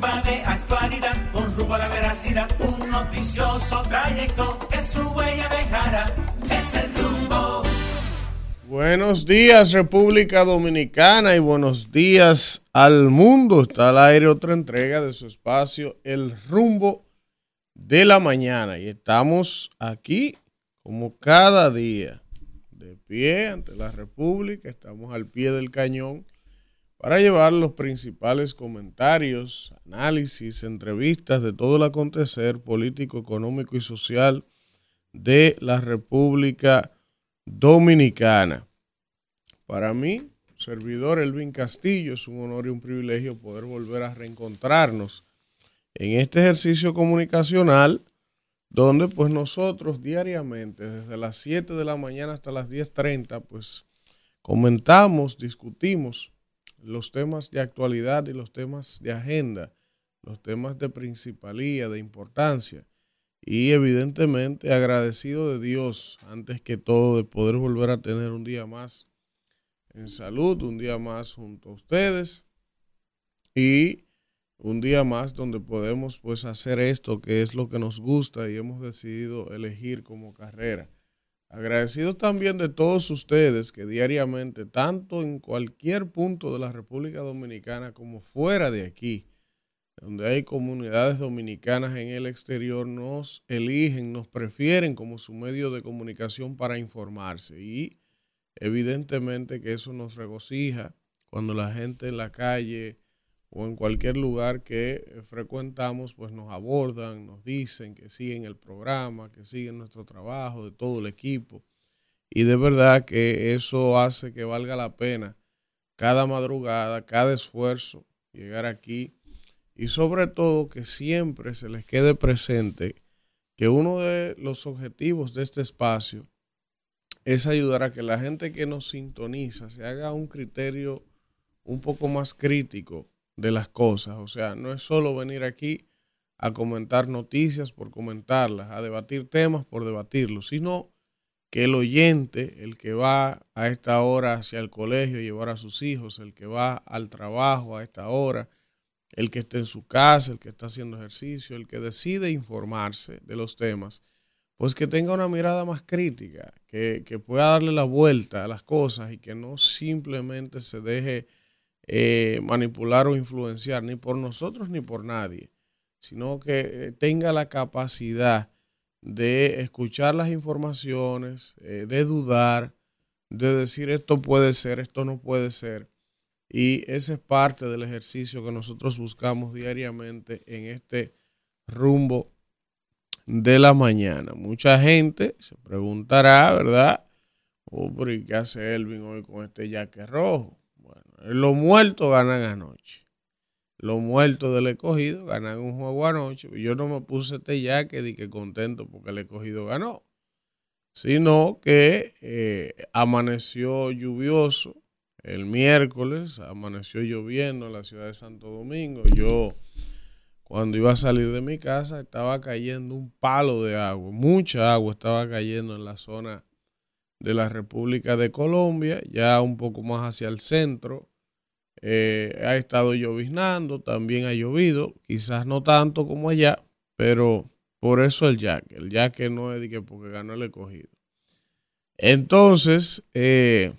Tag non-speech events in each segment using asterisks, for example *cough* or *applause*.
rumba de actualidad, con rumbo a la veracidad, un noticioso trayecto que su huella dejará. Es el rumbo. Buenos días República Dominicana y buenos días al mundo. Está al aire otra entrega de su espacio, El rumbo de la mañana. Y estamos aquí como cada día, de pie ante la República, estamos al pie del cañón para llevar los principales comentarios, análisis, entrevistas de todo el acontecer político, económico y social de la República Dominicana. Para mí, servidor Elvin Castillo, es un honor y un privilegio poder volver a reencontrarnos en este ejercicio comunicacional donde pues nosotros diariamente, desde las 7 de la mañana hasta las 10.30, pues comentamos, discutimos los temas de actualidad y los temas de agenda, los temas de principalía, de importancia. Y evidentemente agradecido de Dios, antes que todo, de poder volver a tener un día más en salud, un día más junto a ustedes y un día más donde podemos pues hacer esto que es lo que nos gusta y hemos decidido elegir como carrera Agradecidos también de todos ustedes que diariamente, tanto en cualquier punto de la República Dominicana como fuera de aquí, donde hay comunidades dominicanas en el exterior, nos eligen, nos prefieren como su medio de comunicación para informarse. Y evidentemente que eso nos regocija cuando la gente en la calle o en cualquier lugar que frecuentamos, pues nos abordan, nos dicen que siguen el programa, que siguen nuestro trabajo, de todo el equipo. Y de verdad que eso hace que valga la pena cada madrugada, cada esfuerzo, llegar aquí. Y sobre todo que siempre se les quede presente que uno de los objetivos de este espacio es ayudar a que la gente que nos sintoniza se haga un criterio un poco más crítico de las cosas. O sea, no es solo venir aquí a comentar noticias por comentarlas, a debatir temas por debatirlos, sino que el oyente, el que va a esta hora hacia el colegio a llevar a sus hijos, el que va al trabajo a esta hora, el que está en su casa, el que está haciendo ejercicio, el que decide informarse de los temas, pues que tenga una mirada más crítica, que, que pueda darle la vuelta a las cosas y que no simplemente se deje eh, manipular o influenciar, ni por nosotros ni por nadie, sino que eh, tenga la capacidad de escuchar las informaciones, eh, de dudar, de decir esto puede ser, esto no puede ser. Y ese es parte del ejercicio que nosotros buscamos diariamente en este rumbo de la mañana. Mucha gente se preguntará, ¿verdad? Oh, ¿Qué hace Elvin hoy con este yaque rojo? Los muertos ganan anoche. Los muertos del escogido ganan un juego anoche. Yo no me puse este ya que di que contento porque el escogido ganó. Sino que eh, amaneció lluvioso el miércoles, amaneció lloviendo en la ciudad de Santo Domingo. Yo, cuando iba a salir de mi casa, estaba cayendo un palo de agua. Mucha agua estaba cayendo en la zona de la República de Colombia, ya un poco más hacia el centro. Eh, ha estado lloviznando, también ha llovido, quizás no tanto como allá, pero por eso el jack. El jack no es de que porque ganó el escogido. Entonces, eh,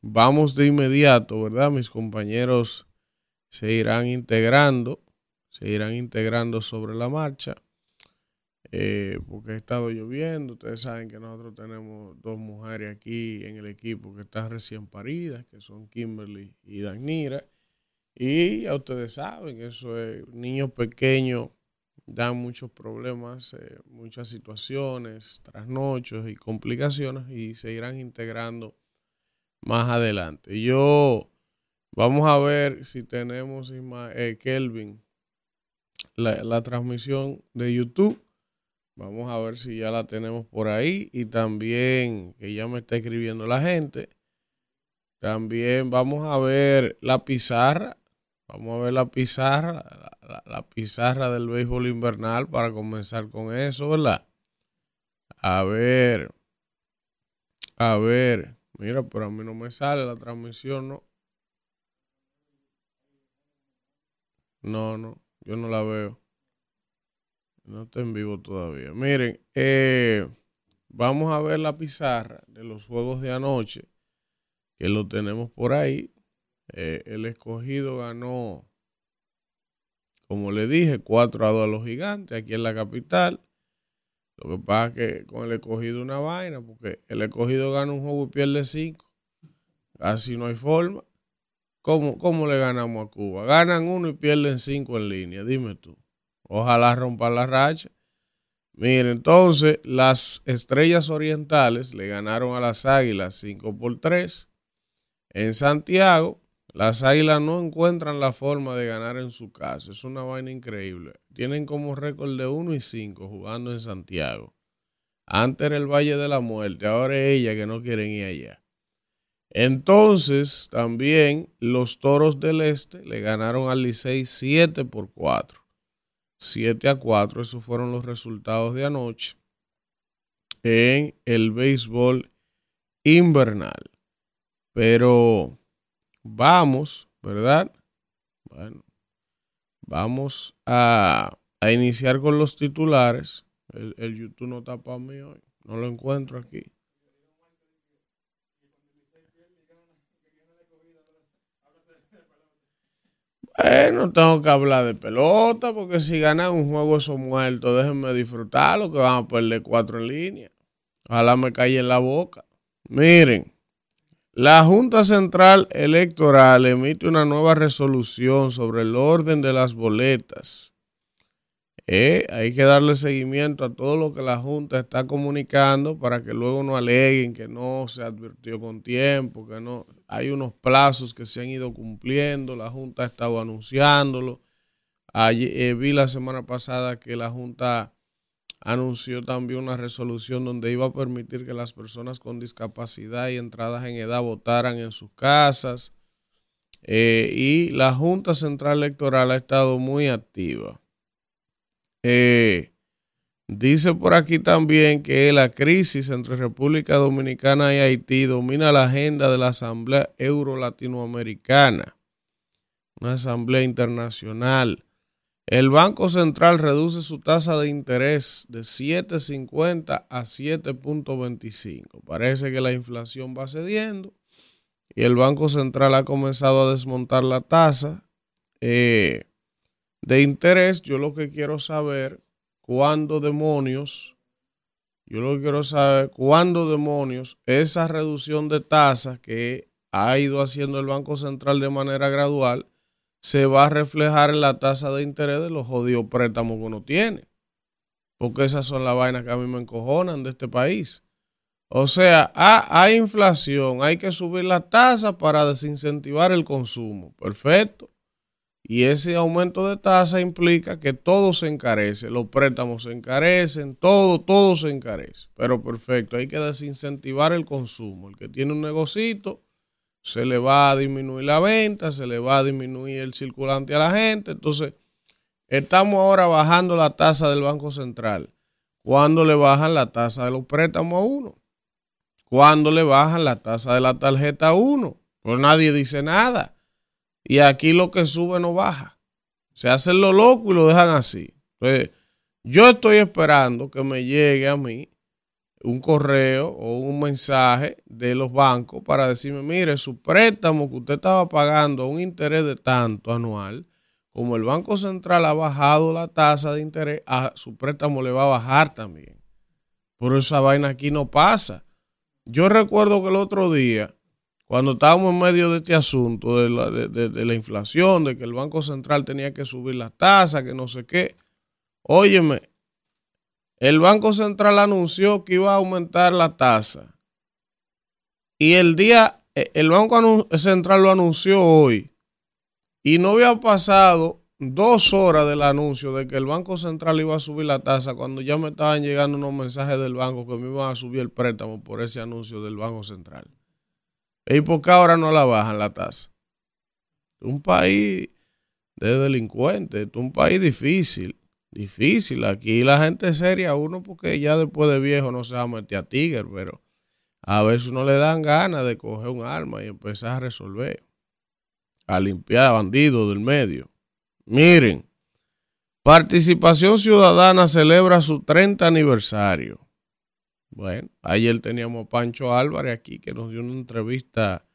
vamos de inmediato, ¿verdad? Mis compañeros se irán integrando, se irán integrando sobre la marcha. Eh, porque ha estado lloviendo. Ustedes saben que nosotros tenemos dos mujeres aquí en el equipo que están recién paridas, que son Kimberly y Danira. Y ya ustedes saben, eso es, niños pequeños dan muchos problemas, eh, muchas situaciones, trasnochos y complicaciones y se irán integrando más adelante. Yo, vamos a ver si tenemos, eh, Kelvin, la, la transmisión de YouTube Vamos a ver si ya la tenemos por ahí y también que ya me está escribiendo la gente. También vamos a ver la pizarra. Vamos a ver la pizarra, la, pizarra del béisbol invernal para comenzar con eso, ¿verdad? A ver, a ver, mira, pero a mí no me sale la transmisión, ¿no? No, no, yo no la veo. No está en vivo todavía. Miren, eh, vamos a ver la pizarra de los juegos de anoche, que lo tenemos por ahí. Eh, el escogido ganó, como le dije, 4 a 2 a los gigantes aquí en la capital. Lo que pasa es que con el escogido una vaina, porque el escogido gana un juego y pierde 5. Así no hay forma. ¿Cómo, ¿Cómo le ganamos a Cuba? Ganan uno y pierden cinco en línea, dime tú. Ojalá rompan la racha. Miren, entonces las estrellas orientales le ganaron a las águilas 5 por 3. En Santiago, las águilas no encuentran la forma de ganar en su casa. Es una vaina increíble. Tienen como récord de 1 y 5 jugando en Santiago. Antes era el Valle de la Muerte, ahora es ella que no quieren ir allá. Entonces, también los Toros del Este le ganaron al Licey 7 por 4. 7 a 4. Esos fueron los resultados de anoche en el béisbol invernal. Pero vamos, ¿verdad? Bueno, vamos a, iniciar con los titulares. El, el, YouTube no está para mí hoy. No lo encuentro aquí. No tengo que hablar de pelota, porque si ganan un juego esos muertos, déjenme disfrutarlo, que van a perder cuatro en línea. Ojalá me calle en la boca. Miren, la Junta Central Electoral emite una nueva resolución sobre el orden de las boletas. Eh, hay que darle seguimiento a todo lo que la Junta está comunicando para que luego no aleguen que no se advirtió con tiempo, que no hay unos plazos que se han ido cumpliendo, la Junta ha estado anunciándolo. Eh, vi la semana pasada que la Junta anunció también una resolución donde iba a permitir que las personas con discapacidad y entradas en edad votaran en sus casas. Eh, y la Junta Central Electoral ha estado muy activa. Eh, dice por aquí también que la crisis entre República Dominicana y Haití domina la agenda de la Asamblea Euro-Latinoamericana, una asamblea internacional. El Banco Central reduce su tasa de interés de 7.50 a 7.25. Parece que la inflación va cediendo y el Banco Central ha comenzado a desmontar la tasa. Eh, de interés, yo lo que quiero saber, cuándo demonios, yo lo que quiero saber, cuándo demonios esa reducción de tasas que ha ido haciendo el Banco Central de manera gradual, se va a reflejar en la tasa de interés de los jodidos préstamos que uno tiene. Porque esas son las vainas que a mí me encojonan de este país. O sea, hay inflación, hay que subir la tasa para desincentivar el consumo. Perfecto. Y ese aumento de tasa implica que todo se encarece, los préstamos se encarecen, todo, todo se encarece. Pero perfecto, hay que desincentivar el consumo. El que tiene un negocito, se le va a disminuir la venta, se le va a disminuir el circulante a la gente. Entonces, estamos ahora bajando la tasa del Banco Central. ¿Cuándo le bajan la tasa de los préstamos a uno? ¿Cuándo le bajan la tasa de la tarjeta a uno? Pues nadie dice nada. Y aquí lo que sube no baja. Se hacen lo loco y lo dejan así. Entonces, yo estoy esperando que me llegue a mí un correo o un mensaje de los bancos para decirme, mire, su préstamo que usted estaba pagando a un interés de tanto anual, como el Banco Central ha bajado la tasa de interés, a su préstamo le va a bajar también. Por esa vaina aquí no pasa. Yo recuerdo que el otro día cuando estábamos en medio de este asunto de la, de, la, inflación, de que el Banco Central tenía que subir las tasas, que no sé qué, óyeme, el Banco Central anunció que iba a aumentar la tasa. Y el día, e, el Banco Central lo anunció hoy. Y no había pasado dos horas del anuncio de que el Banco Central iba a subir la tasa cuando ya me estaban llegando unos mensajes del banco que me iban a subir el préstamo por ese anuncio del Banco Central. ¿Y por qué ahora no la bajan la tasa? Un país de delincuentes, un país difícil, difícil. Aquí la gente seria, uno porque ya después de viejo no se va a meter a tigre, pero a veces uno le dan ganas de coger un arma y empezar a resolver, a limpiar bandidos del medio. Miren, Participación Ciudadana celebra su 30 aniversario. Bueno, ayer teníamos a Pancho Álvarez aquí que nos dio una entrevista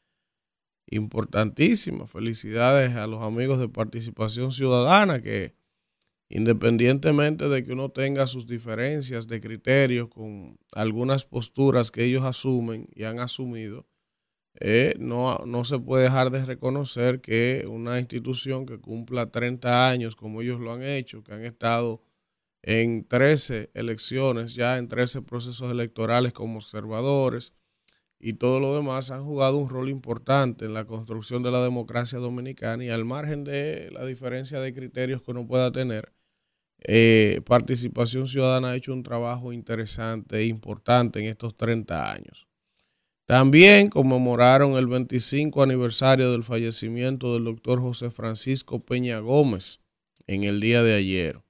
importantísima. Felicidades a los amigos de Participación Ciudadana que independientemente de que uno tenga sus diferencias de criterios con algunas posturas que ellos asumen y han asumido, eh, no, no se puede dejar de reconocer que una institución que cumpla 30 años como ellos lo han hecho, que han estado en 13 elecciones, ya en 13 procesos electorales como observadores y todo lo demás, han jugado un rol importante en la construcción de la democracia dominicana y al margen de la diferencia de criterios que uno pueda tener, eh, Participación Ciudadana ha hecho un trabajo interesante e importante en estos 30 años. También conmemoraron el 25 aniversario del fallecimiento del doctor José Francisco Peña Gómez en el día de ayer.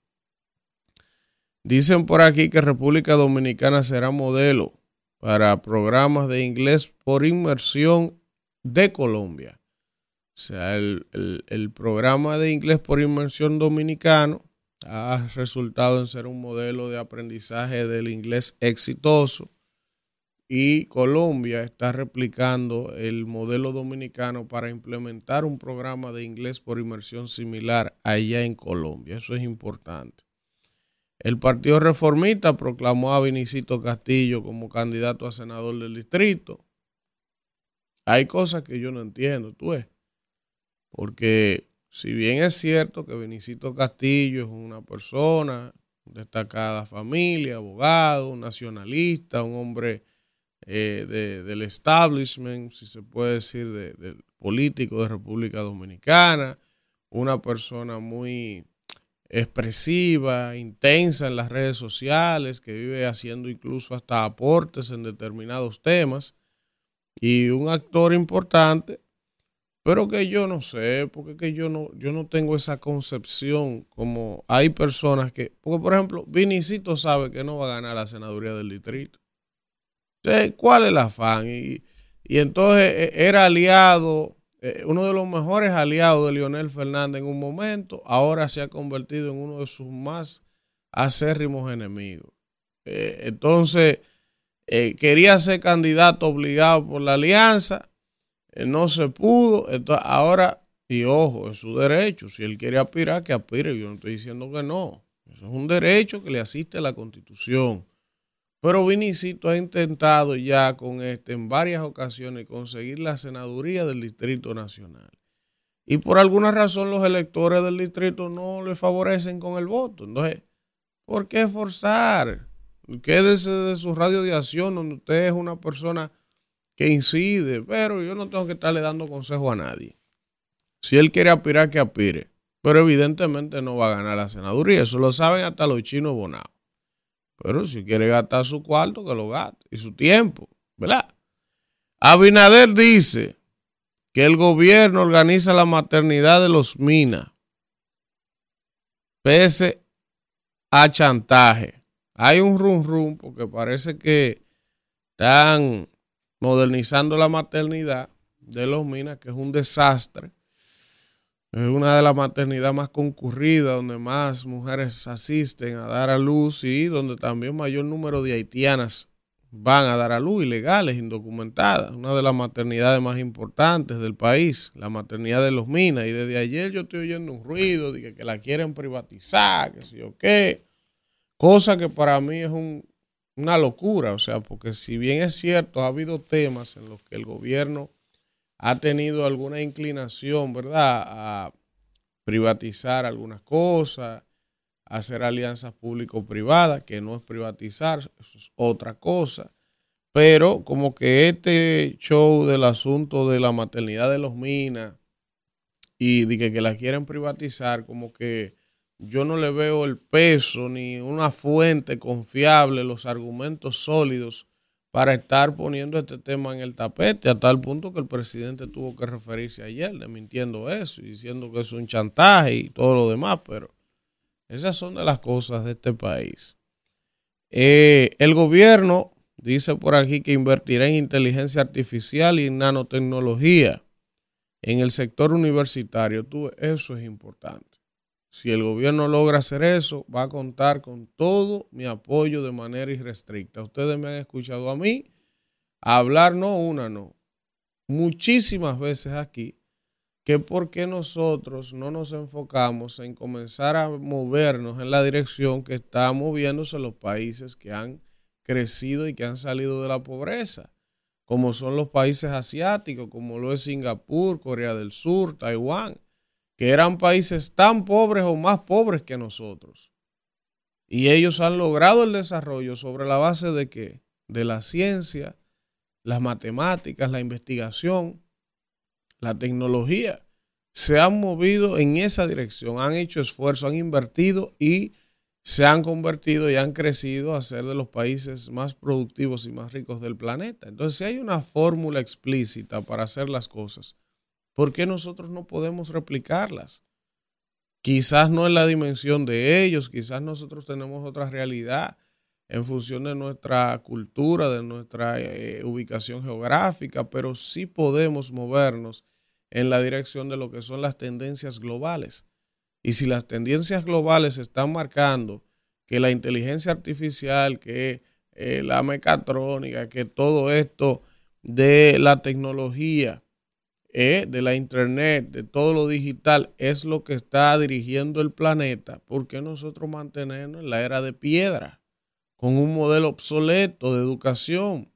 Dicen por aquí que República Dominicana será modelo para programas de inglés por inmersión de Colombia. O sea, el, el programa de inglés por inmersión dominicano ha resultado en ser un modelo de aprendizaje del inglés exitoso y Colombia está replicando el modelo dominicano para implementar un programa de inglés por inmersión similar allá en Colombia. Eso es importante. El Partido Reformista proclamó a Vinicito Castillo como candidato a senador del distrito. Hay cosas que yo no entiendo, tú ves. Porque si bien es cierto que Vinicito Castillo es una persona, destacada familia, abogado, nacionalista, un hombre eh, del establishment, si se puede decir, del político de República Dominicana, una persona muy expresiva, intensa en las redes sociales, que vive haciendo incluso hasta aportes en determinados temas, y un actor importante, pero que yo no sé, porque que yo no, yo no tengo esa concepción como hay personas que, porque por ejemplo, Vinicito sabe que no va a ganar la senaduría del distrito. ¿cuál es el afán? Y, entonces e, era aliado, eh, uno de los mejores aliados de Leonel Fernández en un momento, ahora se ha convertido en uno de sus más acérrimos enemigos. Eh, entonces, eh, quería ser candidato obligado por la alianza, no se pudo, ahora, y ojo, es su derecho, si él quiere aspirar, que aspire, yo no estoy diciendo que no, eso es un derecho que le asiste a la constitución. Pero Vinicito ha intentado ya con este en varias ocasiones conseguir la senaduría del Distrito Nacional. Y por alguna razón los electores del distrito no le favorecen con el voto. Entonces, ¿por qué forzar? Quédese de su radio de acción donde usted es una persona que incide, pero yo no tengo que estarle dando consejo a nadie. Si él quiere aspirar, que aspire. Pero evidentemente no va a ganar la senaduría. Eso lo saben hasta los chinos bonados. Pero si quiere gastar su cuarto, que lo gaste. Y su tiempo, ¿verdad? Abinader dice que el gobierno organiza la maternidad de los minas. Pese a chantaje. Hay un rum rum porque parece que están modernizando la maternidad de los minas, que es un desastre es una de las maternidades más concurridas, donde más mujeres asisten a dar a luz y donde también mayor número de haitianas van a dar a luz, ilegales, indocumentadas. Una de las maternidades más importantes del país, la maternidad de los Minas. Y desde ayer yo estoy oyendo un ruido de que, la quieren privatizar, que sí o qué. Cosa que para mí es una locura. O sea, porque si bien es cierto, ha habido temas en los que el gobierno ha tenido alguna inclinación, ¿verdad?, a privatizar algunas cosas, a hacer alianzas público-privadas, que no es privatizar, eso es otra cosa. Pero como que este show del asunto de la maternidad de los minas y de que, que la quieren privatizar, como que yo no le veo el peso ni una fuente confiable, los argumentos sólidos para estar poniendo este tema en el tapete, a tal punto que el presidente tuvo que referirse ayer, mintiendo eso y diciendo que es un chantaje y todo lo demás, pero esas son de las cosas de este país. Eh, el gobierno dice por aquí que invertirá en inteligencia artificial y nanotecnología en el sector universitario. Tú, eso es importante. Si el gobierno logra hacer eso, va a contar con todo mi apoyo de manera irrestricta. Ustedes me han escuchado a mí hablar, no una, no, muchísimas veces aquí, que porque nosotros no nos enfocamos en comenzar a movernos en la dirección que están moviéndose los países que han crecido y que han salido de la pobreza, como son los países asiáticos, como lo es Singapur, Corea del Sur, Taiwán, que eran países tan pobres o más pobres que nosotros. Y ellos han logrado el desarrollo sobre la base de qué? De la ciencia, las matemáticas, la investigación, la tecnología. Se han movido en esa dirección, han hecho esfuerzo, han invertido y se han convertido y han crecido a ser de los países más productivos y más ricos del planeta. Entonces, si hay una fórmula explícita para hacer las cosas, ¿por qué nosotros no podemos replicarlas? Quizás no en la dimensión de ellos, quizás nosotros tenemos otra realidad en función de nuestra cultura, de nuestra eh, ubicación geográfica, pero sí podemos movernos en la dirección de lo que son las tendencias globales. Y si las tendencias globales están marcando que la inteligencia artificial, que eh, la mecatrónica, que todo esto de la tecnología, eh, de la internet, de todo lo digital, es lo que está dirigiendo el planeta, ¿por qué nosotros mantenernos en la era de piedra, con un modelo obsoleto de educación,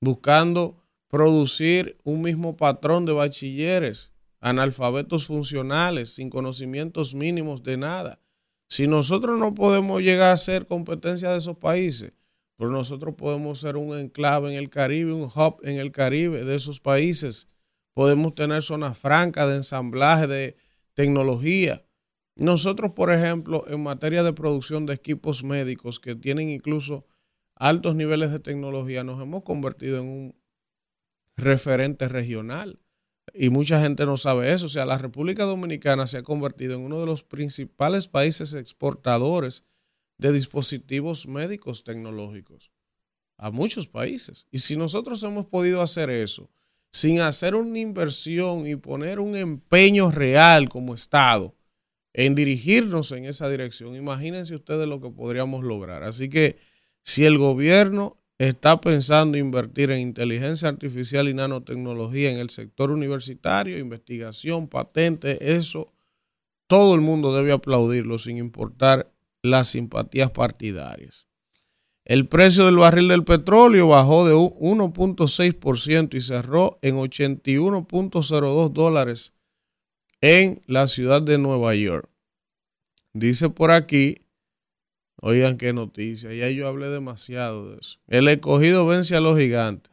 buscando producir un mismo patrón de bachilleres analfabetos funcionales, sin conocimientos mínimos de nada. Si nosotros no podemos llegar a ser competencia de esos países, pero nosotros podemos ser un enclave en el Caribe, un hub en el Caribe de esos países. Podemos tener zonas francas de ensamblaje de tecnología. Nosotros, por ejemplo, en materia de producción de equipos médicos que tienen incluso altos niveles de tecnología, nos hemos convertido en un referente regional. Y mucha gente no sabe eso. O sea, la República Dominicana se ha convertido en uno de los principales países exportadores de dispositivos médicos tecnológicos a muchos países. Y si nosotros hemos podido hacer eso sin hacer una inversión y poner un empeño real como Estado en dirigirnos en esa dirección, imagínense ustedes lo que podríamos lograr. Así que si el gobierno está pensando invertir en inteligencia artificial y nanotecnología en el sector universitario, investigación, patente, eso todo el mundo debe aplaudirlo sin importar las simpatías partidarias. El precio del barril del petróleo bajó de 1.6% y cerró en 81.02 dólares en la ciudad de Nueva York. Dice por aquí Oigan qué noticia. Ya yo hablé demasiado de eso. El escogido vence a los gigantes.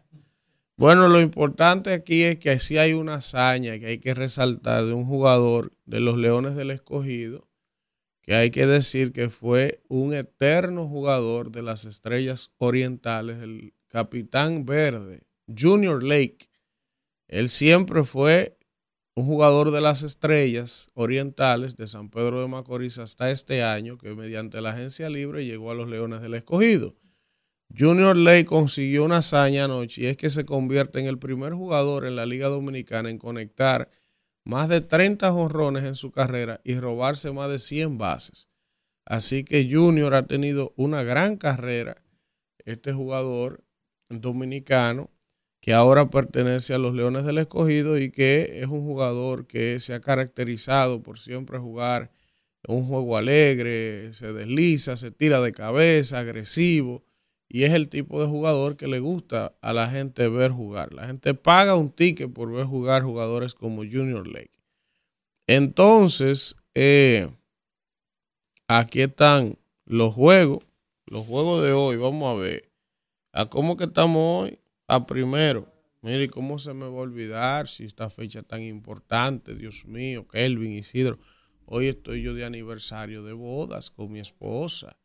Bueno, lo importante aquí es que sí hay una hazaña que hay que resaltar de un jugador de los Leones del Escogido, que hay que decir que fue un eterno jugador de las Estrellas Orientales, el capitán verde, Junior Lake. Él siempre fue un jugador de las estrellas orientales de San Pedro de Macorís hasta este año, que mediante la agencia libre llegó a los Leones del Escogido. Junior Ley consiguió una hazaña anoche y es que se convierte en el primer jugador en la Liga Dominicana en conectar más de 30 jonrones en su carrera y robarse más de 100 bases. Así que Junior ha tenido una gran carrera, este jugador dominicano, que ahora pertenece a los Leones del Escogido y que es un jugador que se ha caracterizado por siempre jugar un juego alegre, se desliza, se tira de cabeza, agresivo, y es el tipo de jugador que le gusta a la gente ver jugar. La gente paga un ticket por ver jugar jugadores como Junior Lake. Entonces, eh, aquí están los juegos, los juegos de hoy, vamos a ver. ¿A cómo que estamos hoy? a primero. Mire, ¿cómo se me va a olvidar si esta fecha tan importante? Dios mío, Kelvin, Isidro. Hoy estoy yo de aniversario de bodas con mi esposa.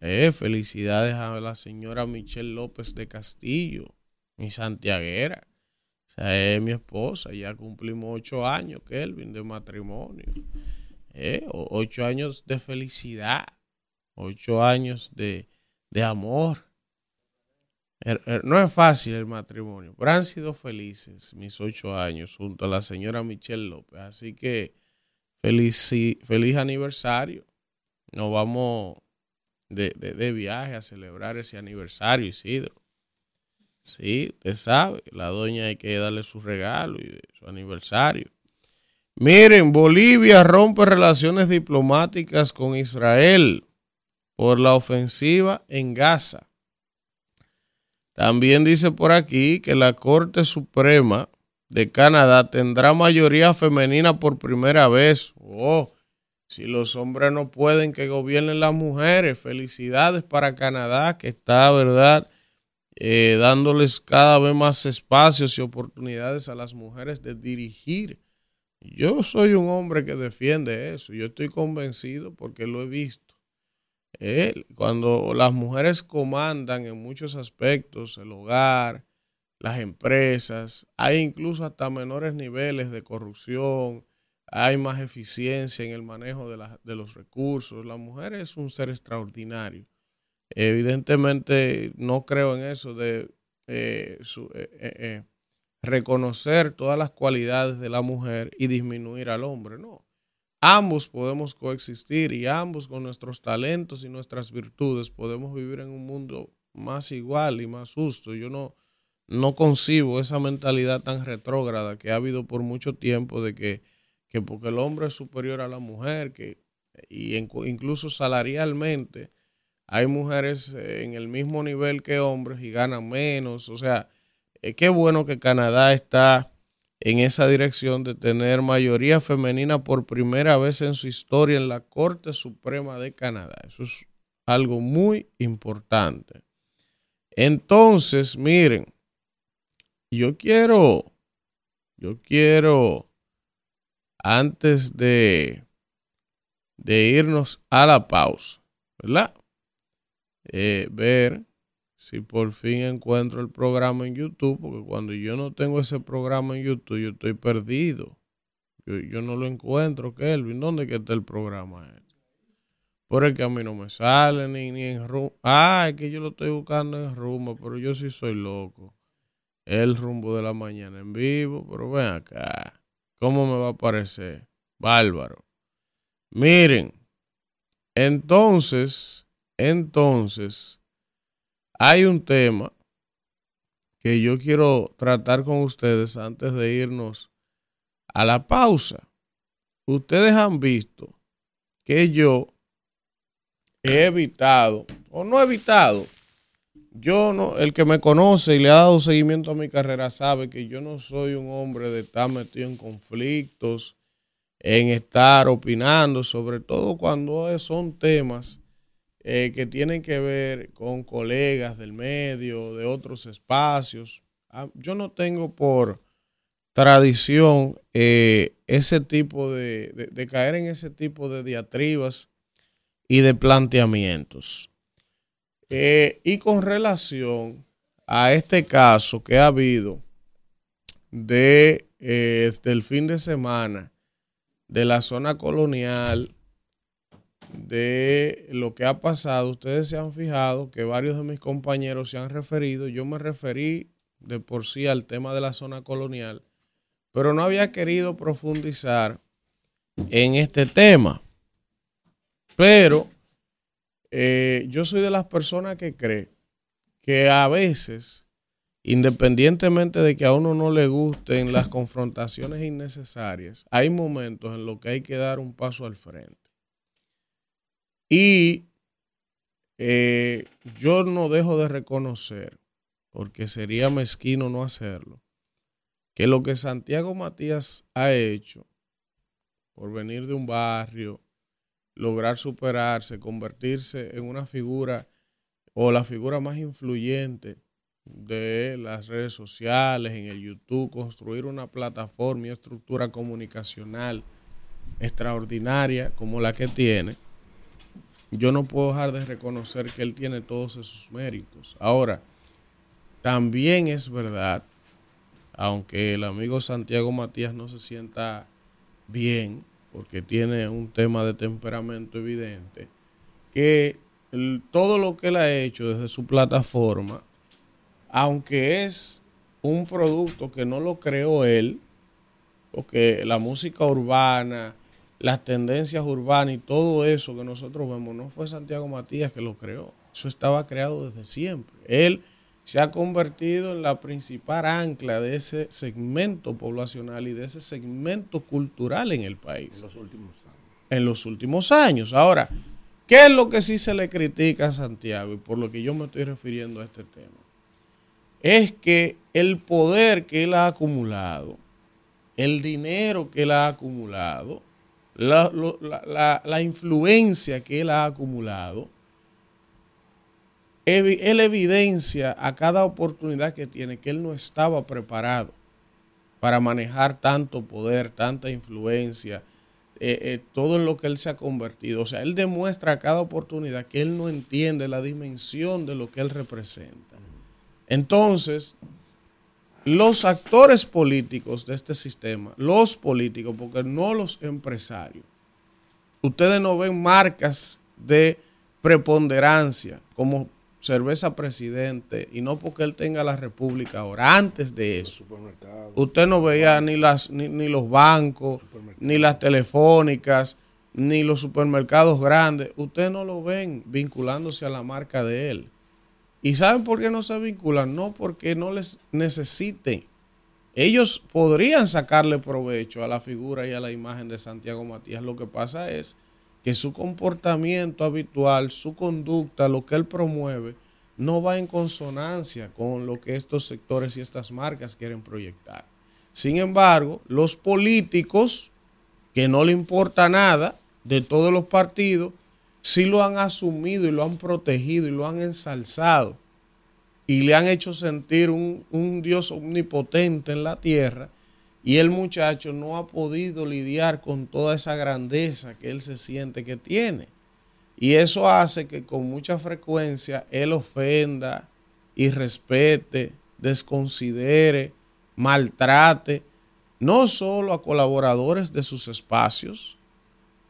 Eh, felicidades a la señora Michelle López de Castillo, mi santiaguera. O es mi esposa. Ya cumplimos ocho años, Kelvin, de matrimonio. Eh, ocho años de felicidad. Ocho años de, de amor Er, er, no es fácil el matrimonio, pero han sido felices mis ocho años junto a la señora Michelle López. Así que feliz, feliz aniversario. Nos vamos de, de, viaje a celebrar ese aniversario, Isidro. Sí, usted sabe, la doña hay que darle su regalo y su aniversario. Miren, Bolivia rompe relaciones diplomáticas con Israel por la ofensiva en Gaza. También dice por aquí que la Corte Suprema de Canadá tendrá mayoría femenina por primera vez. Oh, si los hombres no pueden, que gobiernen las mujeres. Felicidades para Canadá, que está, ¿verdad? Eh, dándoles cada vez más espacios y oportunidades a las mujeres de dirigir. Yo soy un hombre que defiende eso. Yo estoy convencido porque lo he visto. cuando las mujeres comandan en muchos aspectos el hogar, las empresas, hay incluso hasta menores niveles de corrupción, hay más eficiencia en el manejo de, los recursos. La mujer es un ser extraordinario. Evidentemente no creo en eso de eh, eh, eh, reconocer todas las cualidades de la mujer y disminuir al hombre. No. Ambos podemos coexistir y ambos con nuestros talentos y nuestras virtudes podemos vivir en un mundo más igual y más justo. Yo no, no concibo esa mentalidad tan retrógrada que ha habido por mucho tiempo de que que porque el hombre es superior a la mujer, que y incluso salarialmente hay mujeres eh, en el mismo nivel que hombres y ganan menos. O sea, eh, qué bueno que Canadá está en esa dirección de tener mayoría femenina por primera vez en su historia en la Corte Suprema de Canadá. Eso es algo muy importante. Entonces, miren, yo quiero, yo quiero antes de, de irnos a la pausa, ¿verdad? Eh, ver si por fin encuentro el programa en YouTube, porque cuando yo no tengo ese programa en YouTube, yo estoy perdido. Yo, no lo encuentro, Kelvin. ¿Dónde que está el programa? Por el que a mí no me sale ni, ni en rumbo. Ah, es que yo lo estoy buscando en rumbo, pero yo sí soy loco. El rumbo de la mañana en vivo, pero ven acá. ¿Cómo me va a parecer? Bárbaro. Miren, entonces, entonces, hay un tema que yo quiero tratar con ustedes antes de irnos a la pausa. Ustedes han visto que yo he evitado, o no he evitado, yo no, el que me conoce y le ha dado seguimiento a mi carrera sabe que yo no soy un hombre de estar metido en conflictos, en estar opinando, sobre todo cuando son temas eh, que tienen que ver con colegas del medio, de otros espacios. Ah, yo no tengo por tradición eh, ese tipo de, de caer en ese tipo de diatribas y de planteamientos. Eh, y con relación a este caso que ha habido de eh, del fin de semana de la zona colonial, de lo que ha pasado, ustedes se han fijado que varios de mis compañeros se han referido, yo me referí de por sí al tema de la zona colonial, pero no había querido profundizar en este tema. Pero eh, yo soy de las personas que cree que a veces, independientemente de que a uno no le gusten las confrontaciones innecesarias, hay momentos en los que hay que dar un paso al frente. Y eh, yo no dejo de reconocer, porque sería mezquino no hacerlo, que lo que Santiago Matías ha hecho por venir de un barrio, lograr superarse, convertirse en una figura o la figura más influyente de las redes sociales, en el YouTube, construir una plataforma y estructura comunicacional extraordinaria como la que tiene, yo no puedo dejar de reconocer que él tiene todos esos méritos. Ahora, también es verdad, aunque el amigo Santiago Matías no se sienta bien, porque tiene un tema de temperamento evidente, que todo lo que él ha hecho desde su plataforma, aunque es un producto que no lo creó él, porque la música urbana las tendencias urbanas y todo eso que nosotros vemos, no fue Santiago Matías que lo creó. Eso estaba creado desde siempre. Él se ha convertido en la principal ancla de ese segmento poblacional y de ese segmento cultural en el país. En los últimos años. En los últimos años. Ahora, ¿qué es lo que sí se le critica a Santiago y por lo que yo me estoy refiriendo a este tema? Es que el poder que él ha acumulado, el dinero que él ha acumulado, la, la influencia que él ha acumulado, él evidencia a cada oportunidad que tiene que él no estaba preparado para manejar tanto poder, tanta influencia, eh, eh, todo en lo que él se ha convertido. O sea, él demuestra a cada oportunidad que él no entiende la dimensión de lo que él representa. Entonces, los actores políticos de este sistema, los políticos, porque no los empresarios, ustedes no ven marcas de preponderancia como cerveza presidente y no porque él tenga la república ahora, antes de eso. Usted no veía ni, las, ni, los bancos, ni las telefónicas, ni los supermercados grandes. Usted no lo ven vinculándose a la marca de él. ¿Y saben por qué no se vinculan? No porque no les necesiten. Ellos podrían sacarle provecho a la figura y a la imagen de Santiago Matías. Lo que pasa es que su comportamiento habitual, su conducta, lo que él promueve, no va en consonancia con lo que estos sectores y estas marcas quieren proyectar. Sin embargo, los políticos, que no le importa nada de todos los partidos, sí lo han asumido y lo han protegido y lo han ensalzado y le han hecho sentir un, un Dios omnipotente en la tierra y el muchacho no ha podido lidiar con toda esa grandeza que él se siente que tiene. Y eso hace que con mucha frecuencia él ofenda, irrespete, desconsidere, maltrate, no solo a colaboradores de sus espacios,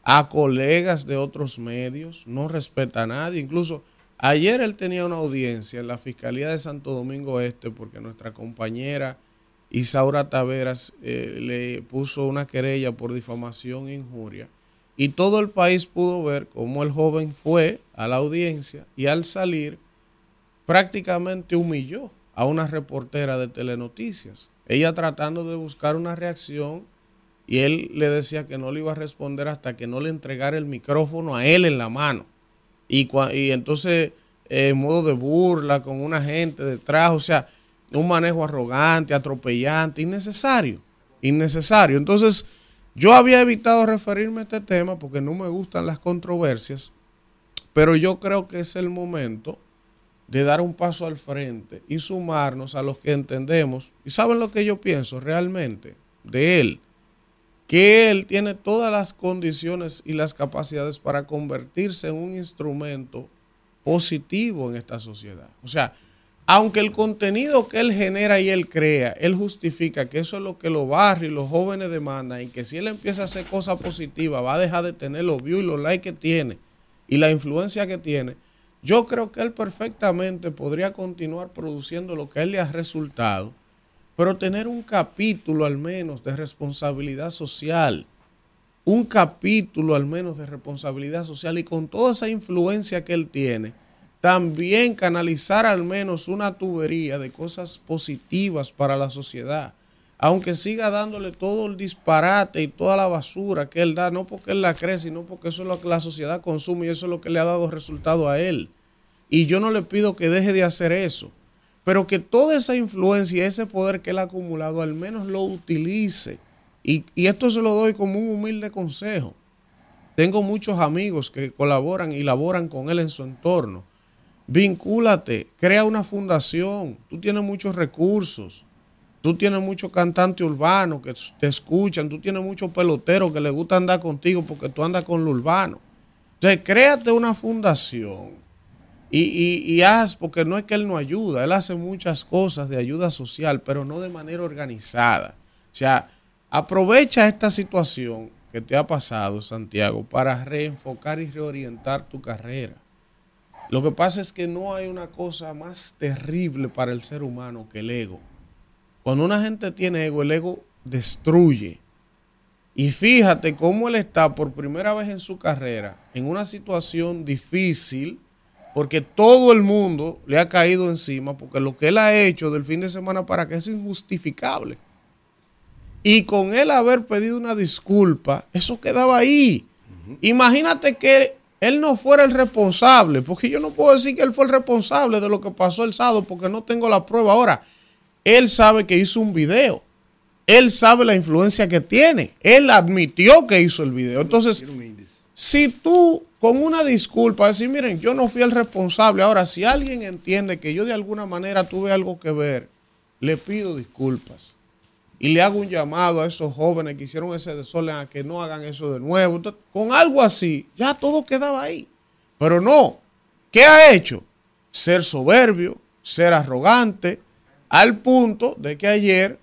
a colegas de otros medios, no respeta a nadie. Incluso ayer él tenía una audiencia en la Fiscalía de Santo Domingo Este porque nuestra compañera Isaura Taveras eh, le puso una querella por difamación e injuria. Y todo el país pudo ver cómo el joven fue a la audiencia y al salir prácticamente humilló a una reportera de telenoticias. Ella tratando de buscar una reacción y él le decía que no le iba a responder hasta que no le entregara el micrófono a él en la mano. Y, y entonces, eh, en modo de burla, con una gente detrás, o sea, un manejo arrogante, atropellante, innecesario, innecesario. Entonces, yo había evitado referirme a este tema porque no me gustan las controversias, pero yo creo que es el momento de dar un paso al frente y sumarnos a los que entendemos. ¿Y saben lo que yo pienso realmente de él? Que él tiene todas las condiciones y las capacidades para convertirse en un instrumento positivo en esta sociedad. O sea, aunque el contenido que él genera y él crea, él justifica que eso es lo que los barrios y los jóvenes demandan y que si él empieza a hacer cosas positivas va a dejar de tener los views y los likes que tiene y la influencia que tiene, yo creo que él perfectamente podría continuar produciendo lo que a él le ha resultado, pero tener un capítulo al menos de responsabilidad social, un capítulo al menos de responsabilidad social y con toda esa influencia que él tiene también canalizar al menos una tubería de cosas positivas para la sociedad, aunque siga dándole todo el disparate y toda la basura que él da, no porque él la cree, sino porque eso es lo que la sociedad consume y eso es lo que le ha dado resultado a él. Y yo no le pido que deje de hacer eso, pero que toda esa influencia y ese poder que él ha acumulado al menos lo utilice. Y, y esto se lo doy como un humilde consejo. Tengo muchos amigos que colaboran y laboran con él en su entorno Vincúlate, crea una fundación. Tú tienes muchos recursos. Tú tienes muchos cantantes urbanos que te escuchan. Tú tienes muchos peloteros que les gusta andar contigo porque tú andas con lo urbano. Entonces, créate una fundación y, y, haz, porque no es que él no ayuda, él hace muchas cosas de ayuda social, pero no de manera organizada. O sea, aprovecha esta situación que te ha pasado, Santiago, para reenfocar y reorientar tu carrera. Lo que pasa es que no hay una cosa más terrible para el ser humano que el ego. Cuando una gente tiene ego, el ego destruye. Y fíjate cómo él está por primera vez en su carrera en una situación difícil, porque todo el mundo le ha caído encima, porque lo que él ha hecho del fin de semana para acá es injustificable. Y con él haber pedido una disculpa, eso quedaba ahí. Imagínate que él no fuera el responsable, porque yo no puedo decir que él fue el responsable de lo que pasó el sábado, porque no tengo la prueba. Ahora, él sabe que hizo un video él sabe la influencia que tiene. Él admitió que hizo el video. Entonces, si tú con una disculpa decir, miren, yo no fui el responsable, ahora si alguien entiende que yo de alguna manera tuve algo que ver, le pido disculpas. Y le hago un llamado a esos jóvenes que hicieron ese desorden a que no hagan eso de nuevo. con algo así, ya todo quedaba ahí. Pero no, ¿qué ha hecho? Ser soberbio, ser arrogante, al punto de que ayer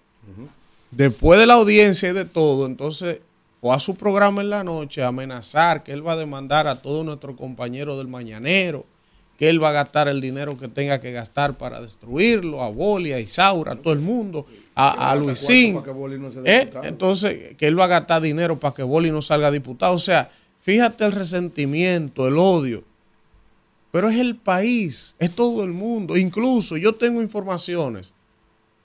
Después de la audiencia y de todo, entonces fue a su programa en la noche a amenazar que él va a demandar a todos nuestros compañeros del mañanero, que él va a gastar el dinero que tenga que gastar para destruirlo, a Boli, a Isaura, a todo el mundo, a, a Luisín. ¿Eh? Entonces, que él va a gastar dinero para que Boli no salga diputado. O sea, fíjate el resentimiento, el odio. Pero es el país, es todo el mundo. Incluso yo tengo informaciones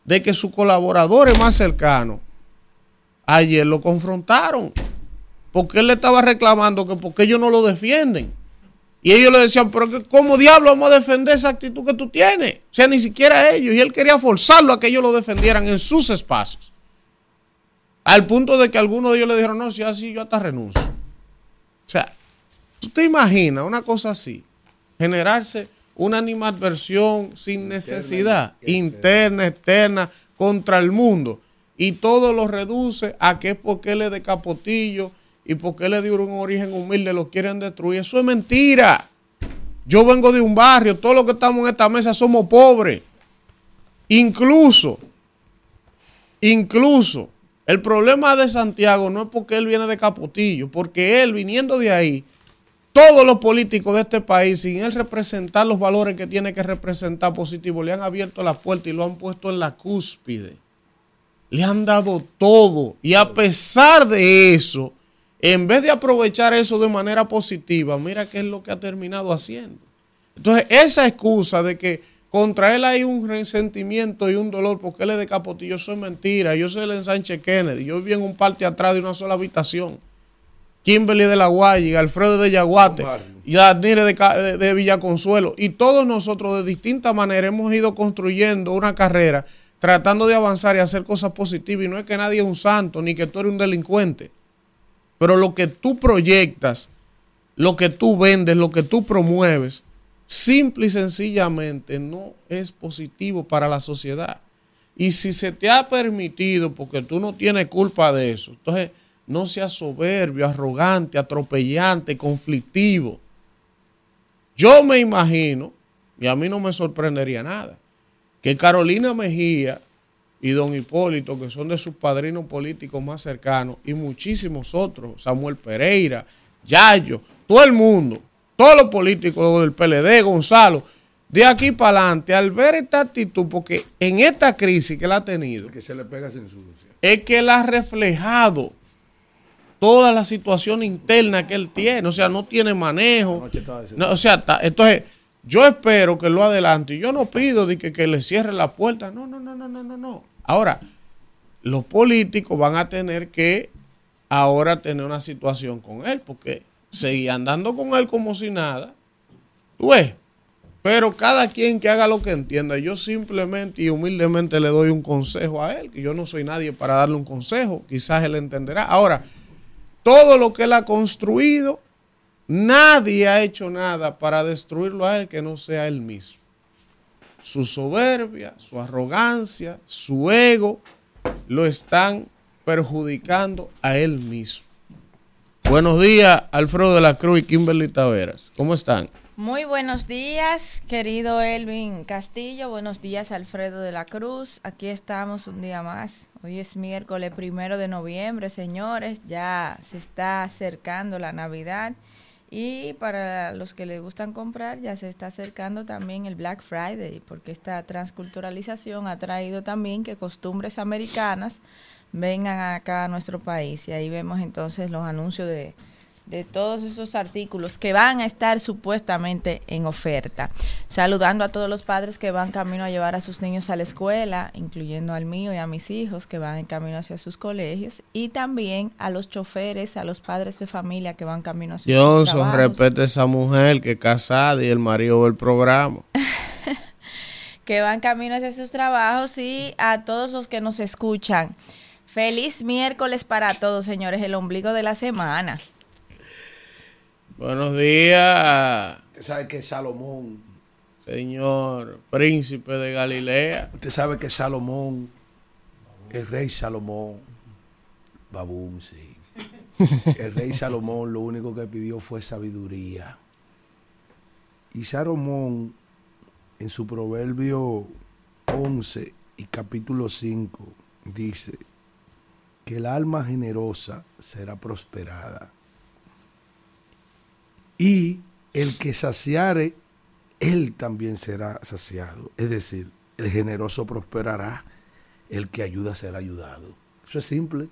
de que sus colaboradores más cercanos ayer lo confrontaron. Porque él le estaba reclamando que porque ellos no lo defienden. Y ellos le decían, pero ¿cómo diablo vamos a defender esa actitud que tú tienes? O sea, ni siquiera ellos. Y él quería forzarlo a que ellos lo defendieran en sus espacios. Al punto de que algunos de ellos le dijeron, no, si así yo hasta renuncio. O sea, ¿tú te imaginas una cosa así? Generarse una animadversión sin necesidad, interna, externa, contra el mundo. Y todo lo reduce a que es porque él es de capotillo y porque él le dio un origen humilde, lo quieren destruir. Eso es mentira. Yo vengo de un barrio, todos los que estamos en esta mesa somos pobres. Incluso, incluso, el problema de Santiago no es porque él viene de Capotillo, porque él viniendo de ahí todos los políticos de este país, sin él representar los valores que tiene que representar positivo, le han abierto la puerta y lo han puesto en la cúspide. Le han dado todo. Y a pesar de eso, en vez de aprovechar eso de manera positiva, mira qué es lo que ha terminado haciendo. Entonces, esa excusa de que contra él hay un resentimiento y un dolor porque él es de Capotillo, eso es mentira. Yo soy el ensanche Kennedy. Yo viví en un parte atrás de una sola habitación. Kimberly de la Guaya, Alfredo de Yaguate, y Adnire de, de, Villaconsuelo. Y todos nosotros de distinta manera hemos ido construyendo una carrera tratando de avanzar y hacer cosas positivas. Y no es que nadie es un santo, ni que tú eres un delincuente. Pero lo que tú proyectas, lo que tú vendes, lo que tú promueves, simple y sencillamente no es positivo para la sociedad. Y si se te ha permitido, porque tú no tienes culpa de eso, entonces no sea soberbio, arrogante, atropellante, conflictivo. Yo me imagino, y a mí no me sorprendería nada, que Carolina Mejía y don Hipólito, que son de sus padrinos políticos más cercanos, y muchísimos otros, Samuel Pereira, Yayo, todo el mundo, todos los políticos del PLD, Gonzalo, de aquí para adelante, al ver esta actitud, porque en esta crisis que él ha tenido, que se le pega es que él ha reflejado toda la situación interna que él tiene. O sea, no tiene manejo. o sea, entonces, yo espero que lo adelante. Yo no pido de que, le cierre la puerta. No, no, no, no, no, no, no. Ahora, los políticos van a tener que ahora tener una situación con él, porque seguir andando con él como si nada. Tú ves. Pero cada quien que haga lo que entienda, yo simplemente y humildemente le doy un consejo a él, que yo no soy nadie para darle un consejo, quizás él entenderá. Ahora, todo lo que él ha construido, nadie ha hecho nada para destruirlo a él que no sea él mismo. Su soberbia, su arrogancia, su ego, lo están perjudicando a él mismo. Buenos días, Alfredo de la Cruz y Kimberly Taveras. ¿Cómo están? Muy buenos días, querido Elvin Castillo. Buenos días, Alfredo de la Cruz. Aquí estamos un día más. Hoy es miércoles primero de noviembre, señores. Ya se está acercando la Navidad. Y para los que les gustan comprar, ya se está acercando también el Black Friday, porque esta transculturalización ha traído también que costumbres americanas vengan acá a nuestro país. Y ahí vemos entonces los anuncios de, de todos esos artículos que van a estar supuestamente en oferta. Saludando a todos los padres que van camino a llevar a sus niños a la escuela, incluyendo al mío y a mis hijos que van en camino hacia sus colegios, y también a los choferes, a los padres de familia que van camino a sus Johnson, respete a esa mujer que es casada y el marido del programa. *laughs* que van camino hacia sus trabajos y a todos los que nos escuchan. Feliz miércoles para todos, señores, el ombligo de la semana. Buenos días. Usted sabe que Salomón. Señor príncipe de Galilea. Usted sabe que Salomón, el rey Salomón, Babún, sí. El rey Salomón lo único que pidió fue sabiduría. Y Salomón, en su proverbio 11 y capítulo 5, dice que el alma generosa será prosperada y el que saciare, él también será saciado. Es decir, el generoso prosperará, el que ayuda será ayudado. Eso es simple.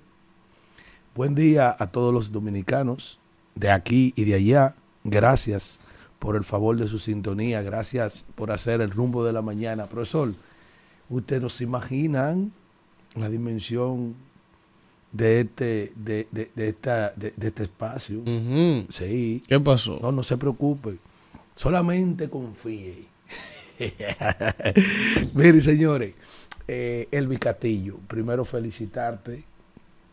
Buen día a todos los dominicanos de aquí y de allá. Gracias por el favor de su sintonía. Gracias por hacer el rumbo de la mañana. Profesor, ustedes no se imaginan la dimensión de este, de, de, de esta, de, de, este espacio. Sí. ¿Qué pasó? No, no se preocupe. Solamente confíe. *laughs* Mire, señores, eh, Elvis Castillo, primero felicitarte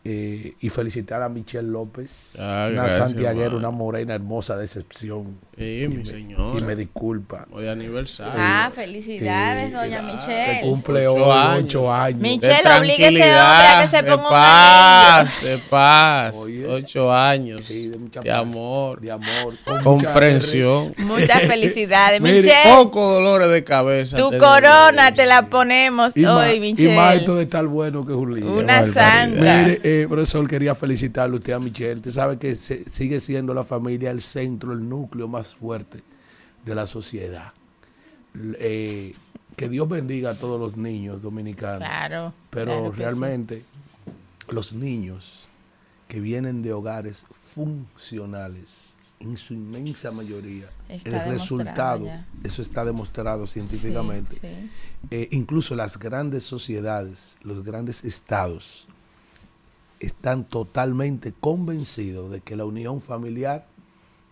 eh, y felicitar a Michelle López, Ah, una gracias, santiaguera, una morena hermosa de excepción. Sí, mi y, me, señora. y me disculpa. Hoy aniversario. Ah, felicidades, doña Michelle. cumple Ocho hoy años. ocho años. Michelle, De obligue a que se de ponga un paz, de paz. Oye. Ocho años Sí, de mucha de paz, amor, De amor. comprensión. Muchas *laughs* felicidades, Michelle. Pocos dolores de cabeza. Tu corona te la ponemos Y hoy, y Michelle. más esto de estar bueno que es un lío. Una santa. Mire, eh, profesor, quería felicitarle usted a Michelle. Usted sabe que se- sigue siendo la familia el centro, el núcleo más fuerte de la sociedad. Eh, que Dios bendiga a todos los niños dominicanos. Claro. Pero claro que sí. realmente los niños que vienen de hogares funcionales, en su inmensa mayoría, Está el resultado, ya. eso está demostrado científicamente. Sí, sí. Eh, incluso las grandes sociedades, los grandes estados, están totalmente convencidos de que la unión familiar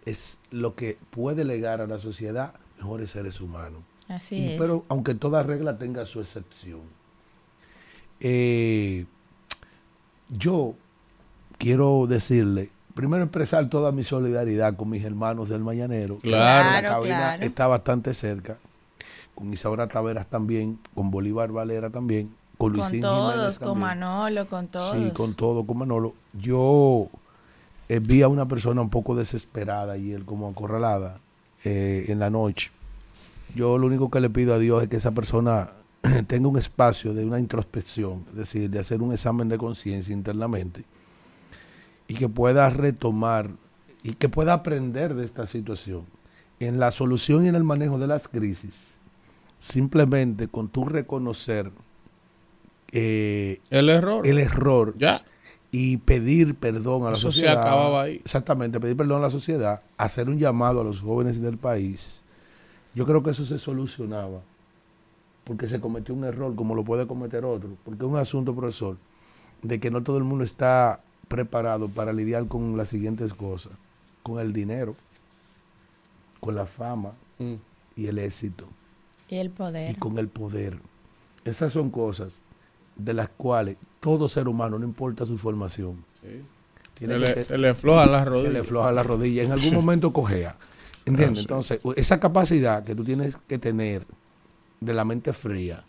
es lo que puede legar a la sociedad mejores seres humanos. Así Y- es. pero aunque toda regla tenga su excepción. Eh, yo quiero decirle, primero expresar toda mi solidaridad con mis hermanos del Mañanero. Claro. La cabina claro. está bastante cerca. Con Isaura Taveras también, con Bolívar Valera también, con todos, con. Manolo, con todos. Sí, con todo, con Manolo. Yo eh, vi a una persona un poco desesperada y él como acorralada eh, en la noche. Yo lo único que le pido a Dios es que esa persona *clears throat* tenga un espacio de una introspección, es decir, de hacer un examen de conciencia internamente y que pueda retomar y que pueda aprender de esta situación. En la solución y en el manejo de las crisis, simplemente con tu reconocer eh, El error. el error ya. y pedir perdón a la Eso se sociedad. acababa ahí. Exactamente, pedir perdón a la sociedad, hacer un llamado a los jóvenes del país. Yo creo que eso se solucionaba porque se cometió un error como lo puede cometer otro, porque es un asunto, profesor, de que no todo el mundo está preparado para lidiar con las siguientes cosas, con el dinero, con la fama Mm. y el éxito Y el y poder. con el poder. Esas son cosas de las cuales todo ser humano, no importa su formación, Sí. tiene Se, que le, se flojan las se rodillas. le floja la rodilla. En algún momento cojea. ¿Entiendes? sí. Entonces, esa capacidad que tú tienes que tener de la mente fría,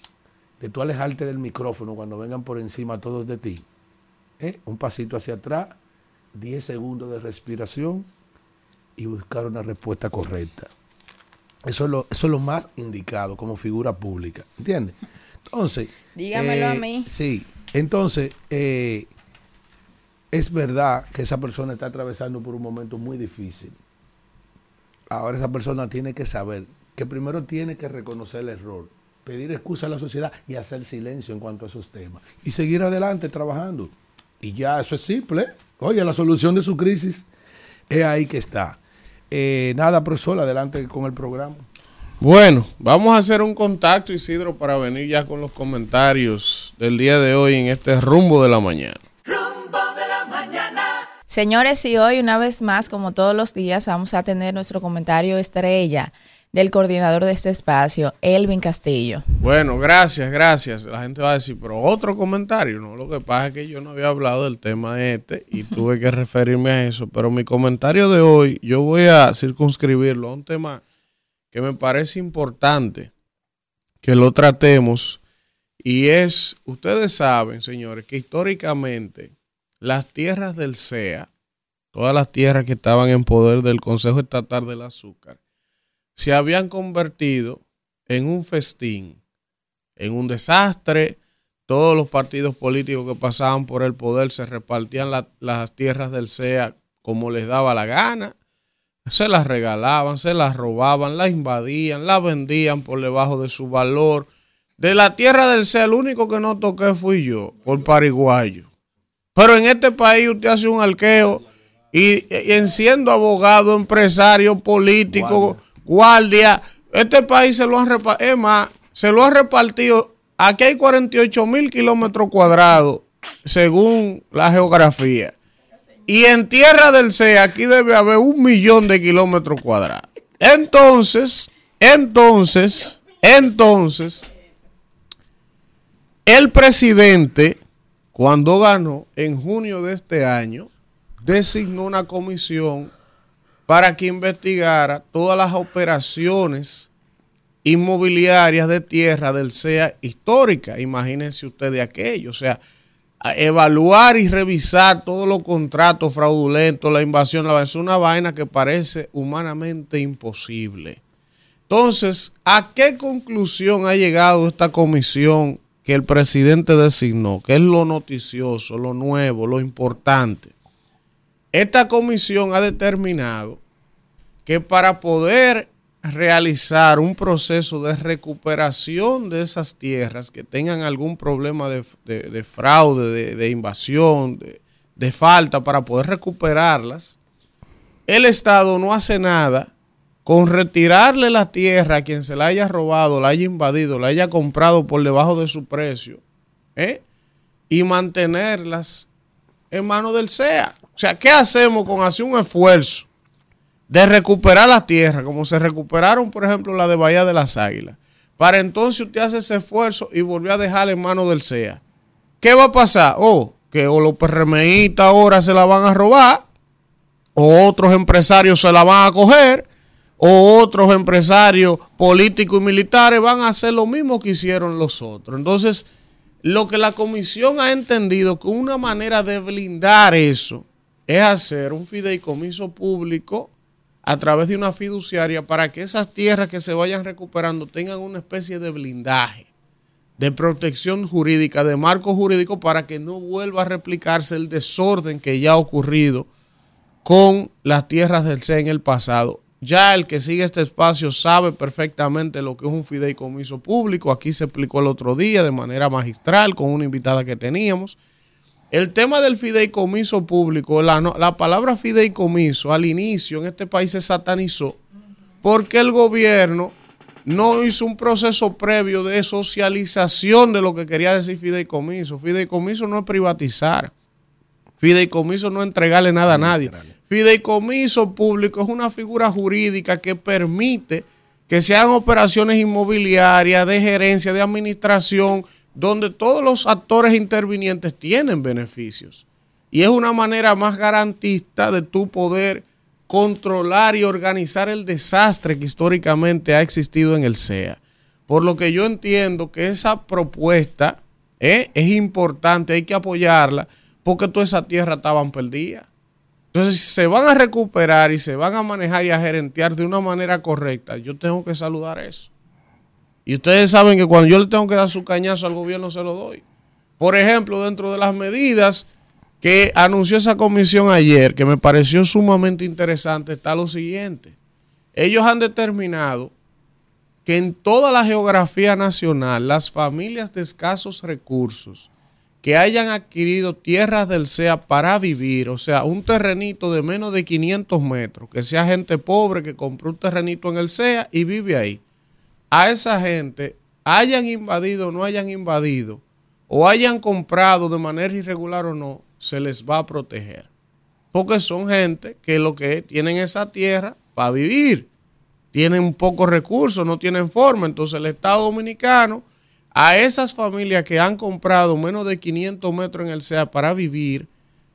de tú alejarte del micrófono cuando vengan por encima todos de ti, ¿eh? un pasito hacia atrás, 10 segundos de respiración y buscar una respuesta correcta. Eso es lo, eso es lo más indicado como figura pública. ¿Entiendes? Entonces. Dígamelo a eh, mí. Sí. Entonces, eh, es verdad que esa persona está atravesando por un momento muy difícil. Ahora esa persona tiene que saber que primero tiene que reconocer el error pedir excusa a la sociedad y hacer silencio en cuanto a esos temas. Y seguir adelante trabajando. Y ya eso es simple. Oye, la solución de su crisis es ahí que está. Eh, nada, profesor, adelante con el programa. Bueno, vamos a hacer un contacto, Isidro, para venir ya con los comentarios del día de hoy en este rumbo de la mañana. Rumbo de la mañana. Señores, y hoy una vez más, como todos los días, vamos a tener nuestro comentario estrella del coordinador de este espacio, Elvin Castillo. Bueno, gracias, gracias. La gente va a decir, pero otro comentario, ¿no? Lo que pasa es que yo no había hablado del tema este y tuve que referirme a eso, pero mi comentario de hoy, yo voy a circunscribirlo a un tema que me parece importante que lo tratemos y es, ustedes saben, señores, que históricamente las tierras del CEA, todas las tierras que estaban en poder del Consejo Estatal del Azúcar, se habían convertido en un festín, en un desastre. Todos los partidos políticos que pasaban por el poder se repartían la, las tierras del CEA como les daba la gana. Se las regalaban, se las robaban, las invadían, las vendían por debajo de su valor. De la tierra del CEA, el único que no toqué fui yo, por pariguayo. Pero en este país usted hace un arqueo y, y siendo abogado, empresario, político, guardia. Este país se lo han repartido, es más, se lo ha repartido. Aquí hay 48 mil kilómetros cuadrados, según la geografía. Y en tierra del C, aquí debe haber un millón de kilómetros cuadrados. Entonces, entonces, entonces, el presidente, cuando ganó en junio de este año, designó una comisión para que investigara todas las operaciones inmobiliarias de tierra del CEA histórica. Imagínense ustedes aquello. O sea, evaluar y revisar todos los contratos fraudulentos, la invasión, la es una vaina que parece humanamente imposible. Entonces, ¿a qué conclusión ha llegado esta comisión que el presidente designó? Que es lo noticioso, lo nuevo, lo importante. Esta comisión ha determinado que para poder realizar un proceso de recuperación de esas tierras que tengan algún problema de, de, de fraude, de, de invasión, de, falta, para poder recuperarlas, el Estado no hace nada con retirarle la tierra a quien se la haya robado, la haya invadido, la haya comprado por debajo de su precio, ¿eh? y mantenerlas en manos del SEA. O sea, ¿qué hacemos con hacer un esfuerzo de recuperar la tierra, como se recuperaron, por ejemplo, la de Bahía de las Águilas? Para entonces usted hace ese esfuerzo y volvió a dejar en manos del SEA. ¿Qué va a pasar? Oh, que o los PRMistas ahora se la van a robar, o otros empresarios se la van a coger, o otros empresarios políticos y militares van a hacer lo mismo que hicieron los otros. Entonces, lo que la comisión ha entendido que una manera de blindar eso es hacer un fideicomiso público a través de una fiduciaria para que esas tierras que se vayan recuperando tengan una especie de blindaje, de protección jurídica, de marco jurídico para que no vuelva a replicarse el desorden que ya ha ocurrido con las tierras del C en el pasado. Ya el que sigue este espacio sabe perfectamente lo que es un fideicomiso público. Aquí se explicó el otro día de manera magistral con una invitada que teníamos. El tema del fideicomiso público, la, la, palabra fideicomiso al inicio en este país se satanizó porque el gobierno no hizo un proceso previo de socialización de lo que quería decir fideicomiso. Fideicomiso no es privatizar. Fideicomiso no es entregarle nada a nadie. Fideicomiso público es una figura jurídica que permite que se hagan operaciones inmobiliarias, de gerencia, de administración, donde todos los actores intervinientes tienen beneficios. Y es una manera más garantista de tu poder controlar y organizar el desastre que históricamente ha existido en el SEA. Por lo que yo entiendo que esa propuesta eh, es importante, hay que apoyarla, porque toda esa tierra estaban perdidas. Entonces, si se van a recuperar y se van a manejar y a gerentear de una manera correcta, yo tengo que saludar eso. Y ustedes saben que cuando yo le tengo que dar su cañazo al gobierno, se lo doy. Por ejemplo, dentro de las medidas que anunció esa comisión ayer, que me pareció sumamente interesante, está lo siguiente. Ellos han determinado que en toda la geografía nacional las familias de escasos recursos que hayan adquirido tierras del SEA para vivir, o sea, un terrenito de menos de 500 metros, que sea gente pobre que compró un terrenito en el SEA y vive ahí, a esa gente, hayan invadido o no hayan invadido, o hayan comprado de manera irregular o no, se les va a proteger. Porque son gente que lo que tienen esa tierra para vivir tienen pocos recursos, no tienen forma. Entonces el Estado Dominicano, a esas familias que han comprado menos de 500 metros en el SEA para vivir,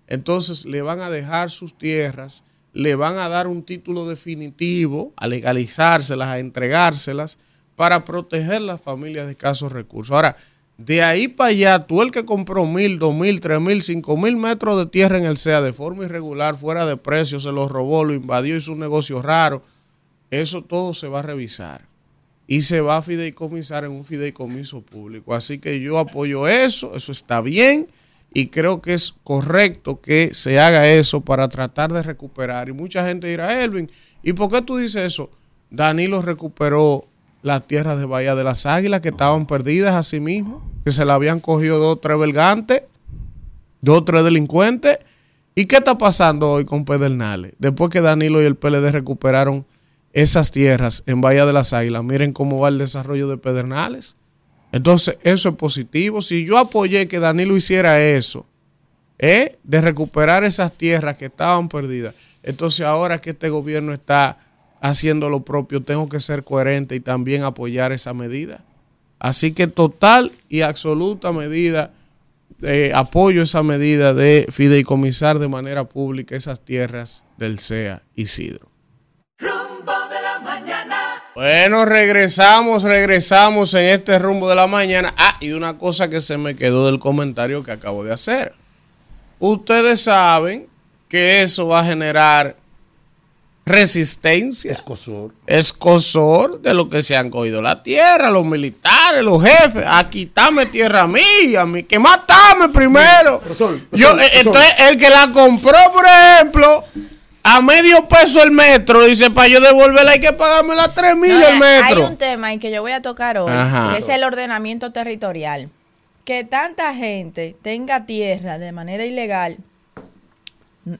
entonces le van a dejar sus tierras, le van a dar un título definitivo, a legalizárselas, a entregárselas, para proteger las familias de escasos recursos. Ahora, de ahí para allá, tú el que compró mil, dos mil, tres mil, cinco mil metros de tierra en el SEA de forma irregular, fuera de precio, se lo robó, lo invadió, hizo un negocio raro eso todo se va a revisar y se va a fideicomisar en un fideicomiso público. Así que yo apoyo eso, eso está bien y creo que es correcto que se haga eso para tratar de recuperar. Y mucha gente dirá, Elvin, ¿y por qué tú dices eso? Danilo recuperó las tierras de Bahía de las Águilas que estaban perdidas a sí mismo, que se la habían cogido dos o tres belgantes, dos o tres delincuentes. ¿Y qué está pasando hoy con Pedernales? Después que Danilo y el PLD recuperaron esas tierras en Bahía de las Águilas. Miren cómo va el desarrollo de Pedernales. Entonces, eso es positivo. Si yo apoyé que Danilo hiciera eso, ¿eh? de recuperar esas tierras que estaban perdidas, entonces ahora que este gobierno está haciendo lo propio, tengo que ser coherente y también apoyar esa medida. Así que total y absoluta medida, eh, apoyo esa medida de fideicomisar de manera pública esas tierras del CEA Isidro. Bueno, regresamos, regresamos en este rumbo de la mañana. Ah, y una cosa que se me quedó del comentario que acabo de hacer. Ustedes saben que eso va a generar resistencia. Escosor. Escosor de lo que se han cogido la tierra, los militares, los jefes, a quitarme tierra mía, a mí, que matarme primero. Yo, eh, entonces, el que la compró, por ejemplo, a medio peso el metro, dice, para yo devolverla hay que pagarme las 3 mil el metro. Hay un tema en que yo voy a tocar hoy, que es el ordenamiento territorial. Que tanta gente tenga tierra de manera ilegal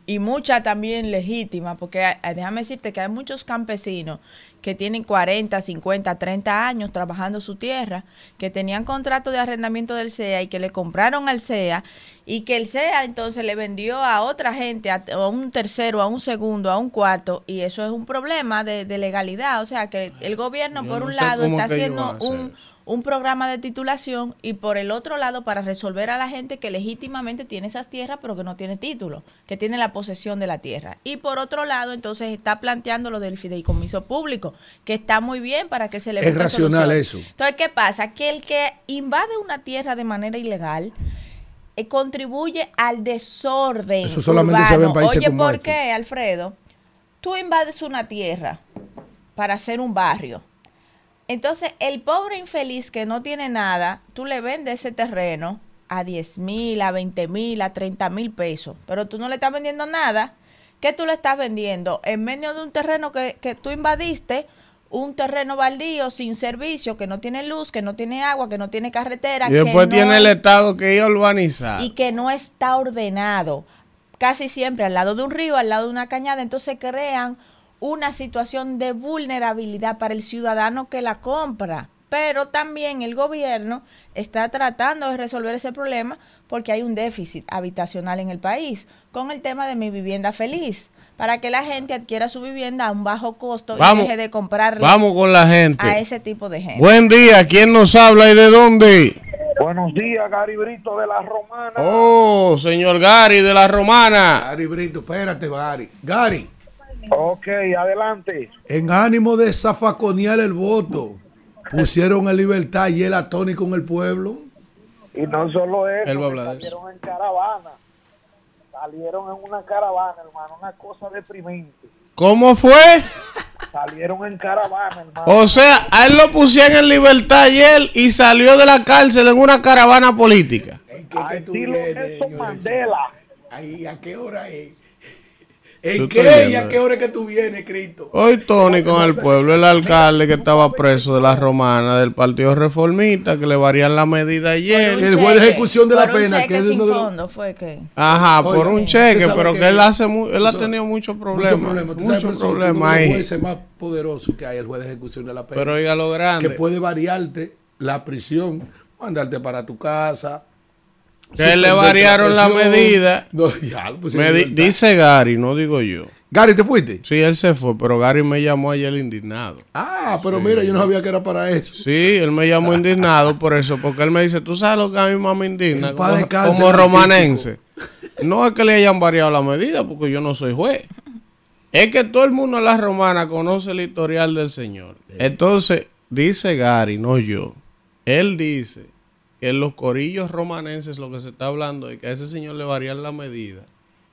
y mucha también legítima, porque déjame decirte que hay muchos campesinos que tienen 40, 50, 30 años trabajando su tierra, que tenían contrato de arrendamiento del CEA y que le compraron al CEA y que el CEA entonces le vendió a otra gente, a, un tercero, a un segundo, a un cuarto, y eso es un problema de, legalidad. O sea, que el gobierno, por un lado, está haciendo un un programa de titulación y por el otro lado para resolver a la gente que legítimamente tiene esas tierras pero que no tiene título, que tiene la posesión de la tierra. Y por otro lado entonces está planteando lo del fideicomiso público, que está muy bien para que se le... Es racional eso. Entonces, ¿qué pasa? Que el que invade una tierra de manera ilegal eh, contribuye al desorden. Eso solamente se ve en países Oye, ¿por qué, Alfredo? Tú invades una tierra para hacer un barrio entonces, el pobre infeliz que no tiene nada, tú le vendes ese terreno a 10 mil, a 20 mil, a 30 mil pesos, pero tú no le estás vendiendo nada. ¿Qué tú le estás vendiendo? En medio de un terreno que, que tú invadiste, un terreno baldío sin servicio, que no tiene luz, que no tiene agua, que no tiene carretera. Y después tiene el Estado que ir urbanizar. Y que no está ordenado. Casi siempre al lado de un río, al lado de una cañada. Entonces crean una situación de vulnerabilidad para el ciudadano que la compra. Pero también el gobierno está tratando de resolver ese problema porque hay un déficit habitacional en el país con el tema de mi vivienda feliz para que la gente adquiera su vivienda a un bajo costo y deje de comprarle vamos con la gente. a ese tipo de gente. Buen día, ¿quién nos habla y de dónde? Buenos días, Gary Brito de la Romana. Oh, señor Gary de la Romana. Gary Brito, espérate, Gary. Gary. Ok, adelante. En ánimo de zafaconear el voto, pusieron a libertad y el atónico con el pueblo. Y no solo eso, salieron en caravana. Salieron en una caravana, hermano, una cosa deprimente. ¿Cómo fue? Salieron en caravana, hermano. O sea, a él lo pusieron en libertad ayer y salió de la cárcel en una caravana política. ¿En qué, Mandela. Ahí, ¿A qué hora es? ¿En qué y a qué hora es que tú vienes, Cristo? Hoy Tony con el pueblo, el alcalde que estaba preso de la romana del Partido Reformista, que le varían la medida ayer. El juez de ejecución de la pena, cheque que es sin uno de los- fondo fue que. Ajá, por un cheque, pero que- que él hace él ha tenido muchos Mucho problemas. Muchos que problemas ahí. jueces más poderosos que hay, el juez de ejecución de la pena. Pero oiga lo grande. que puede variarte la prisión, mandarte para tu casa. Que le variaron la medida. No, ya, lo pusieron Me di- dice Gary, no digo yo. Gary, ¿te fuiste? Sí, él se fue, pero Gary me llamó ayer indignado. Ah, pero mira, yo no sabía que era para eso. Sí, él me llamó indignado por eso, porque él me dice, tú sabes lo que a mi mamá me indigna, como, romanense. No es que le hayan variado la medida, porque yo no soy juez. Es que todo el mundo en la romana conoce el historial del señor. Entonces, dice Gary, no yo. Él dice que en los corillos romanenses lo que se está hablando es que a ese señor le varían la medida.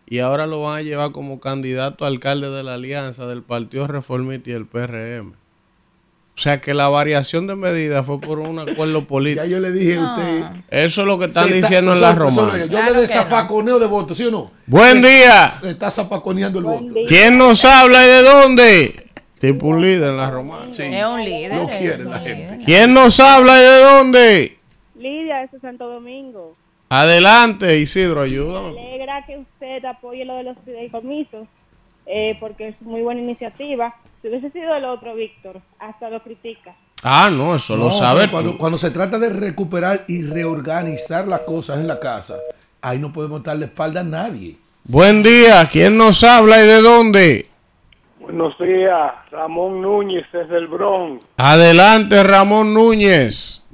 Y ahora lo van a llevar como candidato a alcalde de la alianza del Partido Reformista y el PRM. O sea que la variación de medida fue por un acuerdo *laughs* político. Ya yo le dije a usted. Eso es lo que están está- diciendo en la romana. Yo Claro le de que no. zafaconeo de votos, ¿sí o no? Buen Se- día. Se está zafaconeando el voto. ¿Quién nos habla y de dónde? Tipo un líder en la romana. Sí. Es un líder. Es quiere la gente. ¿Quién nos habla y de dónde? Lidia, es Santo Domingo. Adelante, Isidro, Me ayúdame. alegra que usted apoye lo de los fideicomisos, eh, porque es muy buena iniciativa. Si hubiese sido el otro, Víctor, hasta lo critica. Ah, no, eso lo No, pero cuando, cuando se trata de recuperar y reorganizar las cosas en la casa, ahí no podemos darle espalda a nadie. Buen día, ¿quién nos habla y de dónde? Buenos días, Ramón Núñez desde el Bronx. Adelante, Ramón Núñez.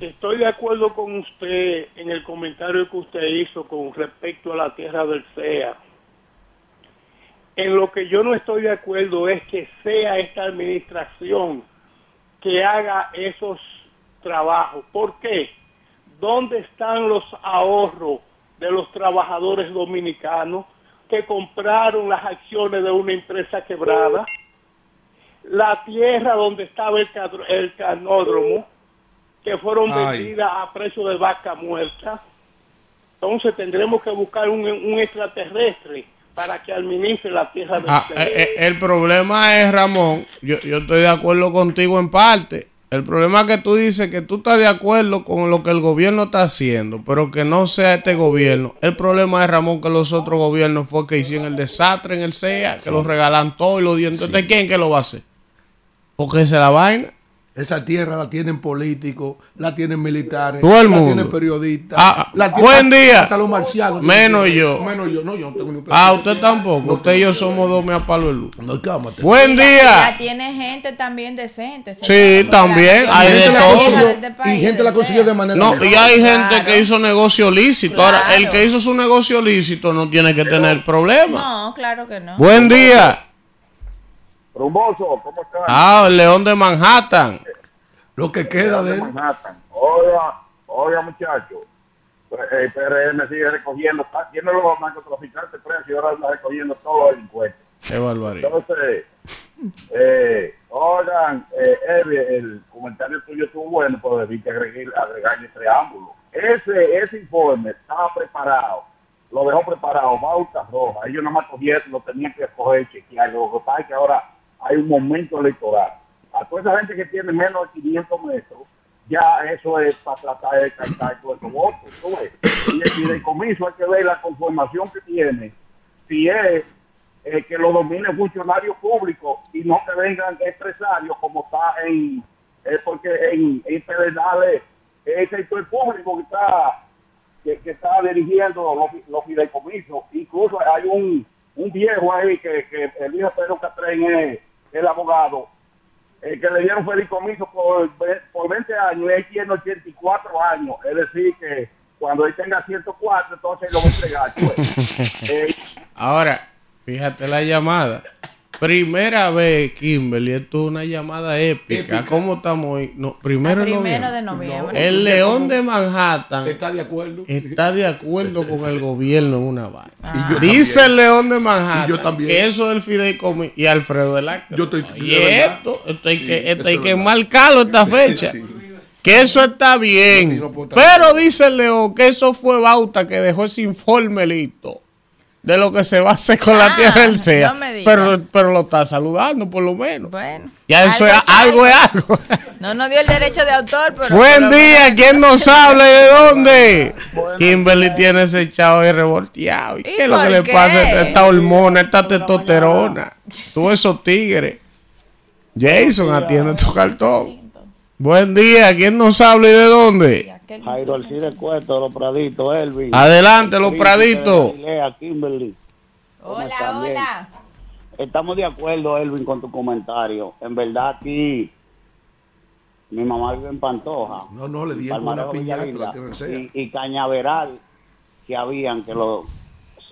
Estoy de acuerdo con usted en el comentario que usted hizo con respecto a la tierra del CEA. En lo que yo no estoy de acuerdo es que sea esta administración que haga esos trabajos. ¿Por qué? ¿Dónde están los ahorros de los trabajadores dominicanos que compraron las acciones de una empresa quebrada? La tierra donde estaba el, el canódromo, que fueron Ay. vendidas a precio de vaca muerta. Entonces tendremos que buscar un, un extraterrestre para que administre la tierra del Ah, CEA. eh, eh, el problema es, Ramón, yo, yo estoy de acuerdo contigo en parte. El problema es que tú dices que tú estás de acuerdo con lo que el gobierno está haciendo, pero que no sea este gobierno. El problema es, Ramón, que los otros gobiernos fue que hicieron el desastre en el CEA, que lo regalan todo y lo dieron. Entonces, ¿quién que lo va a hacer? Porque esa es la vaina. Esa tierra la tienen políticos, la tienen militares, Todo el la tienen periodistas. Ah, la buen día. Hasta los marcianos. Menos yo. Menos yo, no, yo no tengo ni Ah, usted tampoco. No usted y yo somos dos me palo el luz. No. Buen Ya día. tiene gente también decente. Sí, señor, también, hay de gente la todo. consiguió- este país, y gente la consiguió de manera No, legal. y hay gente Claro. que hizo negocio lícito. Ahora, el que hizo su negocio lícito no tiene que tener problema. No, claro que no. Buen día. Rumboso, ¿cómo están? Ah, el león de Manhattan. Lo que queda de él. Manhattan. Oiga, oiga muchachos, el PRM sigue recogiendo, está- tiene los narcotraficantes presos y ahora está recogiendo todos los delincuentes. Qué barbaridad. Entonces, eh, oigan, eh, Evi, el comentario tuyo estuvo bueno, pero debiste agregar, agregarle preámbulo. Ese, ese informe estaba preparado, lo dejó preparado, Bauta Roja. Ellos nada más cogieron, lo tenían que escoger y chequear. Lo que pasa es que ahora hay un momento electoral. A toda esa gente que tiene menos de 500 metros, ya eso es para tratar de descartar todos esos votos. ¿tú? Y el fideicomiso hay que ver la conformación que tiene, si es eh, que lo dominen funcionarios públicos y no que vengan empresarios como está en, eh, porque en, en Pedernales es el sector público que está que, que dirigiendo los, los fideicomisos. Incluso hay un, un viejo ahí que, que el hijo Pedro Catrén es el abogado, eh, que le dieron fideicomiso por, por 20 años y él tiene 84 años. Es decir, que cuando él tenga 104, entonces lo va a entregar. pues. *laughs* Eh, Ahora, fíjate la llamada. Primera vez, Kimberly, esto es una llamada épica. ¿Cómo estamos hoy? No, primero, de Primero noviembre. de noviembre. El león de Manhattan ¿Está de acuerdo? está de acuerdo con el gobierno en una vaina. Yo Dice también. el león de Manhattan Y yo también. que eso del fideicomiso y Alfredo del Acre. Yo estoy- y esto, esto hay Sí, que, esto eso hay es que verdad. marcarlo esta fecha. Sí. Que eso está bien. Pero dice el león que eso fue Bauta que dejó ese informe listo. De lo que se va a hacer con la Ah, tierra del SEA. no pero, pero lo está saludando, por lo menos. Bueno. Ya eso es algo, es algo. *laughs* No nos dio el derecho de autor, pero. Buen día, ¿quién nos *laughs* habla y de dónde? Kimberly tiene ese chavo ahí revolteado. ¿Y ¿Y qué es lo que le pasa a esta hormona, esta testosterona? Tú esos tigres. Jason, atiende tu cartón. Buen día, ¿quién nos habla y de dónde? Jairo Alcide Cueto, Los Praditos, Elvis. Adelante, los praditos. Kimberly. Hola, hola. Estamos de acuerdo, Elvin, con tu comentario. En verdad, aquí mi mamá vive en Pantoja. No, no, le dieron una piñata y, y Cañaveral, que habían, que lo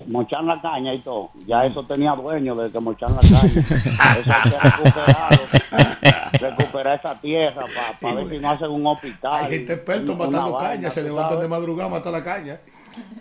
mochan la caña y todo. Ya eso tenía dueño desde que mochan la caña. *laughs* eso hay que recuperarlo. *laughs* recuperar esa tierra para ver si no hacen un hospital. Hay gente experta una matando caña, se levantan de madrugada a matar la caña.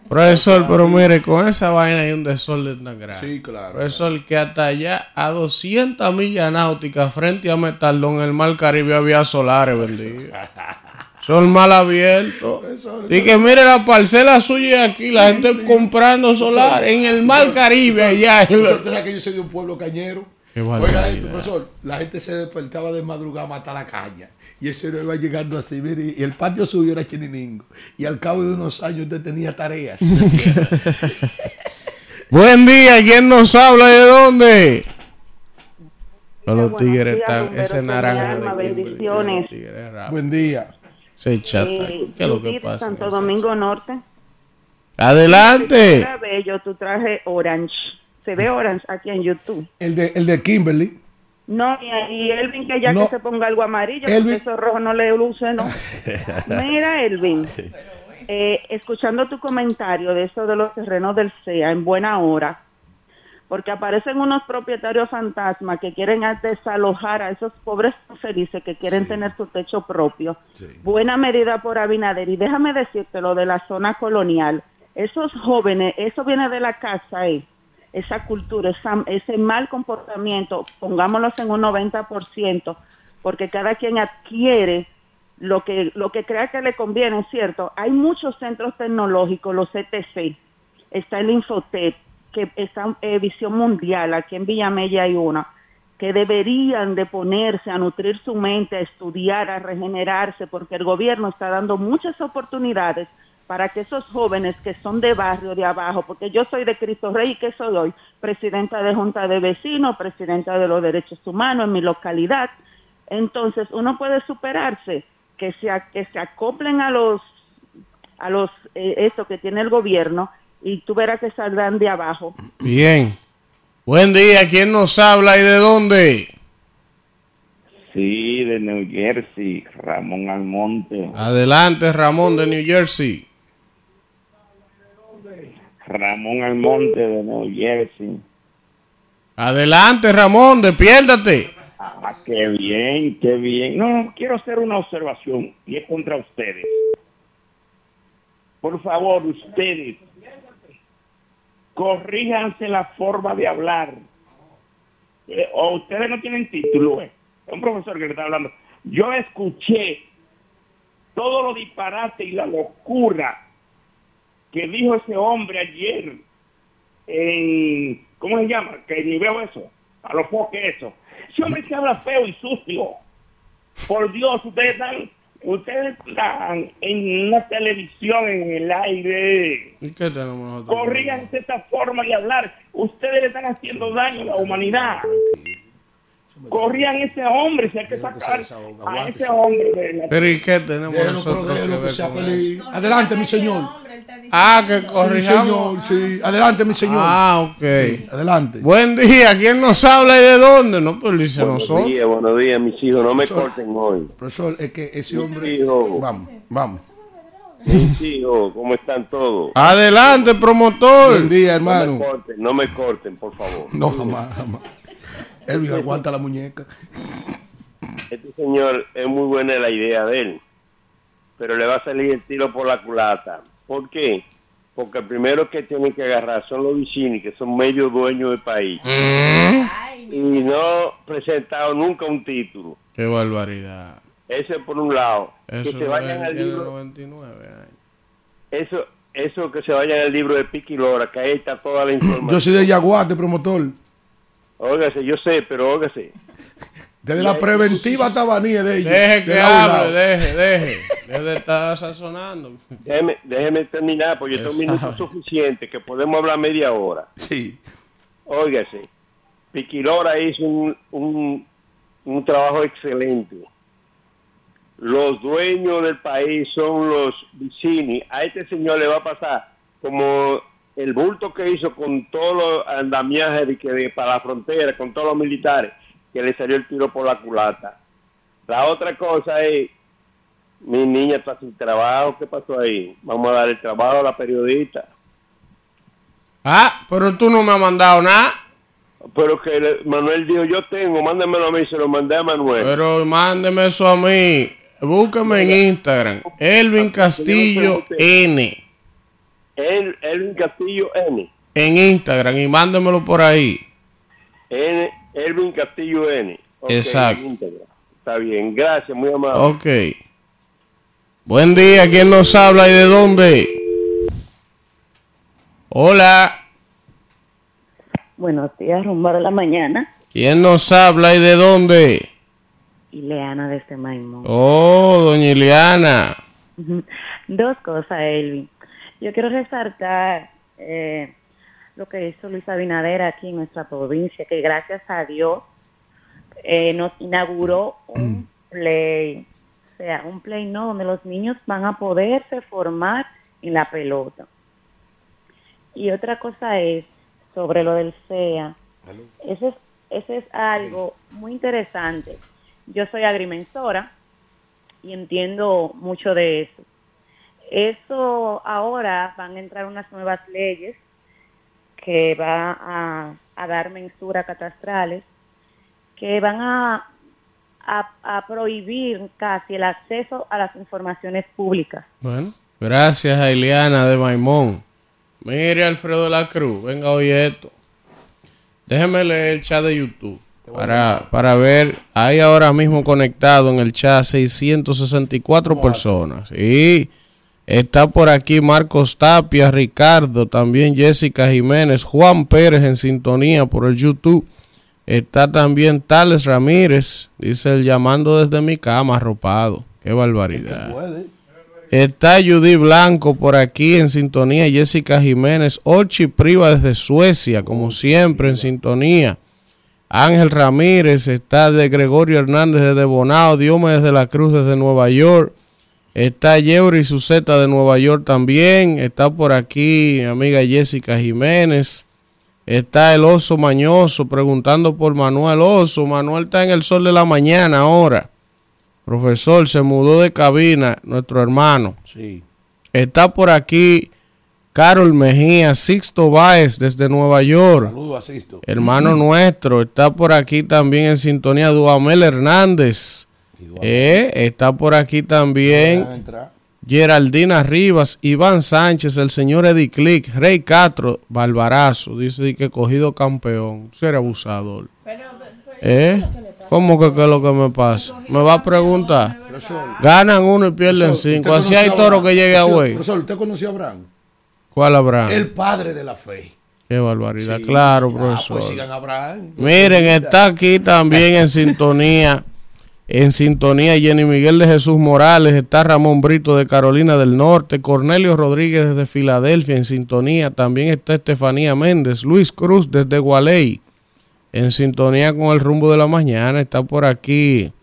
Profesor, pero mire, con esa vaina hay un desorden tan grande. Sí, claro. Profesor, que hasta allá a 200 millas náuticas frente a Metaldón, en el Mar Caribe, había solares vendidos. *laughs* Son mal abiertos. Y que mire la parcela suya aquí, la gente comprando solar en el Mar Caribe allá. Profesor, usted sabe que yo soy de un pueblo cañero. Qué Oiga, esto, profesor, la gente se despertaba de madrugada a matar la caña. Y eso no iba llegando así, mire, y el patio suyo era chininingo. Y al cabo de unos años usted tenía tareas. *laughs* Buen día, ¿quién nos habla de dónde? Los tigres están, ese Kimberly, bendiciones. Buen día. Se chata. Eh, ¿Qué es lo que pasa? Santo Domingo Norte. Adelante. Bello, tú traje orange. Se ve orange aquí en YouTube. El de, el de Kimberly. No, y, y Elvin que ya No. que se ponga algo amarillo, Elvin- porque eso rojo no le luce, ¿no? *laughs* Mira, Elvin, eh, escuchando tu comentario de eso de los terrenos del CEA en buena hora, porque aparecen unos propietarios fantasmas que quieren desalojar a esos pobres felices que quieren tener su techo propio. Buena medida por Abinader. Y déjame decirte lo de la zona colonial. Esos jóvenes, eso viene de la casa, eh esa cultura, esa- ese mal comportamiento, pongámoslos en un 90%, porque cada quien adquiere lo que, lo que crea que le conviene, ¿cierto? Hay muchos centros tecnológicos, los ETC, está el Infotep, que está eh, Visión Mundial, aquí en Villamella hay una, que deberían de ponerse a nutrir su mente, a estudiar, a regenerarse, porque el gobierno está dando muchas oportunidades para que esos jóvenes que son de barrio, de abajo, porque yo soy de Cristo Rey y que soy hoy, presidenta de Junta de Vecinos, presidenta de los Derechos Humanos en mi localidad, entonces uno puede superarse, que se, que se acoplen a los, a los, eh, esto que tiene el gobierno y tú verás que saldrán de abajo. Bien. Buen día, ¿quién nos habla y de dónde? Sí, de New Jersey, Ramón Almonte. Adelante, Ramón de New Jersey. Ramón Almonte de New Jersey. Adelante, Ramón, despiértate. Ah, qué bien, qué bien. No, no, quiero hacer una observación y es contra ustedes. Por favor, ustedes, corríjanse la forma de hablar. Eh, o ustedes no tienen título, eh. Es un profesor que le está hablando. Yo escuché todo lo disparate y la locura que dijo ese hombre ayer en, ¿cómo se llama? Que ni veo eso, a los foques eso. Ese hombre se habla feo y sucio. Por Dios, ustedes están, ustedes están en una televisión en el aire. ¿Y qué tenemos nosotros? Corríganse esta forma de hablar. Ustedes le están haciendo daño a la humanidad. Corrían ese hombre, si hay que sacar a ese hombre de la Pero ¿y qué tenemos nosotros que sea con feliz. eso? Adelante, mi señor. Ah, que Sí, corrijamos. señor, sí. Adelante, mi señor. Ah, ok. Adelante. Buen día, ¿quién nos habla y de dónde? No, pues dice Buenos nosotros. días, buenos días, mis hijos. No me Profesor. corten hoy. Profesor, es que ese hombre. hijo. Vamos, vamos. Mis hijos, ¿cómo están todos? Adelante, promotor. Buen día, No me hermano. corten, no me corten, por favor. No, jamás, jamás. Elvin aguanta la muñeca. *laughs* Este señor es muy buena la idea de él, pero le va a salir el tiro por la culata. ¿Por qué? Porque el primero que tienen que agarrar son los vecinos, que son medio dueños del país. Y no presentado nunca un título. Qué barbaridad. Eso es por un lado. Eso que se vayan al libro. 99 años. Eso, eso que se vaya en el libro de Piqui Lora, que ahí está toda la información. Yo soy de Yaguate, promotor. Óigase, yo sé, pero óigase. Desde la preventiva tabanía de ellos. Deje de que hable, deje, deje. Deje de estar sazonando. Déjeme, déjeme terminar, porque yo tengo un minuto suficiente, que podemos hablar media hora. Sí. Óigase, Piquilora hizo un, un, un trabajo excelente. Los dueños del país son los Vicini. A este señor le va a pasar como el bulto que hizo con todos los andamiajes de que de- para la frontera, con todos los militares, que le salió el tiro por la culata. La otra cosa es, mi niña está sin trabajo, ¿qué pasó ahí? Vamos a dar el trabajo a la periodista. Ah, pero tú no me has mandado nada. Pero que le- Manuel dijo, yo tengo, mándamelo a mí, se lo mandé a Manuel. Pero mándeme eso a mí. Búsqueme en Instagram. Elvin Castillo N. El, Elvin Castillo N. En Instagram y mándemelo por ahí. N. Elvin Castillo N. Exacto. Está bien, gracias, muy amable. Ok. Buen día, ¿quién nos habla y de dónde? Hola, Buenos días, rumbo de la mañana. ¿quién nos habla y de dónde? Ileana desde Maimón. Oh, doña Ileana. Dos cosas, Elvin. Yo quiero resaltar eh, lo que hizo Luis Abinader aquí en nuestra provincia, que gracias a Dios eh, nos inauguró un play, o sea, un play no, donde los niños van a poderse formar en la pelota. Y otra cosa es sobre lo del CEA. Ese es, ese es algo muy interesante. Yo soy agrimensora y entiendo mucho de eso. Eso ahora van a entrar unas nuevas leyes que va a, a dar mensura catastrales, que van a, a, a prohibir casi el acceso a las informaciones públicas. Bueno, gracias a Ileana de Maimón. Mire, Alfredo de la Cruz, venga, oye esto. Déjeme leer el chat de YouTube para, para ver. Hay ahora mismo conectado en el chat 664 personas. Y está por aquí Marcos Tapia, Ricardo, también Jessica Jiménez, Juan Pérez en sintonía por el YouTube. Está también Tales Ramírez, dice el llamando desde mi cama arropado. Qué barbaridad. Puede. Está Judy Blanco por aquí en sintonía, Jessica Jiménez, Ochi Priva desde Suecia, como siempre en sintonía. Ángel Ramírez, está de Gregorio Hernández desde Bonao, Diomedes de la Cruz desde Nueva York. Está Yeuri Suceta de Nueva York también. Está por aquí mi amiga Jessica Jiménez. Está el oso mañoso preguntando por Manuel Oso. Manuel está en el sol de la mañana ahora. Profesor, se mudó de cabina, nuestro hermano. Sí. Está por aquí Carol Mejía, Sixto Báez desde Nueva York. Saludo a Sisto. Hermano nuestro, está por aquí también en sintonía Duamel Hernández. Eh, está por aquí también. Geraldina Rivas, Iván Sánchez, el señor Eddie Click, Rey Castro, Barbarazo, dice que cogido campeón, ser abusador. ¿Eh? ¿Cómo que qué es lo que me pasa? Me va a preguntar. Ganan uno y pierden Profesor, cinco. ¿usted Así hay toro que llegue a Profesor, güey. Profesor, ¿usted conoció a Abraham? ¿Cuál Abraham? El padre de la fe. Qué barbaridad. Sí. claro, Ah, profesor. pues sigan a Abraham. Miren, está aquí también en *laughs* sintonía. En sintonía Jenny Miguel de Jesús Morales, está Ramón Brito de Carolina del Norte, Cornelio Rodríguez desde Filadelfia en sintonía, también está Estefanía Méndez, Luis Cruz desde Gualey, en sintonía con el rumbo de la mañana, está por aquí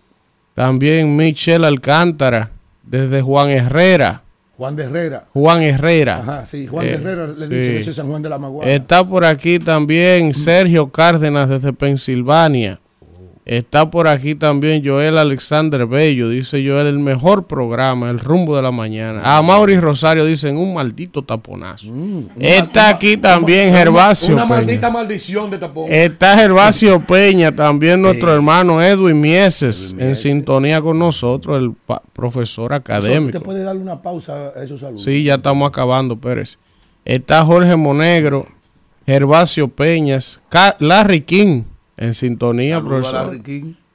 también Michelle Alcántara desde Juan Herrera, Juan de Herrera. Juan Herrera. Ajá, sí, Juan Eh, de Herrera le dice sí. San Juan de la Maguana. Está por aquí también Sergio Cárdenas desde Pensilvania. Está por aquí también Joel Alexander Bello. Dice Joel, el mejor programa, el rumbo de la mañana. A Mauri Rosario dicen un maldito taponazo. Está aquí también Gervasio. Una Peña. maldita maldición de tapón. Está Gervasio Peña, también nuestro hermano Edwin Mieses, en sintonía con nosotros, el profesor académico. ¿Usted puede darle una pausa a esos saludos? Sí, ya estamos acabando, Pérez. Está Jorge Monegro, Gervasio Peñas, Larry King en sintonía, profesor.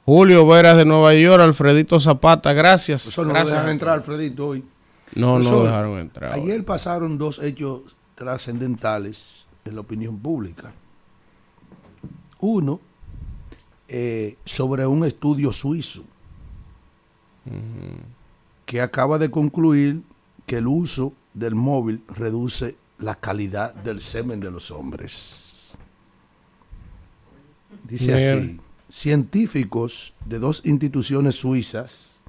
Julio Veras de Nueva York, Alfredito Zapata, gracias. Eso no gracias. dejan entrar, Alfredito, hoy. No, no Profesor, dejaron entrar. Ayer pasaron dos hechos trascendentales en la opinión pública. Uno, eh, sobre un estudio suizo que acaba de concluir que el uso del móvil reduce la calidad del semen de los hombres. Dice Bien. así, científicos de dos instituciones suizas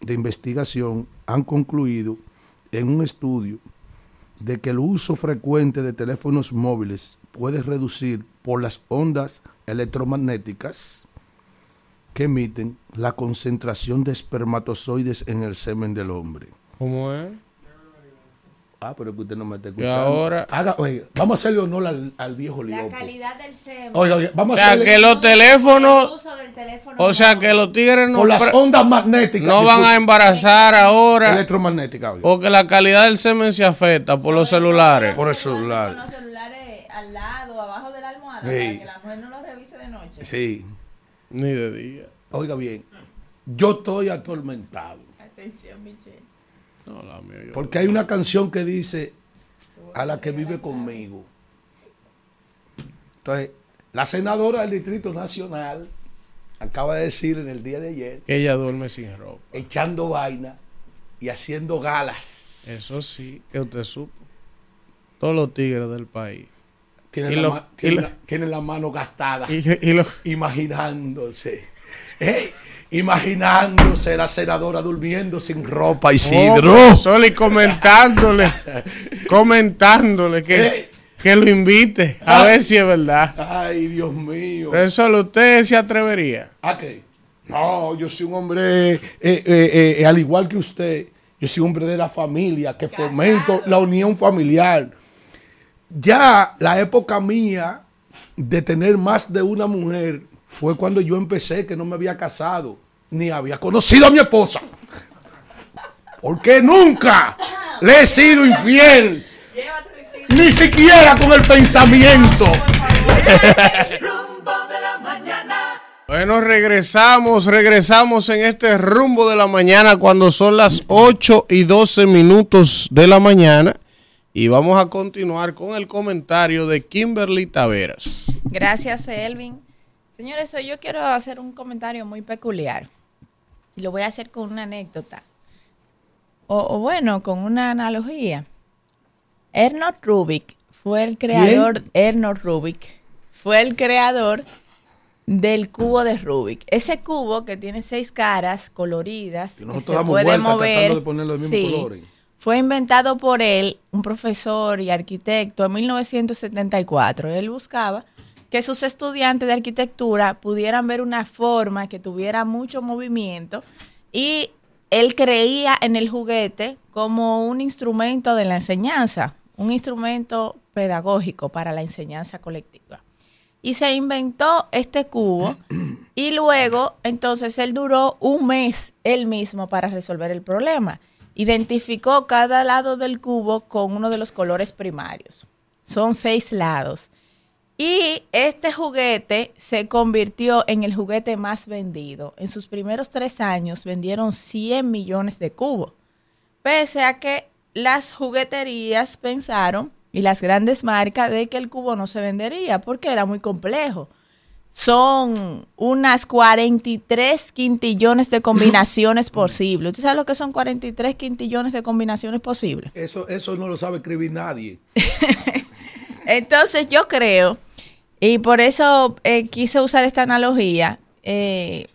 de investigación han concluido en un estudio de que el uso frecuente de teléfonos móviles puede reducir por las ondas electromagnéticas que emiten la concentración de espermatozoides en el semen del hombre. ¿Cómo es? Ah, pero es que usted no me está Y escuchando. ahora. Haga- oiga, vamos a hacerle honor al, al viejo La Liopo. calidad del semen. Oiga, oiga, vamos O a sea, hacerle que los teléfonos. El uso del teléfono O sea, que los tigres no, por las ondas magnéticas. no van a embarazar ahora. electromagnéticas. oiga. O que la calidad del semen se afecta por los celulares. Por el Con celular. los celulares al lado, abajo de la almohada, Sí. para que la mujer no lo revise de noche. Sí. Ni de día. Oiga bien, yo estoy atormentado. Atención, Michelle. No, la mía, yo- Porque hay una canción que dice a la que vive conmigo. Entonces, la senadora del Distrito Nacional acaba de decir en el día de ayer, Que ella duerme sin ropa. echando vaina y haciendo galas. Eso sí, que usted supo. Todos los tigres del país. Tiene, Y la, lo- ma- y tiene lo- la- tiene la mano gastada. Y, y lo- imaginándose. ¿eh? Imaginándose la senadora durmiendo sin ropa, Isidro. Oh, Sol, y comentándole, *laughs* comentándole que, Eh. que lo invite a Ah. ver si es verdad. Ay, Dios mío. Pero Sol, usted se atrevería. ¿A qué? No, yo soy un hombre, eh, eh, eh, al igual que usted, yo soy un hombre de la familia, que fomento la unión familiar. Ya la época mía de tener más de una mujer fue cuando yo empecé, que no me había casado, ni había conocido a mi esposa. Porque nunca le he sido infiel, ni siquiera con el pensamiento. Rumbo de la mañana. Bueno, regresamos, regresamos en este rumbo de la mañana cuando son las 8 y 12 minutos de la mañana. Y vamos a continuar con el comentario de Kimberly Taveras. Gracias, Elvin. Señores, hoy yo quiero hacer un comentario muy peculiar. Y lo voy a hacer con una anécdota. O, o bueno, con una analogía. Ernest Rubik fue el creador, Ernest Rubik fue el creador del cubo de Rubik. Ese cubo que tiene seis caras coloridas, Y que nosotros se damos puede vueltas mover. de ponerle los mismos Sí. colores. Fue inventado por él, un profesor y arquitecto, en 1974. Él buscaba que sus estudiantes de arquitectura pudieran ver una forma que tuviera mucho movimiento y él creía en el juguete como un instrumento de la enseñanza, un instrumento pedagógico para la enseñanza colectiva. Y se inventó este cubo *clears throat* y luego entonces él duró un mes él mismo para resolver el problema. Identificó cada lado del cubo con uno de los colores primarios. Son seis lados. Y este juguete se convirtió en el juguete más vendido. En sus primeros tres años vendieron 100 millones de cubos. Pese a que las jugueterías pensaron y las grandes marcas de que el cubo no se vendería porque era muy complejo. Son unas 43 quintillones de combinaciones *laughs* posibles. ¿Usted sabe lo que son 43 quintillones de combinaciones posibles? Eso, eso no lo sabe escribir nadie. *laughs* Entonces yo creo, y por eso eh, quise usar esta analogía, eh,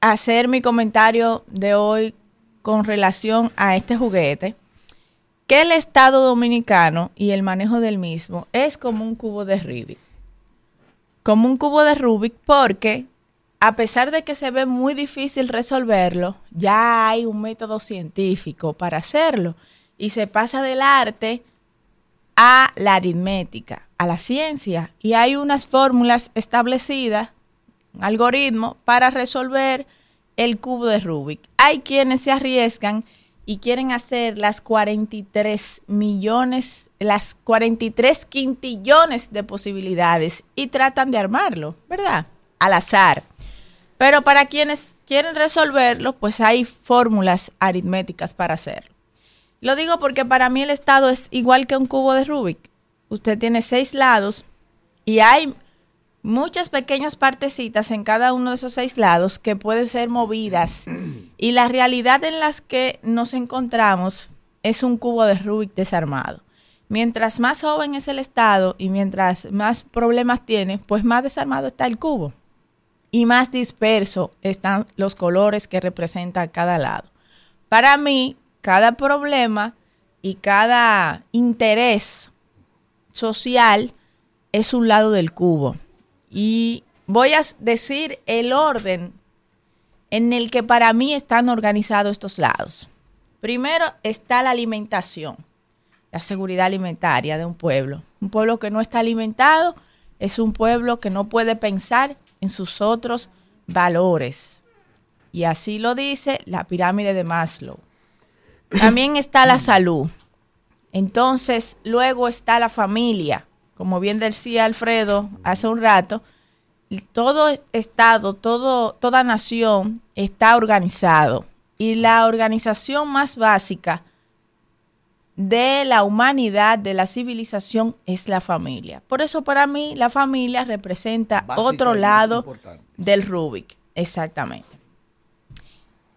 hacer mi comentario de hoy con relación a este juguete, que el Estado dominicano y el manejo del mismo es como un cubo de Rubik. Como un cubo de Rubik porque a pesar de que se ve muy difícil resolverlo, ya hay un método científico para hacerlo y se pasa del arte a la aritmética, a la ciencia. Y hay unas fórmulas establecidas, un algoritmo, para resolver el cubo de Rubik. Hay quienes se arriesgan y quieren hacer las 43 millones, las 43 quintillones de posibilidades y tratan de armarlo, ¿verdad? Al azar. Pero para quienes quieren resolverlo, pues hay fórmulas aritméticas para hacerlo. Lo digo porque para mí el estado es igual que un cubo de Rubik. Usted tiene seis lados y hay muchas pequeñas partecitas en cada uno de esos seis lados que pueden ser movidas. *clears throat* Y la realidad en las que nos encontramos es un cubo de Rubik desarmado. Mientras más joven es el estado y mientras más problemas tiene, pues más desarmado está el cubo y más disperso están los colores que representa cada lado. Para mí, cada problema y cada interés social es un lado del cubo. Y voy a decir el orden en el que para mí están organizados estos lados. Primero está la alimentación, la seguridad alimentaria de un pueblo. Un pueblo que no está alimentado es un pueblo que no puede pensar en sus otros valores. Y así lo dice la pirámide de Maslow. También está la salud. Entonces, luego está la familia. Como bien decía Alfredo hace un rato, todo estado, todo, toda nación está organizado. Y la organización más básica de la humanidad, de la civilización, es la familia. Por eso para mí la familia representa otro lado del Rubik. Exactamente.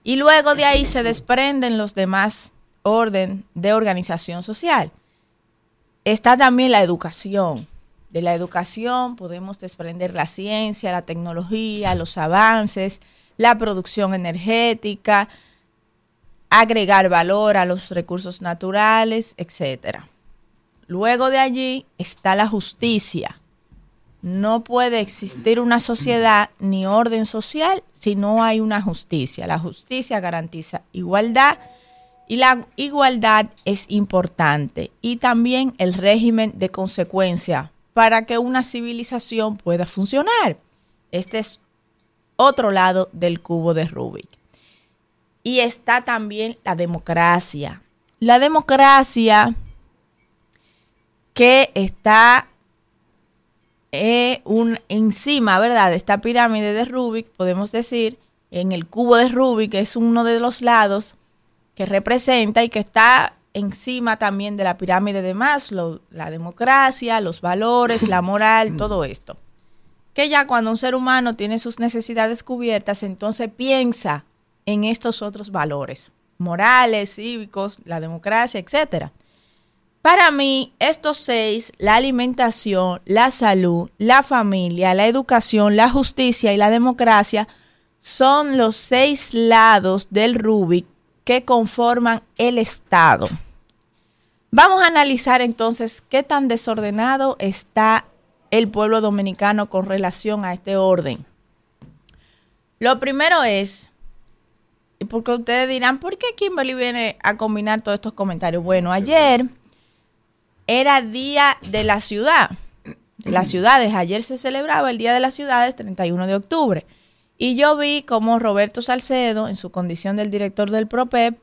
Y luego de ahí se desprenden los demás orden de organización social. Está también la educación. De la educación podemos desprender la ciencia, la tecnología, los avances, la producción energética, agregar valor a los recursos naturales, etcétera. Luego de allí está la justicia. No puede existir una sociedad ni orden social si no hay una justicia. La justicia garantiza igualdad y la igualdad es importante. Y también el régimen de consecuencia para que una civilización pueda funcionar. Este es otro lado del cubo de Rubik. Y está también la democracia. La democracia que está eh, un, encima, ¿verdad? De esta pirámide de Rubik, podemos decir, en el cubo de Rubik, que es uno de los lados que representa y que está encima también de la pirámide de Maslow, la democracia, los valores, la moral, *coughs* todo esto. Que ya cuando un ser humano tiene sus necesidades cubiertas, entonces piensa en estos otros valores morales, cívicos, la democracia, etcétera. Para mí, estos seis, la alimentación, la salud, la familia, la educación, la justicia y la democracia, son los seis lados del Rubik que conforman el Estado. Vamos a analizar entonces qué tan desordenado está el pueblo dominicano con relación a este orden. Lo primero es porque ustedes dirán, ¿por qué Kimberly viene a combinar todos estos comentarios? Bueno, ayer era Día de la Ciudad, las ciudades. Ayer se celebraba el Día de las Ciudades, 31 de octubre. Y yo vi como Roberto Salcedo, en su condición del director del PROPEP,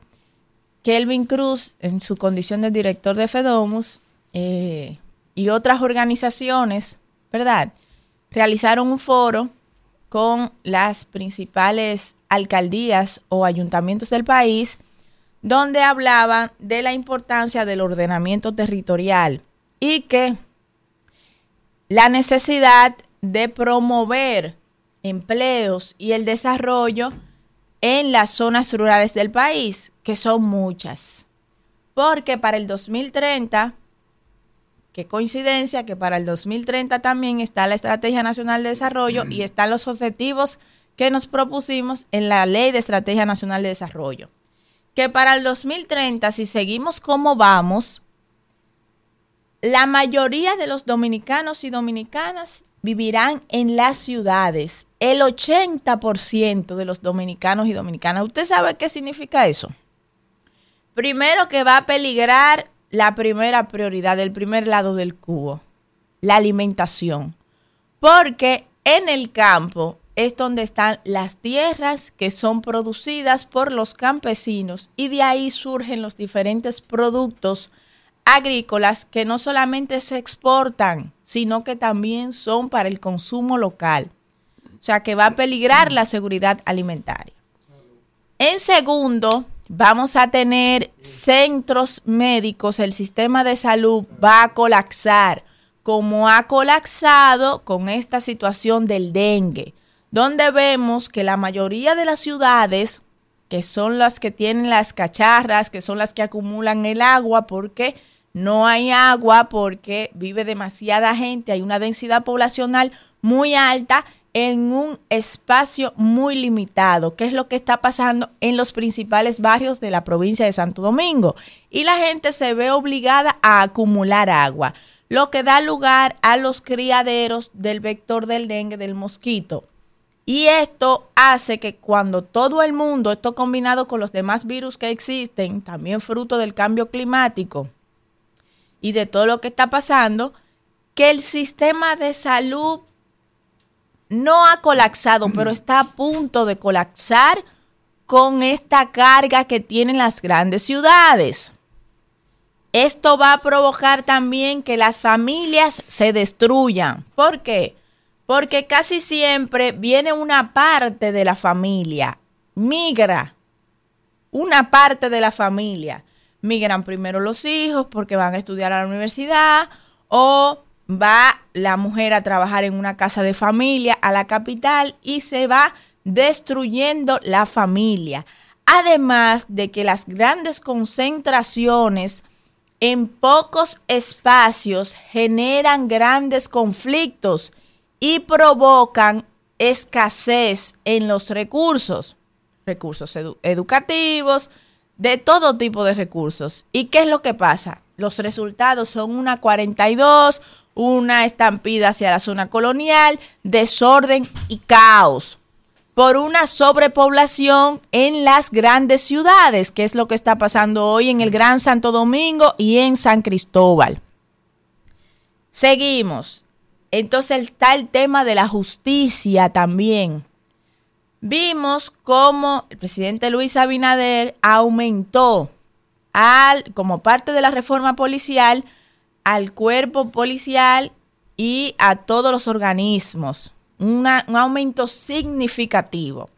Kelvin Cruz, en su condición de director de FEDOMUS, eh, y otras organizaciones, ¿verdad? Realizaron un foro con las principales alcaldías o ayuntamientos del país, donde hablaban de la importancia del ordenamiento territorial y que la necesidad de promover empleos y el desarrollo en las zonas rurales del país, que son muchas. Porque para el 2030 Qué coincidencia que para el 2030 también está la Estrategia Nacional de Desarrollo y están los objetivos que nos propusimos en la Ley de Estrategia Nacional de Desarrollo. Que para el 2030, si seguimos como vamos, la mayoría de los dominicanos y dominicanas vivirán en las ciudades. El 80% de los dominicanos y dominicanas. ¿Usted sabe qué significa eso? Primero que va a peligrar la primera prioridad, el primer lado del cubo, la alimentación. Porque en el campo es donde están las tierras que son producidas por los campesinos y de ahí surgen los diferentes productos agrícolas que no solamente se exportan, sino que también son para el consumo local. O sea que va a peligrar la seguridad alimentaria. En segundo, vamos a tener centros médicos, el sistema de salud va a colapsar, como ha colapsado con esta situación del dengue, donde vemos que la mayoría de las ciudades, que son las que tienen las cacharras, que son las que acumulan el agua, porque no hay agua, porque vive demasiada gente, hay una densidad poblacional muy alta en un espacio muy limitado, que es lo que está pasando en los principales barrios de la provincia de Santo Domingo. Y la gente se ve obligada a acumular agua, lo que da lugar a los criaderos del vector del dengue, del mosquito. Y esto hace que cuando todo el mundo, esto combinado con los demás virus que existen, también fruto del cambio climático y de todo lo que está pasando, que el sistema de salud no ha colapsado, pero *clears throat* está a punto de colapsar con esta carga que tienen las grandes ciudades. Esto va a provocar también que las familias se destruyan. ¿Por qué? Porque casi siempre viene una parte de la familia, migra una parte de la familia. Migran primero los hijos porque van a estudiar a la universidad o va la mujer a trabajar en una casa de familia a la capital y se va destruyendo la familia. Además de que las grandes concentraciones en pocos espacios generan grandes conflictos y provocan escasez en los recursos, recursos educativos, de todo tipo de recursos. ¿Y qué es lo que pasa? Los resultados son una 42, una estampida hacia la zona colonial, desorden y caos por una sobrepoblación en las grandes ciudades, que es lo que está pasando hoy en el Gran Santo Domingo y en San Cristóbal. Seguimos. Entonces está el tema de la justicia también. Vimos cómo el presidente Luis Abinader aumentó al, como parte de la reforma policial al cuerpo policial y a todos los organismos. un aumento significativo.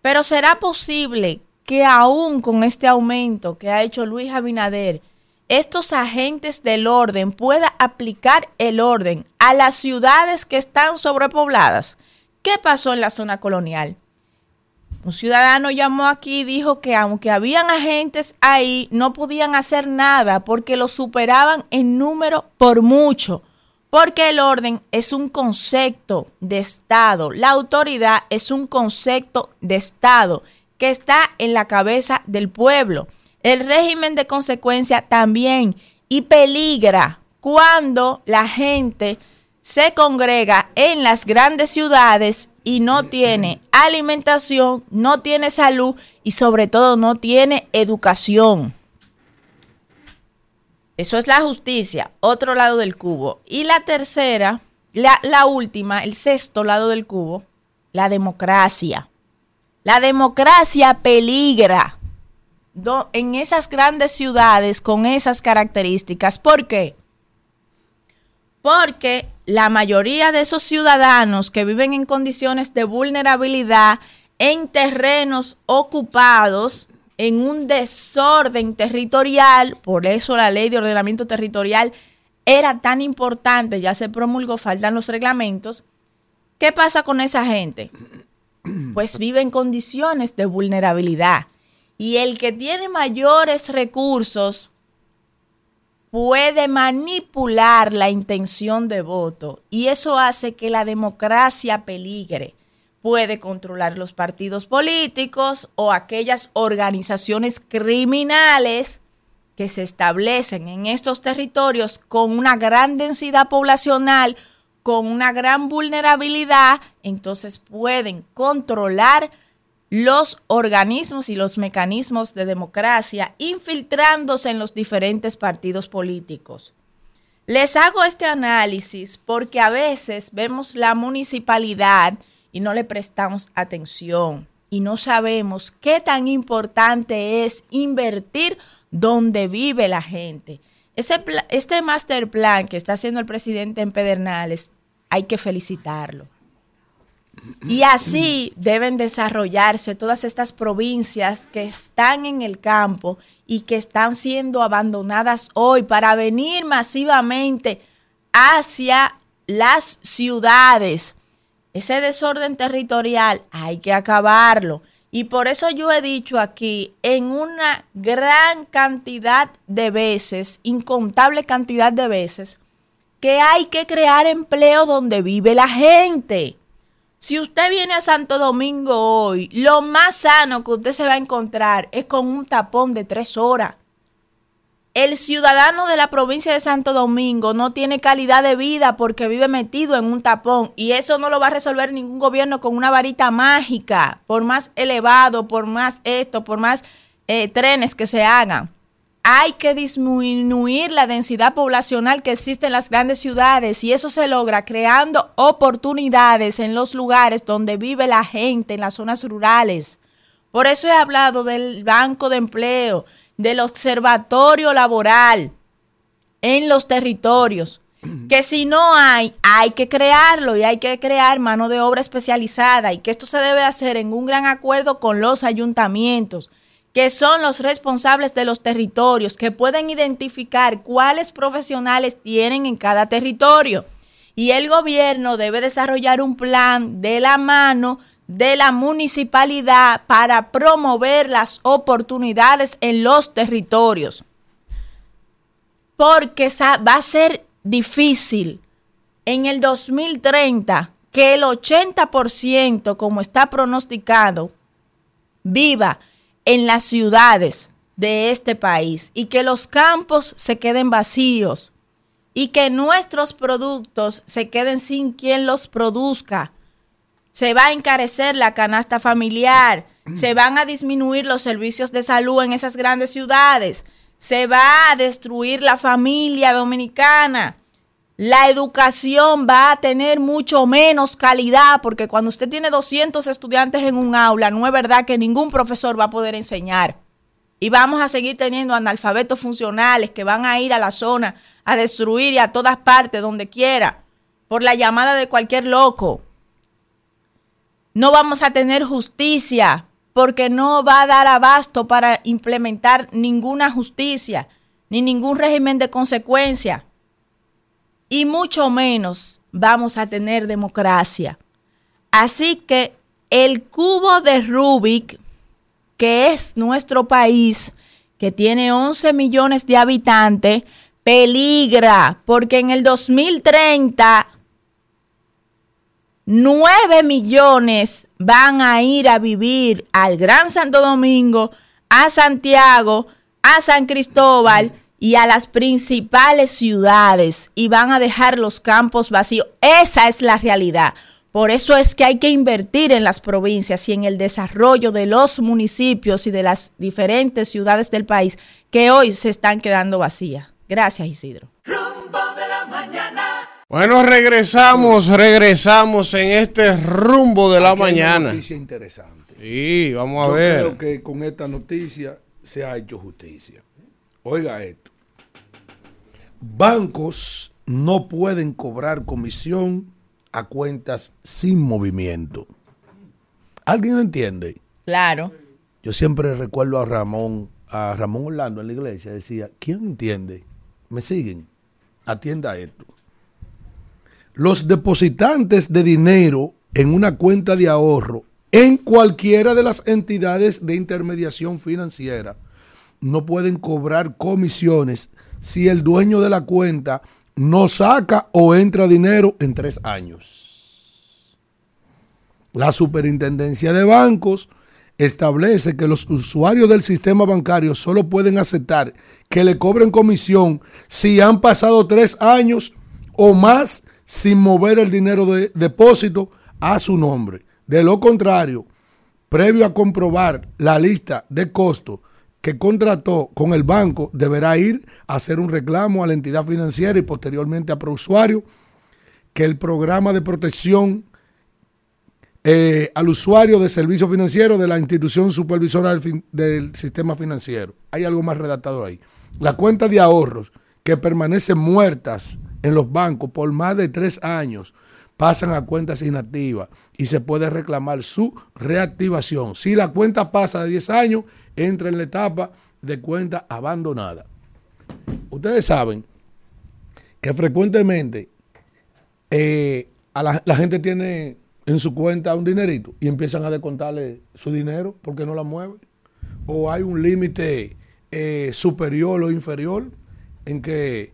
Pero ¿será posible que aún con este aumento que ha hecho Luis Abinader, estos agentes del orden puedan aplicar el orden a las ciudades que están sobrepobladas? ¿Qué pasó en la zona colonial? Un ciudadano llamó aquí y dijo que aunque habían agentes ahí, no podían hacer nada porque los superaban en número por mucho. Porque el orden es un concepto de Estado, la autoridad es un concepto de Estado que está en la cabeza del pueblo. El régimen de consecuencia también y peligra cuando la gente se congrega en las grandes ciudades y no tiene alimentación, no tiene salud y sobre todo no tiene educación. Eso es la justicia, otro lado del cubo. Y la tercera, la, última, el sexto lado del cubo, la democracia. La democracia peligra en esas grandes ciudades con esas características. ¿Por qué? Porque la mayoría de esos ciudadanos que viven en condiciones de vulnerabilidad en terrenos ocupados, en un desorden territorial, por eso la ley de ordenamiento territorial era tan importante, ya se promulgó, faltan los reglamentos. ¿Qué pasa con esa gente? Pues vive en condiciones de vulnerabilidad. Y el que tiene mayores recursos puede manipular la intención de voto y eso hace que la democracia peligre. Puede controlar los partidos políticos o aquellas organizaciones criminales que se establecen en estos territorios con una gran densidad poblacional, con una gran vulnerabilidad, entonces pueden controlar los organismos y los mecanismos de democracia infiltrándose en los diferentes partidos políticos. Les hago este análisis porque a veces vemos la municipalidad y no le prestamos atención y no sabemos qué tan importante es invertir donde vive la gente. este master plan que está haciendo el presidente en Pedernales, hay que felicitarlo Y así deben desarrollarse todas estas provincias que están en el campo y que están siendo abandonadas hoy para venir masivamente hacia las ciudades. Ese desorden territorial hay que acabarlo. Y por eso yo he dicho aquí en una gran cantidad de veces, incontable cantidad de veces, que hay que crear empleo donde vive la gente. Si usted viene a Santo Domingo hoy, lo más sano que usted se va a encontrar es con un tapón de tres horas. El ciudadano de la provincia de Santo Domingo no tiene calidad de vida porque vive metido en un tapón y eso no lo va a resolver ningún gobierno con una varita mágica, por más elevado, por más esto, por más eh, trenes que se hagan. Hay que disminuir la densidad poblacional que existe en las grandes ciudades y eso se logra creando oportunidades en los lugares donde vive la gente, en las zonas rurales. Por eso he hablado del banco de empleo, del observatorio laboral en los territorios, que si no hay, hay que crearlo y hay que crear mano de obra especializada y que esto se debe hacer en un gran acuerdo con los ayuntamientos, que son los responsables de los territorios, que pueden identificar cuáles profesionales tienen en cada territorio. Y el gobierno debe desarrollar un plan de la mano de la municipalidad para promover las oportunidades en los territorios. Porque va a ser difícil en el 2030 que el 80%, como está pronosticado, viva en las ciudades de este país y que los campos se queden vacíos y que nuestros productos se queden sin quien los produzca se va a encarecer la canasta familiar, se van a disminuir los servicios de salud en esas grandes ciudades, se va a destruir la familia dominicana. La educación va a tener mucho menos calidad porque cuando usted tiene 200 estudiantes en un aula, no es verdad que ningún profesor va a poder enseñar. Y vamos a seguir teniendo analfabetos funcionales que van a ir a la zona a destruir y a todas partes, donde quiera, por la llamada de cualquier loco no vamos a tener justicia porque no va a dar abasto para implementar ninguna justicia ni ningún régimen de consecuencia. Y mucho menos vamos a tener democracia. Así que el cubo de Rubik, que es nuestro país, que tiene 11 millones de habitantes, peligra porque en el 2030 9 millones van a ir a vivir al Gran Santo Domingo, a Santiago, a San Cristóbal y a las principales ciudades y van a dejar los campos vacíos. Esa es la realidad. Por eso es que hay que invertir en las provincias y en el desarrollo de los municipios y de las diferentes ciudades del país que hoy se están quedando vacías. Gracias, Isidro. Rumbo de la mañana. Bueno, regresamos, regresamos en este rumbo de la Aquí hay una mañana. noticia interesante. Sí, vamos a Yo ver. creo que con esta noticia se ha hecho justicia. Oiga esto. Bancos no pueden cobrar comisión a cuentas sin movimiento. ¿Alguien lo entiende? Claro. Yo siempre recuerdo a Ramón, a Ramón Orlando en la iglesia, decía, ¿quién entiende? ¿Me siguen? Atienda esto. Los depositantes de dinero en una cuenta de ahorro en cualquiera de las entidades de intermediación financiera no pueden cobrar comisiones si el dueño de la cuenta no saca o entra dinero en tres años. La superintendencia de bancos establece que los usuarios del sistema bancario solo pueden aceptar que le cobren comisión si han pasado tres años o más sin mover el dinero de depósito a su nombre. De lo contrario, previo a comprobar la lista de costos que contrató con el banco, deberá ir a hacer un reclamo a la entidad financiera y posteriormente a usuario que el programa de protección eh, al usuario de servicio financiero de la institución supervisora del, del sistema financiero. Hay algo más redactado ahí. La cuenta de ahorros que permanecen muertas en los bancos por más de tres años pasan a cuentas inactivas y se puede reclamar su reactivación. Si la cuenta pasa de 10 años, entra en la etapa de cuenta abandonada. Ustedes saben que frecuentemente eh, la gente tiene en su cuenta un dinerito y empiezan a descontarle su dinero porque no la mueve. O hay un límite eh, superior o inferior en que,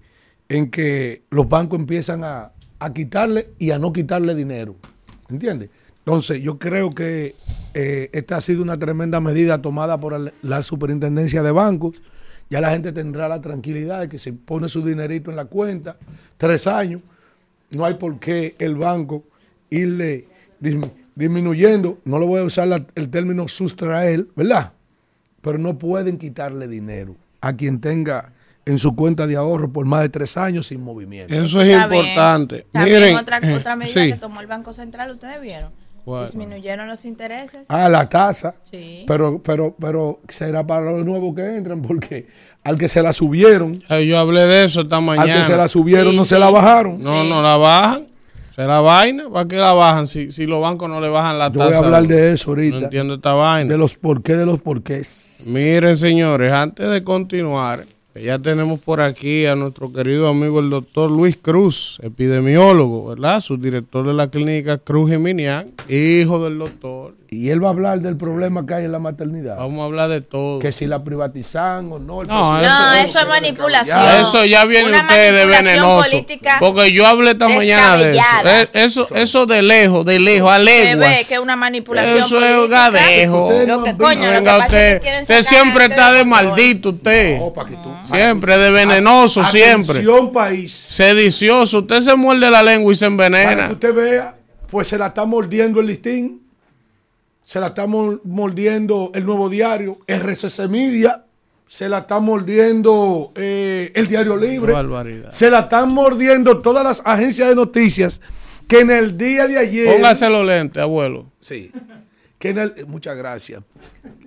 en que los bancos empiezan a, a quitarle y a no quitarle dinero. ¿Entiendes? Entonces, yo creo que eh, esta ha sido una tremenda medida tomada por el- la superintendencia de bancos. Ya la gente tendrá la tranquilidad de que se pone su dinerito en la cuenta, tres años, no hay por qué el banco irle dismi- disminuyendo, no lo voy a usar la- el término sustraer, ¿verdad? Pero no pueden quitarle dinero a quien tenga en su cuenta de ahorro por más de tres años sin movimiento. Eso es Está bien. importante. También Miren, otra, eh, otra medida sí. que tomó el Banco Central, ¿ustedes vieron? Disminuyeron los intereses. Ah, la tasa. Sí. Pero, pero, pero será para los nuevos que entran, porque al que se la subieron, Eh, Yo hablé de eso esta al mañana. que se la subieron Sí, no se la bajaron. No, no la bajan. Será vaina. ¿Para qué la bajan si, si los bancos no le bajan la Yo voy a tasa? hablar de eso No ahorita. entiendo esta vaina. de los porqué de los porqués. Miren, señores, antes de continuar, ya tenemos por aquí a nuestro querido amigo el doctor Luis Cruz, epidemiólogo, ¿verdad? Subdirector de la clínica Cruz Geminián, hijo del doctor. Y él va a hablar del problema que hay en la maternidad. Vamos a hablar de todo. Que si la privatizan o no. el No, No, eso es que manipulación. ya. Eso ya viene Una usted de venenoso. Porque yo hablé esta mañana de eso. Eh, Eso, eso de lejos, de lejos, a Se leguas. ve que es una manipulación Eso es política. gadejo. Lo que coño, que Venga pasa usted, que usted siempre está de maldito usted. No, pa' que tú- Siempre de venenoso, siempre. Atención, país. Sedicioso, usted se muerde la lengua y se Para que envenena. usted vea, pues se la está mordiendo el listín, se la está mordiendo el nuevo diario, RCC Media, se la está mordiendo eh, el Diario Libre, barbaridad. se la están mordiendo todas las agencias de noticias que en el día de ayer... Póngase los lentes, abuelo. Sí. Que en el, muchas gracias.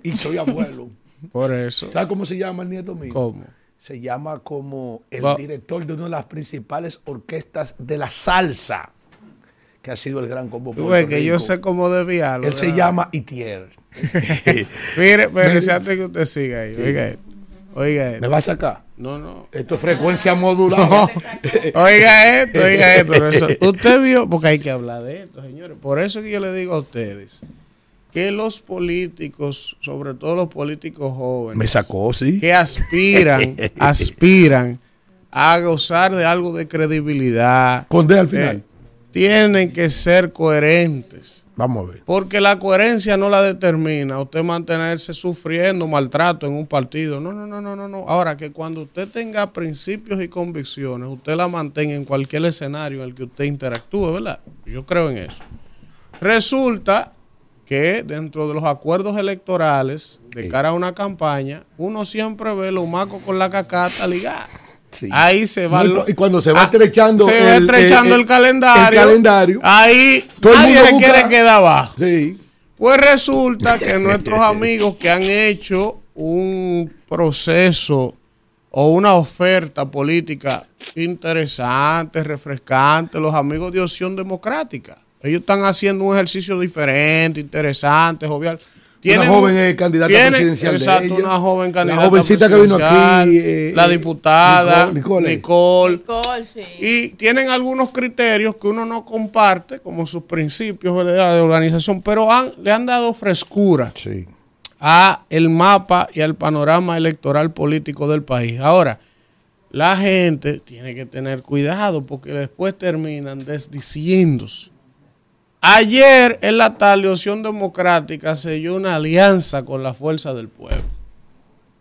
Y soy abuelo. *laughs* Por eso. ¿Sabes cómo se llama el nieto mío? ¿Cómo? Se llama como el Va- director de una de las principales orquestas de la salsa, que ha sido el gran combo. Ves que yo sé cómo desviarlo. Él se llama Itier. *laughs* Mire, pero antes que usted siga ahí. Oiga esto. Oiga ¿Me va a sacar? No, no. Esto es frecuencia modulada. *laughs* Oiga esto, oiga esto. Usted vio, porque hay que hablar de esto, señores. Por eso es que yo le digo a ustedes que los políticos, sobre todo los políticos jóvenes, Me sacó, sí. que aspiran, *laughs* aspiran a gozar de algo de credibilidad, Con D al final. eh, tienen que ser coherentes. Vamos a ver. Porque la coherencia no la determina usted mantenerse sufriendo maltrato en un partido. No, no, no, no, no, no. Ahora que cuando usted tenga principios y convicciones, usted la mantenga en cualquier escenario en el que usted interactúe, ¿verdad? Yo creo en eso. Resulta que dentro de los acuerdos electorales de cara a una campaña, uno siempre ve los macos con la cacata ligada. Sí. Ahí se va. Muy lo- po- y cuando se va Ah, estrechando se va el- estrechando el- el, calendario. el calendario. Ahí Todo nadie se quiere quedar abajo. Sí. Pues resulta que nuestros *laughs* amigos que han hecho un proceso o una oferta política interesante, refrescante, los amigos de Opción Democrática, ellos están haciendo un ejercicio diferente, interesante, jovial. Una joven eh, candidata tienen- presidencial de Exacto, ella. una joven candidata La jovencita que vino aquí. eh, la eh, diputada Nicole, Nicole, Nicole. Nicole, sí. y tienen algunos criterios que uno no comparte, como sus principios ¿verdad? de organización, pero han- le han dado frescura Sí. a el mapa y al panorama electoral político del país. Ahora, la gente tiene que tener cuidado porque después terminan desdiciéndose. Ayer en la tarde Opción Democrática selló una alianza con la Fuerza del Pueblo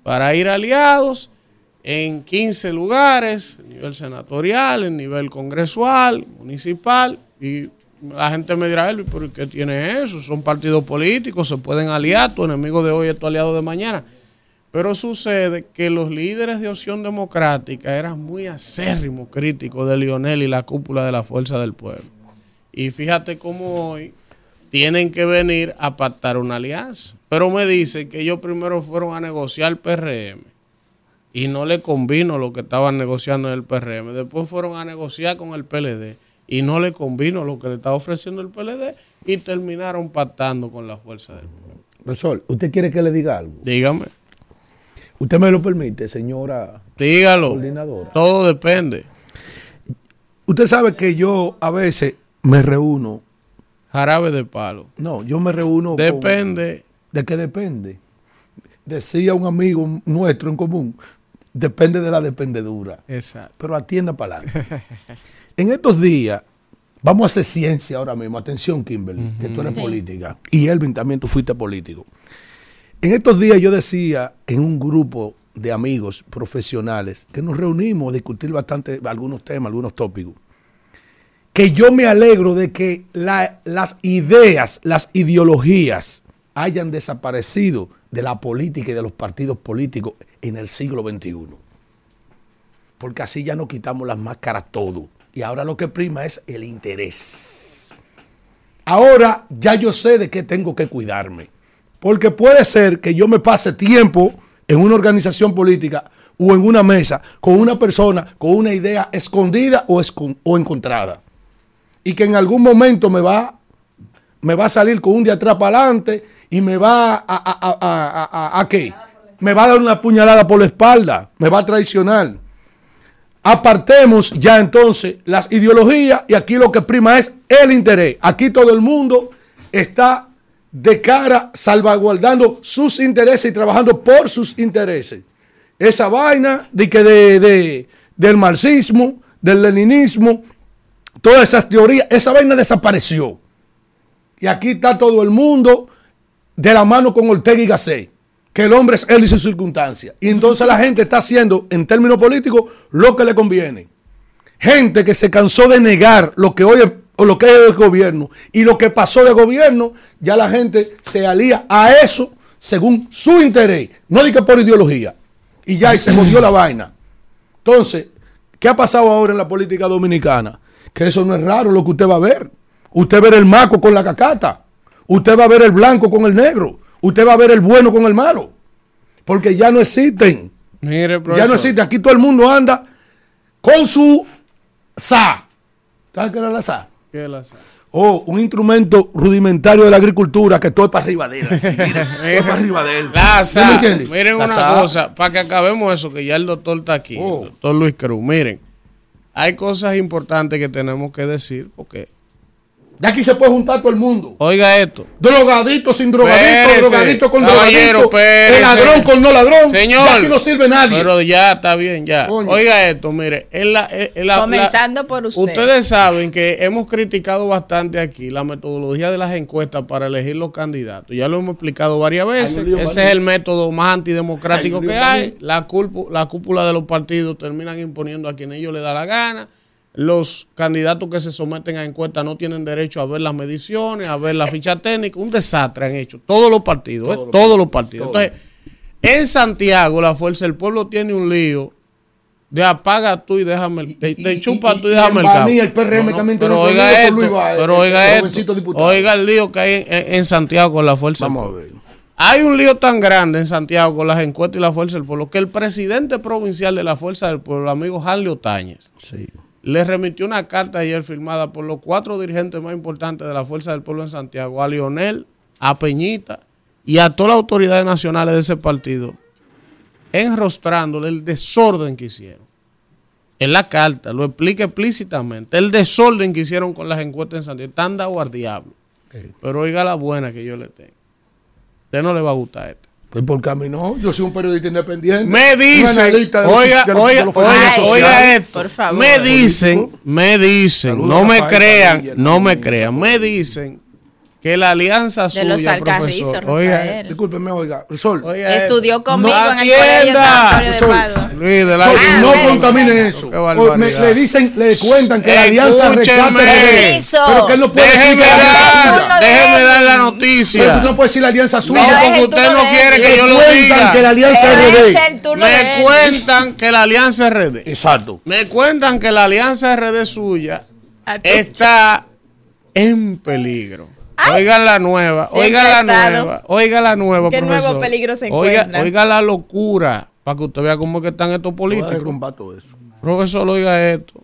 para ir aliados en 15 lugares, a nivel senatorial, en nivel congresual, municipal, y la gente me dirá, ¿pero qué tiene eso? Son partidos políticos, se pueden aliar, tu enemigo de hoy es tu aliado de mañana. Pero sucede que los líderes de Opción Democrática eran muy acérrimos críticos de Lionel y la cúpula de la Fuerza del Pueblo. Y fíjate cómo hoy tienen que venir a pactar una alianza. Pero me dicen que ellos primero fueron a negociar el PRM y no le convino lo que estaban negociando en el PRM. Después fueron a negociar con el PLD y no le convino lo que le estaba ofreciendo el PLD y terminaron pactando con la fuerza del pueblo. Profesor, ¿usted quiere que le diga algo? Dígame, ¿Usted me lo permite, señora dígalo. coordinadora? Todo depende. Usted sabe que yo a veces me reúno. Jarabe de palo. No, yo me reúno. con- Depende. ¿De qué depende? Decía un amigo nuestro en común, depende de la dependedura. Exacto. Pero atienda para adelante. *laughs* en estos días, vamos a hacer ciencia ahora mismo. Atención, Kimberly, que tú eres política. Y Elvin también tú fuiste político. En estos días yo decía en un grupo de amigos profesionales que nos reunimos a discutir bastante algunos temas, algunos tópicos, que yo me alegro de que la- las ideas, las ideologías hayan desaparecido de la política y de los partidos políticos en el siglo XXI. Porque así ya nos quitamos las máscaras todo. Y ahora lo que prima es el interés. Ahora ya yo sé de qué tengo que cuidarme. Porque puede ser que yo me pase tiempo en una organización política o en una mesa con una persona con una idea escondida o, escon- o encontrada. Y que en algún momento me va, me va a salir con un de atrás para adelante y me va a- a- a- ¿a qué? Me va a dar una puñalada por la espalda, me va a traicionar. Apartemos ya entonces las ideologías y aquí lo que prima es el interés. Aquí todo el mundo está de cara salvaguardando sus intereses y trabajando por sus intereses. Esa vaina de que de, de- del marxismo, del leninismo, todas esas teorías, esa vaina desapareció. Y aquí está todo el mundo de la mano con Ortega y Gasset, que el hombre es él y sus circunstancias. Y entonces la gente está haciendo, en términos políticos, lo que le conviene. Gente que se cansó de negar lo que hoy es, o lo que es el gobierno y lo que pasó de gobierno, ya la gente se alía a eso según su interés, no diga por ideología. Y ya se jodió la vaina. Entonces, ¿qué ha pasado ahora en la política dominicana? Que eso no es raro lo que usted va a ver. Usted ver el maco con la cacata. Usted va a ver el blanco con el negro. Usted va a ver el bueno con el malo. Porque ya no existen. Mire, Ya no profesor. existe. Aquí todo el mundo anda con su sa. ¿Sabes qué era la sa? ¿Qué la sabe? O un instrumento rudimentario de la agricultura que todo es para arriba de él. *laughs* todo es para arriba de él. La ¿No me sa- miren La una sa. cosa, para que acabemos eso, que ya el doctor está aquí, Oh. el doctor Luis Cruz. Miren, hay cosas importantes que tenemos que decir, porque, De aquí se puede juntar todo el mundo. oiga esto, Drogadito sin drogadito, drogadito con drogadito, espérese. el ladrón con no ladrón. señor, De aquí no sirve nadie. pero ya está bien, ya. Coño. Oiga esto, mire, en la, en- en la- la- Comenzando por usted. Ustedes saben que hemos criticado bastante aquí la metodología de las encuestas para elegir los candidatos. Ya lo hemos explicado varias veces. Ese es el método más antidemocrático que hay. La, culpu- la cúpula de los partidos terminan imponiendo a quien ellos les da la gana. Los candidatos que se someten a encuestas no tienen derecho a ver las mediciones, a ver la ficha técnica. Un desastre han hecho. Todos los partidos, ¿eh? todos, los partidos. Entonces, en Santiago, la Fuerza del Pueblo tiene un lío de apaga tú y déjame el, y- chupa y- tú y déjame el cabo. El PRM también pero oiga esto, Luis Baez, pero oiga esto, diputado. oiga el lío que hay en, en- en Santiago con la Fuerza del Vamos a Pueblo. ver. Hay un lío tan grande en Santiago con las encuestas y la Fuerza del Pueblo que el presidente provincial de la Fuerza del Pueblo, el amigo Hanley Otañez, le remitió una carta ayer firmada por los cuatro dirigentes más importantes de la Fuerza del Pueblo en Santiago, a Lionel, a Peñita y a todas las autoridades nacionales de ese partido, enrostrándole el desorden que hicieron. En la carta lo explica explícitamente, el desorden que hicieron con las encuestas en Santiago, tan dado al diablo. Pero oiga la buena que yo le tengo. A usted no le va a gustar esta. Pues porque a mí no, yo soy un periodista independiente. Me dicen, oiga, de los- oiga, de oiga, esto. Por favor. Me dicen, me dicen, Saludos no me Rafael crean, no me crean, me dicen que la alianza De suya, los Alcarrizos, profesor, oiga. Discúlpeme, oiga, Sol. oiga esto. Estudió conmigo No en el colegio. San de Sol. Sol, Ah, no contamine eso. O me- le dicen, le cuentan que la alianza rescate. Pero que él no puede decir Déjeme que la alianza dar, déjeme dar la Pero noticia. tú no puedes decir la alianza No, suya. Pero es porque usted no quiere que yo lo cuentan diga. que la alianza Pero RD. Me cuentan que la alianza RD. Exacto. Me cuentan que la alianza RD suya Atucha. está en peligro. Oigan la nueva, Siempre ha la nueva, oiga la nueva, ¿Qué nuevo profesor. peligro se oiga, encuentra? oiga la locura, para que usted vea cómo que están estos Voy a políticos. derrumbar todo eso. Profesor, oiga esto.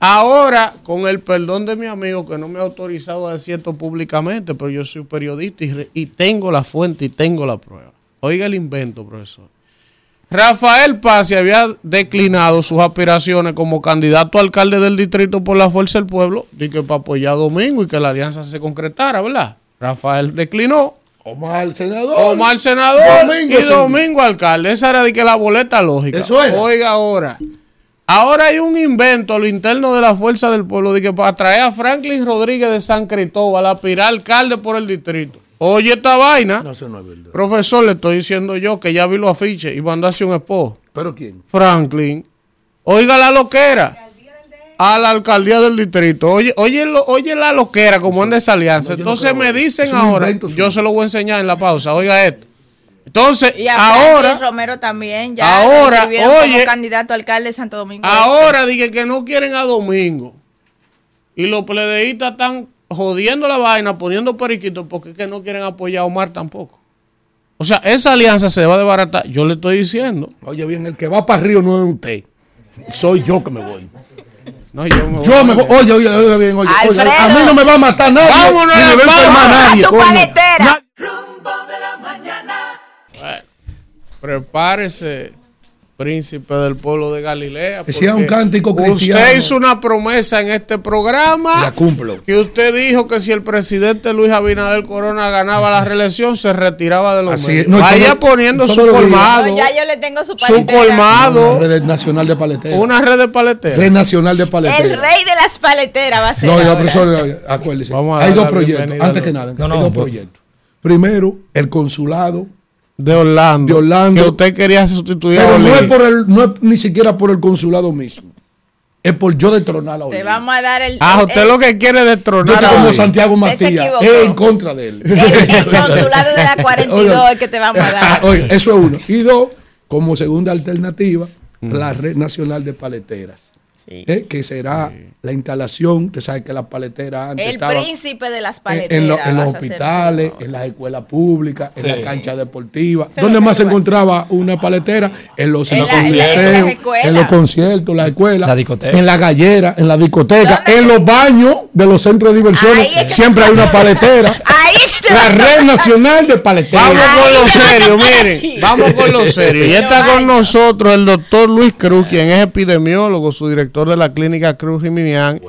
Ahora, con el perdón de mi amigo que no me ha autorizado a decir esto públicamente, pero yo soy periodista y, re- y tengo la fuente y tengo la prueba. Oiga el invento, profesor. Rafael Paz se había declinado sus aspiraciones como candidato a alcalde del distrito por la Fuerza del Pueblo y que para apoyar a Domingo y que la alianza se concretara, ¿verdad? Rafael declinó. Omar senador. Omar senador Domingo, y. Domingo alcalde. Esa era de que la boleta lógica. Eso era. Oiga ahora. Ahora hay un invento a lo interno de la Fuerza del Pueblo de que para traer a Franklin Rodríguez de San Cristóbal a aspirar alcalde por el distrito. Oye esta vaina. No, eso no es verdad. Profesor, le estoy diciendo yo que ya vi los afiches y mandó hacia un esposo. ¿Pero quién? Franklin. Oiga la loquera. A la alcaldía del distrito. Oye, oye, lo- oye la loquera como anda esa alianza. no, yo no Entonces me dicen ahora, invento yo se lo voy a enseñar en la pausa. Oiga esto. Entonces, Y ahora, Franklin Romero también ya ahora, inscribieron como oye, candidato a alcalde de Santo Domingo. ahora dije que no quieren a Domingo. Y los pledeístas están jodiendo la vaina, poniendo periquitos porque es que no quieren apoyar a Omar tampoco. O sea, esa alianza se va a desbaratar. Yo le estoy diciendo. Oye, bien, el que va para Río no es usted. Soy yo que me voy. No, yo me Yo me voy. Oye, oye, oye, bien, oye, oye. A mí no me va a matar nadie. Vámonos, ni me va a enfermar ¡A nadie. tu coño. paletera! Rumbo de la mañana. Prepárese, príncipe del pueblo de Galilea. Decía un cántico Usted cristiano. hizo una promesa en este programa. La cumplo. Que usted dijo que si el presidente Luis Abinader Corona ganaba la reelección, se retiraba de los Así medios. No, Vaya todo- poniendo todo su colmado. No, ya yo le tengo su su paletera. colmado. Una red nacional de paletera. Una red de paleteros. Red nacional de paletera. El rey de las paleteras va a ser. No, no, ahora. profesor, acuérdese. Vamos a Hay dos proyectos. Antes que nada, No, hay dos pues- proyectos. Primero, el consulado. De Orlando. De Orlando. Que usted quería sustituir a Pero no es, por el, no es ni siquiera por el consulado mismo. Es por yo destronar a Te Oli. vamos a dar el. Ah, el- usted lo que quiere es Yo a como. Santiago Matías. Es en contra de él. el- el *laughs* consulado de la 42 que te vamos a dar. Oye, eso es uno. Y dos, como segunda alternativa, la red nacional de paleteras. Eh, que será la instalación, usted sabe que las paleteras antes El príncipe de las paleteras. en lo- en los hospitales, en las escuelas públicas, en Sí. las canchas deportivas. Pero ¿Dónde más se encontraba una paletera? En los, En en la- la- los conciertos, las escuelas, La discoteca. en la gallera, en la discoteca, ¿Dónde? en los baños de los centros de diversiones. Ahí es que Siempre te hay una paletera. *laughs* Ahí te La red nacional de paleteras. Vamos con lo te serio, miren. Vamos con lo serio. Y está con nosotros el doctor Luis Cruz, quien es epidemiólogo, su director de la clínica Cruz Jiminián.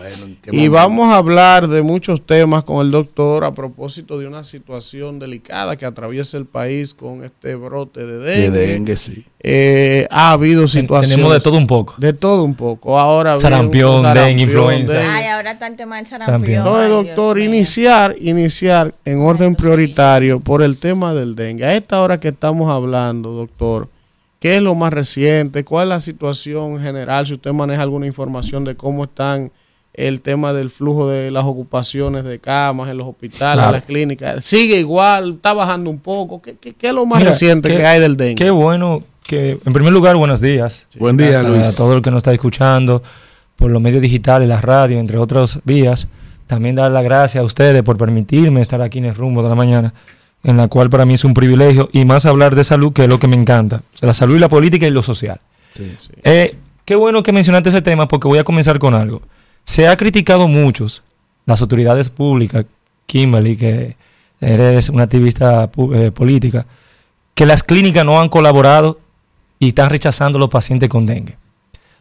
qué Y vamos a hablar de muchos temas con el doctor a propósito de una situación delicada que atraviesa el país con este brote de dengue. De dengue, sí. Eh, ha habido situaciones. Tenemos de todo un poco. De todo un poco. Ahora Sarampión, un dengue, influenza. dengue. Ay, ahora está el tema del sarampión. Entonces, Ay, doctor, Dios iniciar, iniciar en orden prioritario por el tema del dengue. A esta hora que estamos hablando, doctor, ¿qué es lo más reciente? ¿Cuál es la situación general? Si usted maneja alguna información de cómo están el tema del flujo de las ocupaciones de camas en los hospitales, Claro. en las clínicas, sigue igual, está bajando un poco. ¿Qué, qué- qué es lo más Mira, reciente qué- que hay del dengue? Qué bueno que, en primer lugar, buenos días. Buen día, Luis. A todo el que nos está escuchando por los medios digitales, la radio, entre otras vías. También dar las gracias a ustedes por permitirme estar aquí en el rumbo de la mañana, en la cual para mí es un privilegio y más hablar de salud, que es lo que me encanta. La salud y la política y lo social. Eh, qué bueno que mencionaste ese tema porque voy a comenzar con algo. Se ha criticado muchos, las autoridades públicas, Kimberly, que eres una activista eh, política, que las clínicas no han colaborado y están rechazando a los pacientes con dengue.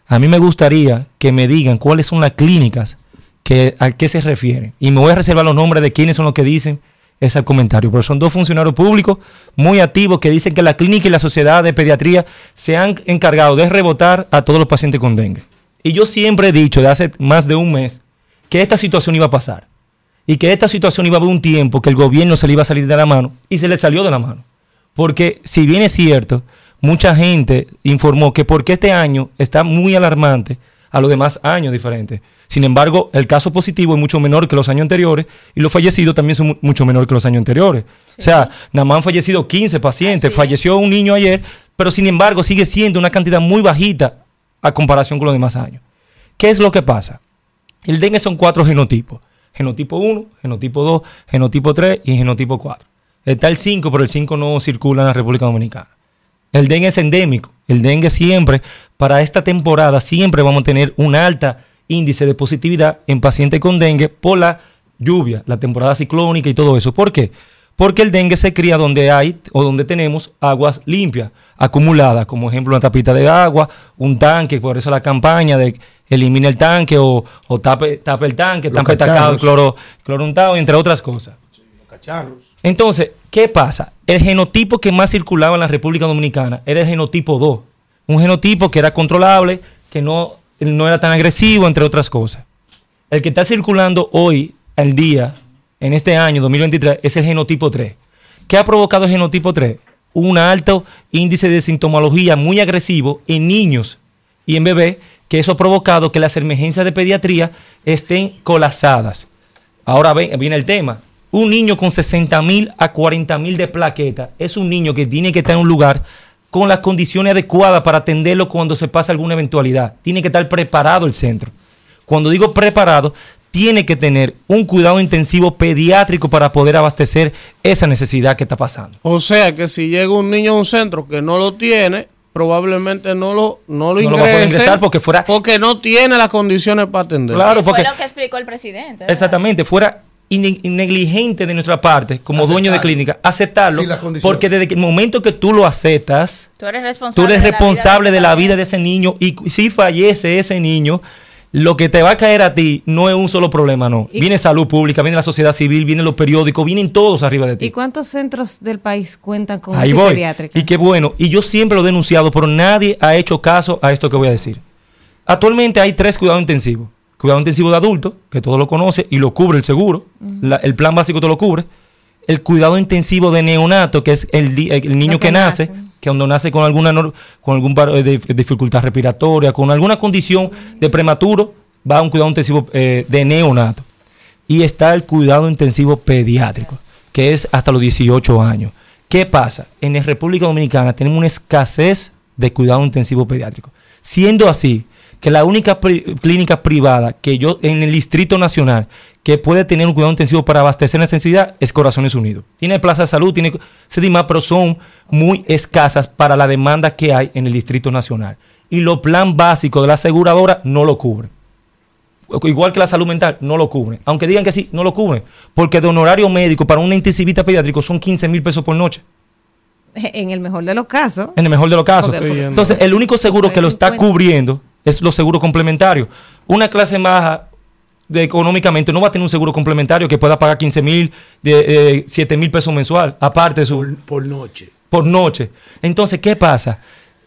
A mí me gustaría que me digan cuáles son las clínicas que, a qué se refieren. Y me voy a reservar los nombres de quiénes son los que dicen ese comentario. Pero son dos funcionarios públicos muy activos que dicen que la clínica y la sociedad de pediatría se han encargado de rebotar a todos los pacientes con dengue. Y yo siempre he dicho, de hace más de un mes, que esta situación iba a pasar. Y que esta situación iba a haber un tiempo que el gobierno se le iba a salir de la mano. Y se le salió de la mano. Porque si bien es cierto, mucha gente informó que porque este año está muy alarmante a los demás años diferentes. Sin embargo, el caso positivo es mucho menor que los años anteriores y los fallecidos también son mu- mucho menor que los años anteriores. O sea, nada más han fallecido 15 pacientes, Así es. falleció un niño ayer, pero sin embargo sigue siendo una cantidad muy bajita a comparación con los demás años. ¿Qué es lo que pasa? El dengue son cuatro genotipos. Genotipo 1, genotipo 2, genotipo 3 y genotipo 4. Está el 5, pero el 5 no circula en la República Dominicana. El dengue es endémico. El dengue siempre, para esta temporada, siempre vamos a tener una alta índice de positividad en pacientes con dengue por la lluvia, la temporada ciclónica y todo eso. ¿Por qué? Porque el dengue se cría donde hay o donde tenemos aguas limpias, acumuladas, como ejemplo una tapita de agua, un tanque, por eso la campaña de elimina el tanque o, o tape, tape el tanque, Los tape tacado, cloro, cloro untado, entre otras cosas. Cacharros. Entonces, ¿qué pasa? El genotipo que más circulaba en la República Dominicana era el genotipo 2. Un genotipo que era controlable, que no, no era tan agresivo, entre otras cosas. El que está circulando hoy, al día, en este año 2023, es el genotipo 3. ¿Qué ha provocado el genotipo 3? Un alto índice de sintomología muy agresivo en niños y en bebés, que eso ha provocado que las emergencias de pediatría estén colapsadas. Ahora viene el tema. Un niño con 60 mil a 40 mil de plaquetas es un niño que tiene que estar en un lugar con las condiciones adecuadas para atenderlo cuando se pasa alguna eventualidad. Tiene que estar preparado el centro. Cuando digo preparado, tiene que tener un cuidado intensivo pediátrico para poder abastecer esa necesidad que está pasando. O sea que si llega un niño a un centro que no lo tiene, probablemente no lo, no lo No lo va a poder ingresar porque fuera- porque no tiene las condiciones para atender. Claro, porque Fue lo que explicó el presidente. ¿verdad? Exactamente, fuera negligente de nuestra parte, como dueño de clínica, aceptarlo, Sí, porque desde el momento que tú lo aceptas, Tú eres tú responsable. eres de la vida responsable de ese la vida de ese niño y si fallece ese niño, lo que te va a caer a ti no es un solo problema, no. Viene salud pública, viene la sociedad civil, vienen los periódicos, vienen todos arriba de ti. ¿Y cuántos centros del país cuentan con Ahí voy. pediátrica? Y qué bueno. Y yo siempre lo he denunciado, pero nadie ha hecho caso a esto que voy a decir. Actualmente hay tres cuidados intensivos. Cuidado intensivo de adulto, que todo lo conoce y lo cubre el seguro. La- el plan básico te lo cubre. El cuidado intensivo de neonato, que es el, niño que, que nace, nace. que cuando nace con alguna con de, de dificultad respiratoria, con alguna condición de prematuro, va a un cuidado intensivo eh, de neonato. Y está el cuidado intensivo pediátrico, que es hasta los 18 años. ¿Qué pasa? En la República Dominicana tenemos una escasez de cuidado intensivo pediátrico. Siendo así, que la única pri- clínica privada que yo en el Distrito Nacional que puede tener un cuidado intensivo para abastecer necesidad es Corazones Unidos. Tiene plaza de salud, tiene CEDIMA, pero son muy escasas para la demanda que hay en el Distrito Nacional. Y los plan básicos de la aseguradora no lo cubren. Igual que la salud mental, no lo cubre. Aunque digan que sí, no lo cubre. Porque de honorario médico para un intensivista pediátrico son 15 mil pesos por noche. *laughs* En el mejor de los casos. En el mejor de los casos. Porque- porque- Entonces, el único seguro que lo está 50. cubriendo es los seguros complementarios. Una clase baja de, económicamente no va a tener un seguro complementario que pueda pagar 15 mil, eh, 7 mil pesos mensual, aparte de su Por, por noche. por noche. Entonces, ¿qué pasa?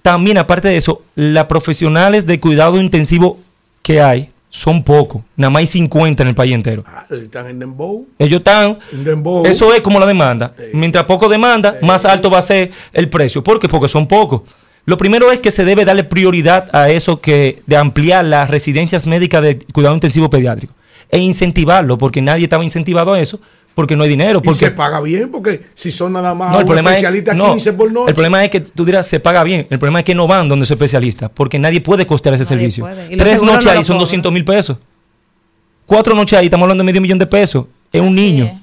También, aparte de eso, las profesionales de cuidado intensivo que hay son pocos. Nada más hay 50 en el país entero. Ah, están en Dembow. Ellos están. En Dembow. Eso es como la demanda. Mientras poco demanda, más alto va a ser el precio. ¿Por qué? Porque son pocos. Lo primero es que se debe darle prioridad a eso que de ampliar las residencias médicas de cuidado intensivo pediátrico e incentivarlo, porque nadie estaba incentivado a eso, porque no hay dinero. Y Porque se paga bien, porque si son nada más no, el un problema, es, especialista no, 15 por noche. el problema es que tú dirás, se paga bien. El problema es que no van donde es especialista, porque nadie puede costear ese Nadie servicio. Tres noches no ahí son cobran. 200 mil pesos. Cuatro noches ahí, estamos hablando de medio millón de pesos. Es un niño.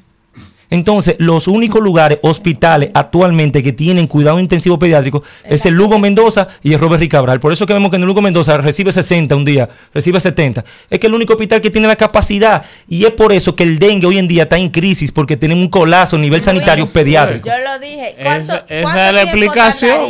Es. Entonces, los únicos lugares, hospitales actualmente que tienen cuidado intensivo pediátrico es el Lugo Mendoza y el Robert Ricabral. Por eso que vemos que en el Lugo Mendoza recibe 60 un día, recibe 70. Es que es el único hospital que tiene la capacidad. Y es por eso que el dengue hoy en día está en crisis, porque tenemos un colapso a nivel sanitario Luis, pediátrico. Yo lo dije. ¿Cuánto, Esa- esa cuánto es la tiempo explicación.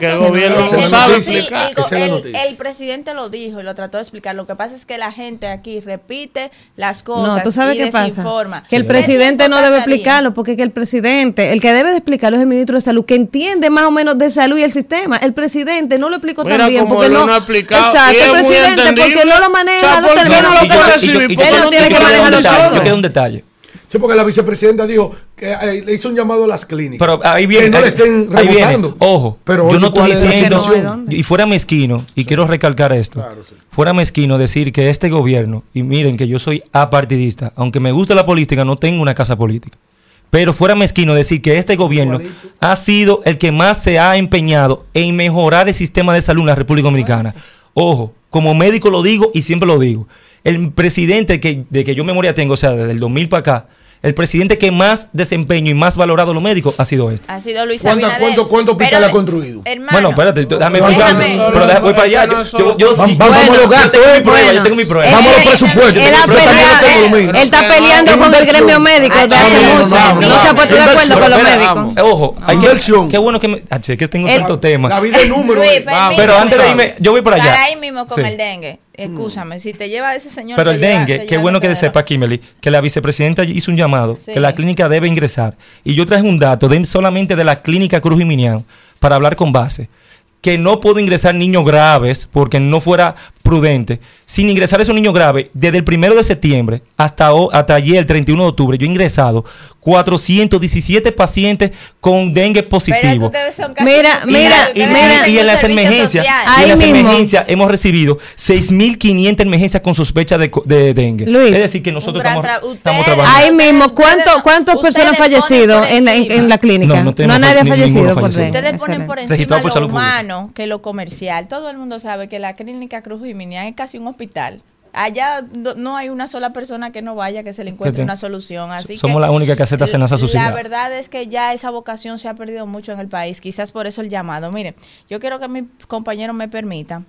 que el gobierno no sabe sí, explicar. digo, el, el presidente lo dijo y lo trató de explicar. Lo que pasa es que la gente aquí repite las cosas No, tú sabes y qué pasa. desinforma. Que el ¿Qué presidente no debe? Explicarlo, porque que el presidente, el que debe de explicarlo es el ministro de Salud, que entiende más o menos de salud y el sistema. El presidente no lo explicó Mira tan bien porque no. no ha explicado, y Exacto, es el presidente, porque no lo maneja, ¿Sabes no termina lo que- no tiene que que manejar un los detalle, solos. yo quiero un detalle. Sí, porque la vicepresidenta dijo que eh, le hizo un llamado a las clínicas. Pero ahí viene. que no ahí- le estén rebotando. Ojo, Pero yo no estoy ¿cuál es la diciendo. y fuera mezquino, y quiero recalcar esto. Claro, sí. Fuera mezquino decir que este gobierno, y miren que yo soy apartidista, aunque me guste la política, no tengo una casa política. Pero fuera mezquino decir que este gobierno Igualito. ha sido el que más se ha empeñado en mejorar el sistema de salud en la República Dominicana. Ojo, como médico lo digo y siempre lo digo. El presidente que, de que yo memoria tengo, o sea, desde el 2000 para acá, el presidente que más desempeño y más valorado los médicos ha sido este. Ha sido Luis ¿Cuánto- Abinader. cuánto- cuántos hospitales Pero, ha construido? Hermano, Bueno, espérate, déjame explicarme. Pero voy para allá. Yo, yo, yo Vamos- sí- vamos a los yo tengo mi prueba, bueno. yo tengo mi prueba. Vamos a los presupuestos. Él, está peleando con el gremio médico desde hace mucho. no, se ha puesto de acuerdo con los médicos. eh, Ojo, hay Inversión. qué bueno que me. Ah, che, que tengo tanto tema. La vida es número. Eh. Pero antes de irme, yo voy para allá. Para ahí mismo con el dengue. Escúchame, si te lleva ese señor. Pero el lleva- dengue, qué bueno que sepa, Kimberly, que la vicepresidenta hizo un llamado, Sí. que la clínica debe ingresar. Y yo traje un dato de, solamente de la clínica Cruz y Minian para hablar con base. Que no puedo ingresar niños graves porque no fuera prudente. Sin ingresar esos niños graves, desde el primero de septiembre hasta, hasta ayer, el 31 de octubre, yo he ingresado 417 pacientes con dengue positivo. Mira, mira, Y, mira. y en las emergencias, social. y en Ahí las mismo. emergencias hemos recibido 6.500 emergencias con sospecha de, co- de dengue. Luis. es decir, que nosotros estamos, tra- estamos ustedes- trabajando. Ahí mismo, Ustedes ¿cuánto, no- ¿cuántas personas ponen fallecido en la, en, encima. en la clínica? No, No, nadie ha fallecido por dengue. Ustedes ponen por encima Humano que lo comercial. Todo el mundo sabe que la clínica Cruz Minian es casi un hospital. Allá no- hay una sola persona que no vaya que se le encuentre una solución. Así Somos que la única que acepta cenaza La subsidiada. verdad es que ya esa vocación se ha perdido mucho en el país. Quizás por eso el llamado. Mire, yo quiero que mi compañero me permita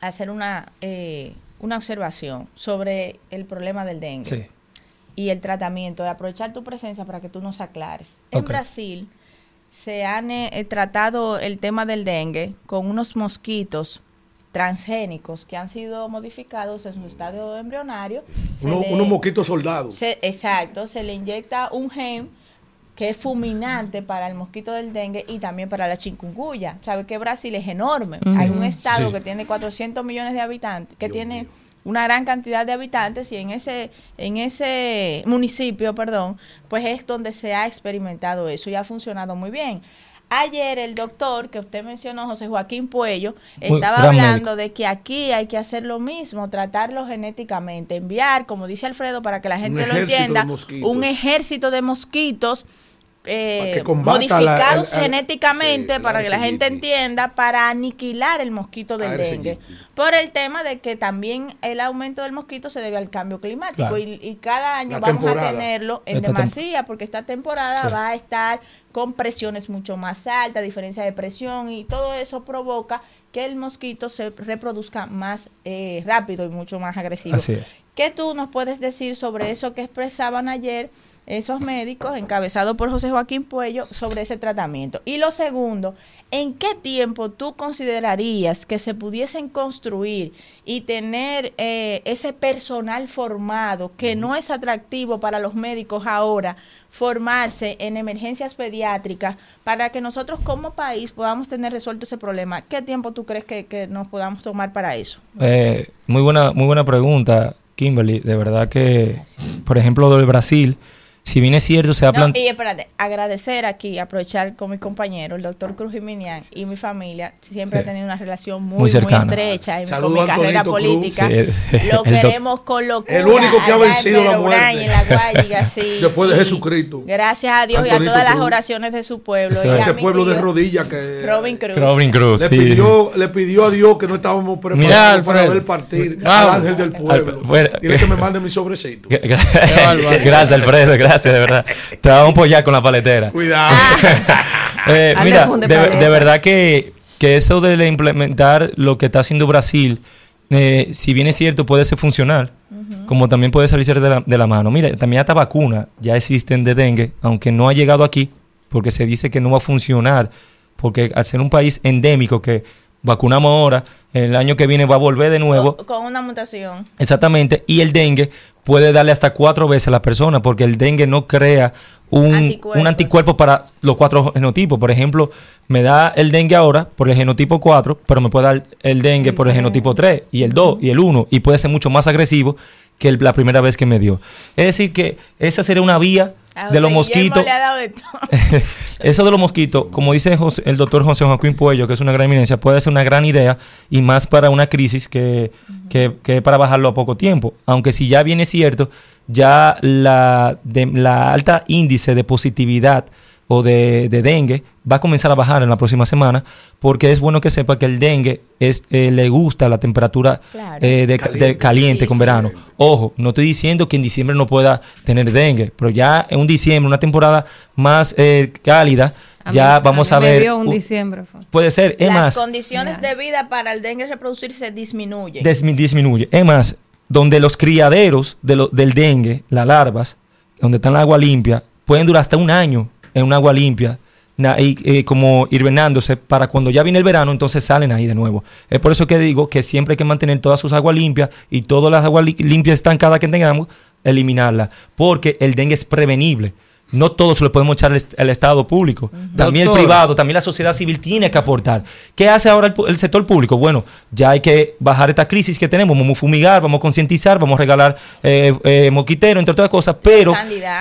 hacer una, eh, una observación sobre el problema del dengue Sí. y el tratamiento, de aprovechar tu presencia para que tú nos aclares. En. Brasil se han eh, eh, tratado el tema del dengue con unos mosquitos transgénicos que han sido modificados en su estadio embrionario. Uno- le- unos mosquitos soldados. se- exacto, se le inyecta un gen que es fulminante para el mosquito del dengue y también para la chikungunya. Sabe que Brasil es enorme. Ujú. Hay un estado Sí. que tiene 400 millones de habitantes, que tiene una gran cantidad de habitantes y en ese en ese municipio, perdón, pues es donde se ha experimentado eso y ha funcionado muy bien. Ayer el doctor que usted mencionó, José Joaquín Puello, estaba gran hablando de que aquí hay que hacer lo mismo, tratarlo genéticamente, enviar, como dice Alfredo, para que la gente lo entienda, un ejército de mosquitos eh, modificados la- el- el- genéticamente sí, para que la gente entienda, para aniquilar el mosquito del Aedes dengue. Por el tema de que también el aumento del mosquito se debe al cambio climático Claro. y, y cada año La vamos temporada. a tenerlo en Esta demasía porque esta temporada Sí. va a estar con presiones mucho más altas, diferencia de presión y todo eso provoca que el mosquito se reproduzca más eh, rápido y mucho más agresivo. Así es. ¿Qué tú nos puedes decir sobre eso que expresaban ayer esos médicos, encabezados por José Joaquín Puello, sobre ese tratamiento? Y lo segundo, ¿en qué tiempo tú considerarías que se pudiesen construir y tener eh, ese personal formado que no es atractivo para los médicos ahora, formarse en emergencias pediátricas para que nosotros como país podamos tener resuelto ese problema? ¿Qué tiempo tú crees que, que nos podamos tomar para eso? Eh, muy buena, muy buena pregunta, Kimberly. De verdad que, por ejemplo, del Brasil, si bien es cierto, se ha No, planteado. y espérate, agradecer aquí, aprovechar con mi compañero, el doctor Cruz Jiminian y mi familia, siempre Sí. ha tenido una relación muy, Muy muy, cercana. estrecha y Saludo con mi a carrera Antonito Cruz. política. Sí, Lo queremos con locura. El único que ha en vencido la muerte. y en la Guayiga, sí. *laughs* Después de Y Jesucristo. Gracias a Dios y a Antonito todas las oraciones de su pueblo. Eso y a Este mi pueblo de rodillas que Robin Cruz. Robin Cruz, le sí. pidió, le pidió a Dios que no estábamos preparados para ver partir Bravo. al ángel del pueblo. Dile que me mande mi sobrecito. Gra- gra- gracias, Alfredo, gracias, de verdad. Te vamos a apoyar con la paletera. Cuidado. *laughs* Eh, mira, de, verdad que, que eso de le implementar lo que está haciendo Brasil, eh, si bien es cierto, puede ser funcional, como también puede salirse de la, de la mano. Mira, también hasta vacunas ya existen de dengue, aunque no ha llegado aquí, porque se dice que no va a funcionar, porque al ser un país endémico que vacunamos ahora, el año que viene va a volver de nuevo. Con, con una mutación. Exactamente, y el dengue puede darle hasta cuatro veces a la persona porque el dengue no crea un anticuerpo para los cuatro genotipos. Por ejemplo, me da el dengue ahora por el genotipo 4, pero me puede dar el dengue por el genotipo 3 y el 2 y el 1 y puede ser mucho más agresivo que el- la primera vez que me dio. Es decir, que esa sería una vía A de los mosquitos. le ha dado de todo. *laughs* Eso de los mosquitos, como dice José- el doctor José Joaquín Puello, que es una gran eminencia, puede ser una gran idea y más para una crisis que, que, que para bajarlo a poco tiempo. Aunque si ya viene cierto, ya la, de, la alta índice de positividad o de, de dengue va a comenzar a bajar en la próxima semana porque es bueno que sepa que el dengue es, eh, le gusta la temperatura Claro. eh, de, de caliente con verano. Ojo, no estoy diciendo que en diciembre no pueda tener dengue, pero ya en un diciembre, una temporada más eh, cálida, A mí- ya a vamos mí a me ver. dio un diciembre. fue. Puede ser, es Las más, condiciones de vida para el dengue reproducirse disminuyen. dismi- disminuye. Es más, donde los criaderos de lo- del dengue, las larvas, donde está el agua limpia, pueden durar hasta un año en un agua limpia, y, eh, como hirvenándose, para cuando ya viene el verano, entonces salen ahí de nuevo. Es por eso que digo que siempre hay que mantener todas sus aguas limpias y todas las aguas li- limpias estancadas que tengamos, eliminarlas, porque el dengue es prevenible. No todo se lo podemos echar al, est- al Estado público. También el privado, también la sociedad civil tiene que aportar. ¿Qué hace ahora el, sector público? Bueno, ya hay que bajar esta crisis que tenemos. Vamos a fumigar, vamos a concientizar, vamos a regalar eh, eh, moquitero, entre otras cosas. Pero,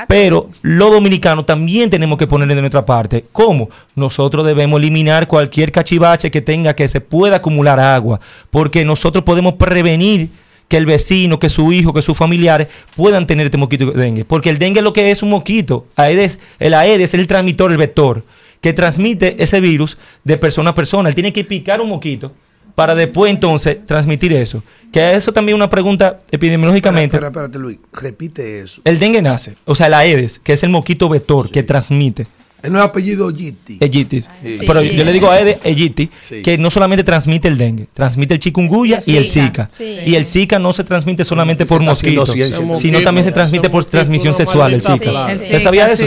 pero los dominicanos también tenemos que poner de nuestra parte. ¿Cómo? Nosotros debemos eliminar cualquier cachivache que tenga que se pueda acumular agua. Porque nosotros podemos prevenir que el vecino, que su hijo, que sus familiares puedan tener este mosquito de dengue. Porque el dengue lo que es un mosquito. Aedes, el Aedes es el transmisor, el vector, que transmite ese virus de persona a persona. Él tiene que picar un mosquito para después entonces transmitir eso. Que eso también es una pregunta epidemiológicamente. Espérate, Luis. Repite eso. El dengue nace, o sea, el Aedes, que es el mosquito vector que transmite. No es apellido Gitti. Egitis. Sí. Pero yo le digo a Aedes Aegypti Sí. que no solamente transmite el dengue, transmite el chikungunya y el Zika. Sí. Y el Zika no se transmite solamente por mosquitos, sino también se transmite por transmisión sexual el Zika. El ¿Usted sabía eso?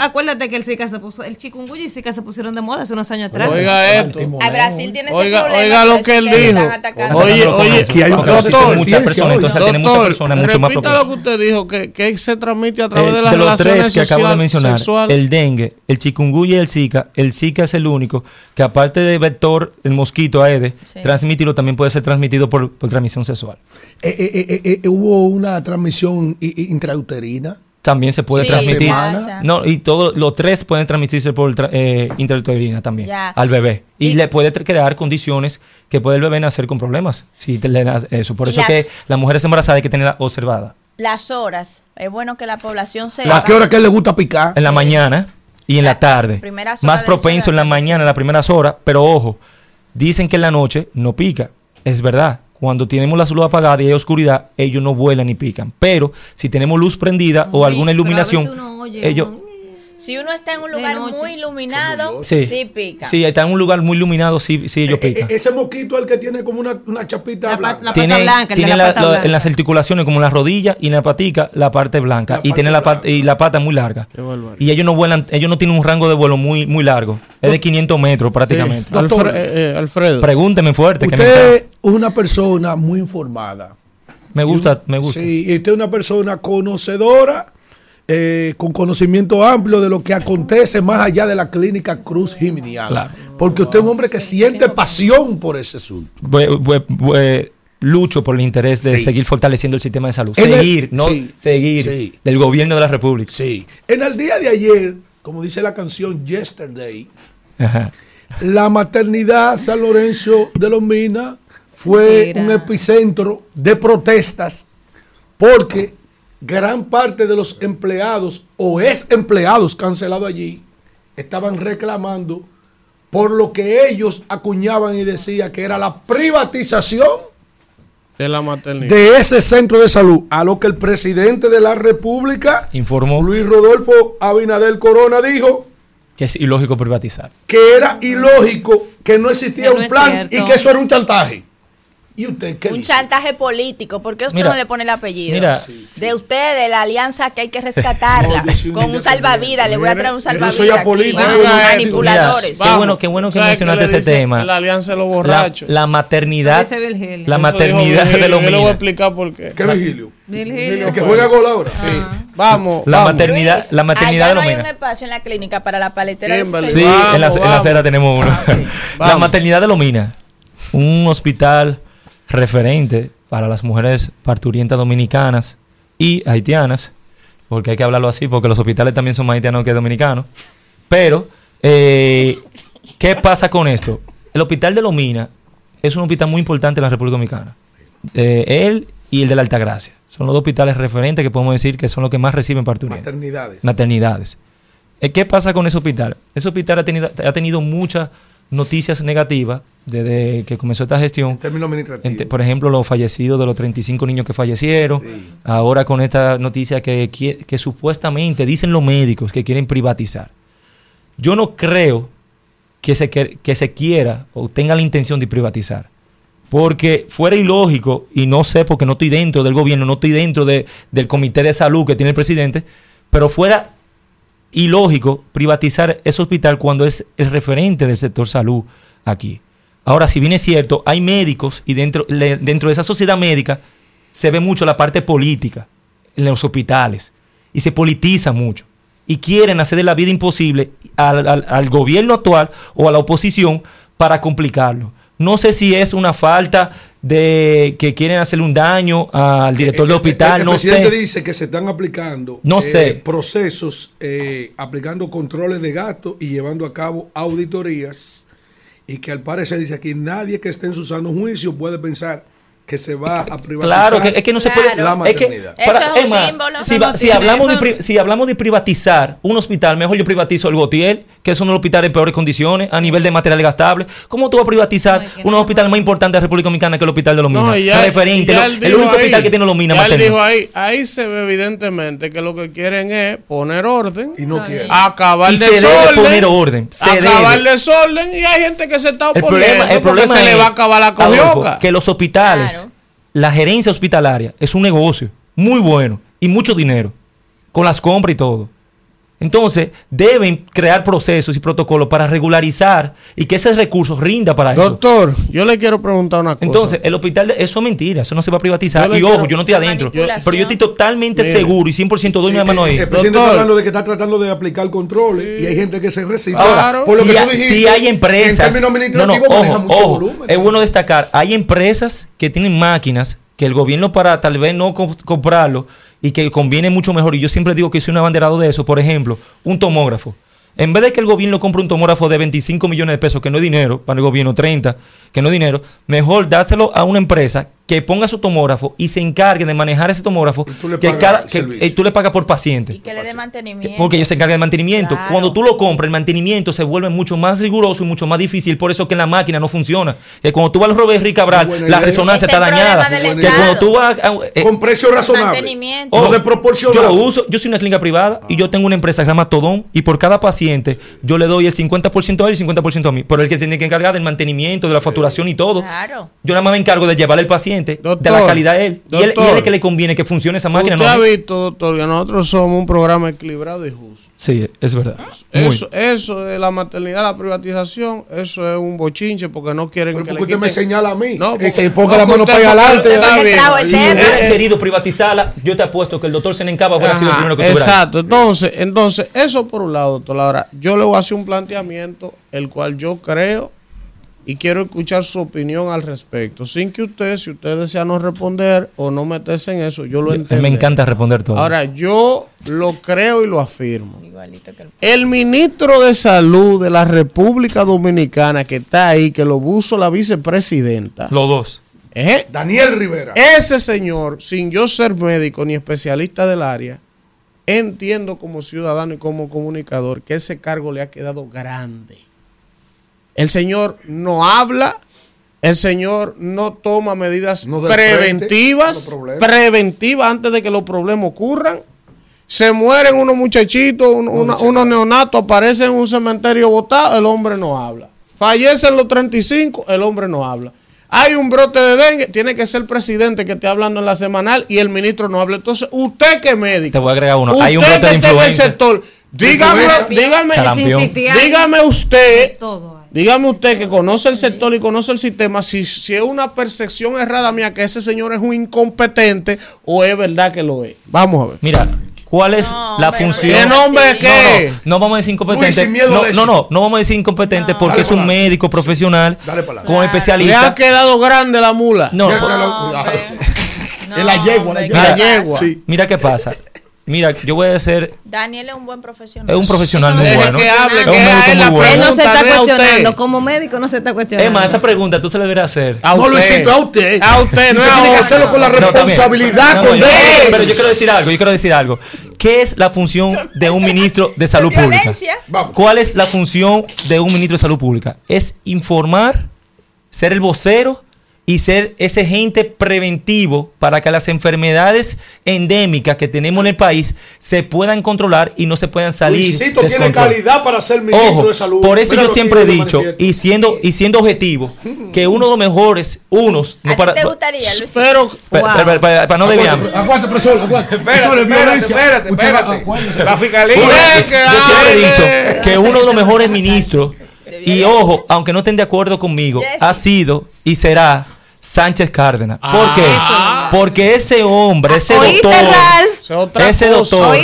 Acuérdate que el Zika se puso, el chikungunya y Zika se pusieron de moda hace unos años atrás. Oiga esto. A Brasil tiene ese Oiga, problema. oiga lo que él dijo. Oye, oye, que hay doctor, muchas personas, entonces tenemos muchas personas mucho más repita lo que usted dijo, que, se transmite a través de las de los relaciones tres que acabo de mencionar, sexuales. el dengue, el chikungunya y el zika, el zika es el único que aparte de vector, el mosquito Aedes, Sí. transmitirlo también puede ser transmitido por, por transmisión sexual. Eh, eh, eh, hubo una transmisión intrauterina. También se puede Sí, transmitir. ya. No, y todos los tres pueden transmitirse por tra- eh, intrauterina también Ya. al bebé. Y, Y- le puede crear condiciones que puede el bebé nacer con problemas. Si te le das eso. Por eso las- que las mujeres embarazadas hay que tenerla observada. Las horas. Es bueno que la población sepa. ¿A qué hora que él le gusta picar? En la mañana y en la tarde. Más propenso en la mañana, en las primeras horas. Pero ojo, dicen que en la noche no pica. Es verdad. Cuando tenemos la luz apagada y hay oscuridad, ellos no vuelan ni pican. Pero si tenemos luz prendida o alguna iluminación, ellos... Si uno está en un lugar muy iluminado, Sí, sí, pica. Sí, está en un lugar muy iluminado, sí, sí ellos Eh, eh, pican. ese mosquito es el que tiene como una, una chapita La blanca. la pata tiene blanca, el de tiene la la- pata lo- blanca. en las articulaciones como en la rodilla y en la patica la parte blanca La y parte tiene la parte blanca. y la pata muy larga y ellos no vuelan ellos no tienen un rango de vuelo muy muy largo es de 500 metros prácticamente Sí. Alfre- eh, eh, Alfredo. pregúnteme fuerte que me, Usted es una persona muy informada. me gusta me gusta Sí, y usted es una persona conocedora, eh, con conocimiento amplio de lo que acontece más allá de la clínica Cruz Jiménez. Claro. Porque usted es un hombre que siente pasión por ese asunto. Lucho por el interés de Sí. seguir fortaleciendo el sistema de salud En el- seguir no sí, seguir sí. del gobierno de la república Sí. En el día de ayer, como dice la canción Yesterday, Ajá. la maternidad San Lorenzo de Lombina fue Mira. un epicentro de protestas porque gran parte de los empleados o ex empleados cancelados allí estaban reclamando por lo que ellos acuñaban y decían que era la privatización de la maternidad. de ese centro de salud, a lo que el presidente de la República, informó Luis Rodolfo Abinader Corona, dijo que es ilógico privatizar que era ilógico, que no existía Que no un plan cierto. y que eso era un chantaje. ¿Y usted qué Un dice? chantaje político. ¿Por qué usted Mira, no le pone el apellido? mira. de usted, de la alianza que hay que rescatarla. No, yo soy con un salvavidas. Le voy a traer un Yo salvavidas. soy aquí. apolítico. Manipuladores. Mira, Qué bueno- qué bueno que ¿Sabes mencionaste ese tema. La alianza de los la, borrachos. la maternidad Ese Virgilio. la maternidad de Virgilio. Yo le voy a explicar por qué. ¿Qué Vigilio? Virgilio. El que juega gol ahora. Sí. Vamos. la vamos. maternidad Luis, la maternidad allá de no hay un espacio en la clínica para la paletera de ese Kimberly. Sí. Vamos, en, la, en la acera tenemos uno. la Vamos. maternidad de Lomina, un hospital referente para las mujeres parturientas dominicanas y haitianas, porque hay que hablarlo así, porque los hospitales también son más haitianos que dominicanos. Pero, eh, ¿qué pasa con esto? El hospital de Lomina es un hospital muy importante en la República Dominicana. Eh, él y el de la Altagracia. Son los dos hospitales referentes que podemos decir que son los que más reciben parturientas Maternidades. maternidades. Eh, ¿Qué pasa con ese hospital? Ese hospital ha tenido, ha tenido muchas noticias negativas desde que comenzó esta gestión. En por ejemplo, los fallecidos de los 35 niños que fallecieron. Ahora con esta noticia que, qui- que supuestamente dicen los médicos que quieren privatizar. Yo no creo que se, que, que se quiera o tenga la intención de privatizar. Porque fuera ilógico, y no sé porque no estoy dentro del gobierno, no estoy dentro de- del comité de salud que tiene el presidente, pero fuera ilógico privatizar ese hospital cuando es el referente del sector salud aquí. Ahora, si bien es cierto, hay médicos y dentro, dentro de esa sociedad médica se ve mucho la parte política en los hospitales y se politiza mucho y quieren hacer de la vida imposible al- al gobierno actual o a la oposición para complicarlo. No sé si es una falta de que quieren hacerle un daño al director del hospital, El, el no presidente sé. dice que se están aplicando No eh, sé. procesos, eh, aplicando controles de gastos y llevando a cabo auditorías. Y que al parecer dice aquí nadie que esté en su sano juicio puede pensar que se va a privatizar. Claro, que, es que no se puede. la es que, maternidad. Eso es un símbolo. Si, va- no hablamos de, pri- si hablamos de privatizar un hospital, mejor yo privatizo el Gotiel, que es uno de los hospitales en peores condiciones a nivel de material gastable. ¿Cómo tú vas a privatizar uno de los hospitales más importantes de la República Dominicana que es el Hospital de los Minas? No, ya, referente, ya lo- el único ahí- hospital que tiene los Minas ya él dijo ahí, ahí se ve evidentemente que lo que quieren es poner orden y no quieren. acabar Y el desorden, poner orden, se acabar debe. el desorden y hay gente que se está El oponiendo problema, el problema se es, le va a acabar la Adolfo, cojioca. que los hospitales, la gerencia hospitalaria es un negocio muy bueno y mucho dinero, con las compras y todo. Entonces, deben crear procesos y protocolos para regularizar y que ese recurso rinda para eso. Doctor, yo le quiero preguntar una cosa. Entonces, el hospital, de- eso es mentira, eso no se va a privatizar. Yo Y ojo, yo no estoy adentro, pero yo estoy totalmente Mire. seguro y 100% doy Sí, mi mano el, ahí. el presidente está hablando de que está tratando de aplicar controles y hay gente que se resiste. Ahora, por lo si, que tú dijiste, si hay empresas. En términos no, no, ojo, mucho ojo, volumen. es bueno destacar, hay empresas que tienen máquinas que el gobierno para tal vez no comp- comprarlo y que conviene mucho mejor. Y yo siempre digo que soy un abanderado de eso. Por ejemplo, un tomógrafo. En vez de que el gobierno compre un tomógrafo de 25 millones de pesos, que no es dinero, para el gobierno 30, que no es dinero, mejor dárselo a una empresa que ponga su tomógrafo y se encargue de manejar ese tomógrafo, le que, cada, que eh, tú le pagas por paciente. Que le dé mantenimiento. Porque ellos se encargan del mantenimiento. Claro. Cuando tú lo compras, el mantenimiento se vuelve mucho más riguroso y mucho más difícil. Por eso que la máquina no funciona. Que cuando tú vas al Robert Rick Cabral, la idea. resonancia está dañada. Que cuando tú vas a- eh, Con precio razonable. Mantenimiento. No desproporcionado. Yo lo uso, yo soy una clínica privada y yo tengo una empresa que se llama Todón y por cada paciente yo le doy el 50% a él y el 50% a mí. Pero el que se tiene que encargar del mantenimiento, de la facturación y todo. Claro. Yo nada más me encargo de llevarle al paciente, de la Doctor, calidad a él. Y él, y él es doctor. el que le conviene que funcione esa máquina. Usted no ha visto, doctor, que nosotros somos un programa equilibrado y justo. Sí, es verdad. Muy. Eso, eso de la maternidad, la privatización, eso es un bochinche porque no quieren Pero que porque le usted me señala a mí. No, Eh, porque- ponga no, la mano para allá adelante. Si hubiera querido privatizarla, yo te apuesto que el doctor Senencaba hubiera sido el primero que tuviera. Exacto, entonces, entonces, eso por un lado, doctor. Ahora, yo le voy a hacer un planteamiento, el cual yo creo y quiero escuchar su opinión al respecto. Sin que usted, si usted desea no responder o no meterse en eso, yo lo entiendo. Me encanta responder todo. Ahora, yo lo creo y lo afirmo. Igualito que el El ministro de Salud de la República Dominicana, que está ahí, que lo puso la vicepresidenta. Los dos. ¿eh? Daniel Rivera. Ese señor, sin yo ser médico ni especialista del área, entiendo como ciudadano y como comunicador que ese cargo le ha quedado grande. El señor no habla, el señor no toma medidas No preventivas, preventivas antes de que los problemas ocurran. Se mueren unos muchachitos, un- una- unos neonatos, aparecen en un cementerio botado, el hombre no habla. Fallecen los 35, el hombre no habla. Hay un brote de dengue, tiene que ser el presidente que esté hablando en la semanal y el ministro no habla. Entonces, usted que es médico. Te voy a agregar uno. Usted Hay un brote que de está en el influenza. sector, dígame, Influenza. dígame, Sarampión. dígame usted, Todo. Dígame usted que conoce el sector y conoce el sistema, si, si es una percepción errada mía que ese señor es un incompetente o es verdad que lo es. Vamos a ver. Mira, ¿cuál es No, la hombre, función? ¿Qué nombre qué? No, no, no vamos a decir incompetente. Luis, sin miedo no, no, no, no vamos a decir incompetente No. porque Dale es un médico profesional Dale pa'lante. con Le ha especialista. quedado grande la mula. No, *laughs* la yegua, la yegua. La ¿qué yegua. Sí. mira qué pasa. Mira, yo voy a ser Daniel es un buen profesional. es un profesional muy bueno. que hable, Es que un a médico él la muy bueno. Él no se está no cuestionando. Como médico no se está cuestionando. Es más, esa pregunta tú se la deberías hacer. A No, usted. Luisito, a usted. A usted, no Usted tiene que hacerlo con la No, responsabilidad, No, con debes. Pero yo quiero decir algo, yo quiero decir algo. ¿Qué es la función de un ministro de salud pública? ¿Cuál es la función de un ministro de salud pública? Es informar, ser el vocero y ser ese agente preventivo para que las enfermedades endémicas que tenemos en el país se puedan controlar y no se puedan salir. Luisito tiene calidad para ser ministro Ojo, de salud. Por eso Mira yo siempre he dicho, y siendo, y siendo objetivo, que uno de los mejores, unos, no ¿A ti para, te gustaría, Luisito? Pero, para, para- para- para no desviarme. Aguante, profesor, aguante. Espérate, Usted espérate. acuérdese. La fiscalía. Yo siempre he dicho que uno de los mejores ministros, y ojo, aunque no estén de acuerdo conmigo, ha sido y será Sánchez Cárdenas. ¿Por qué? Porque ese hombre, ese ¿Oíste, doctor, ese doctor,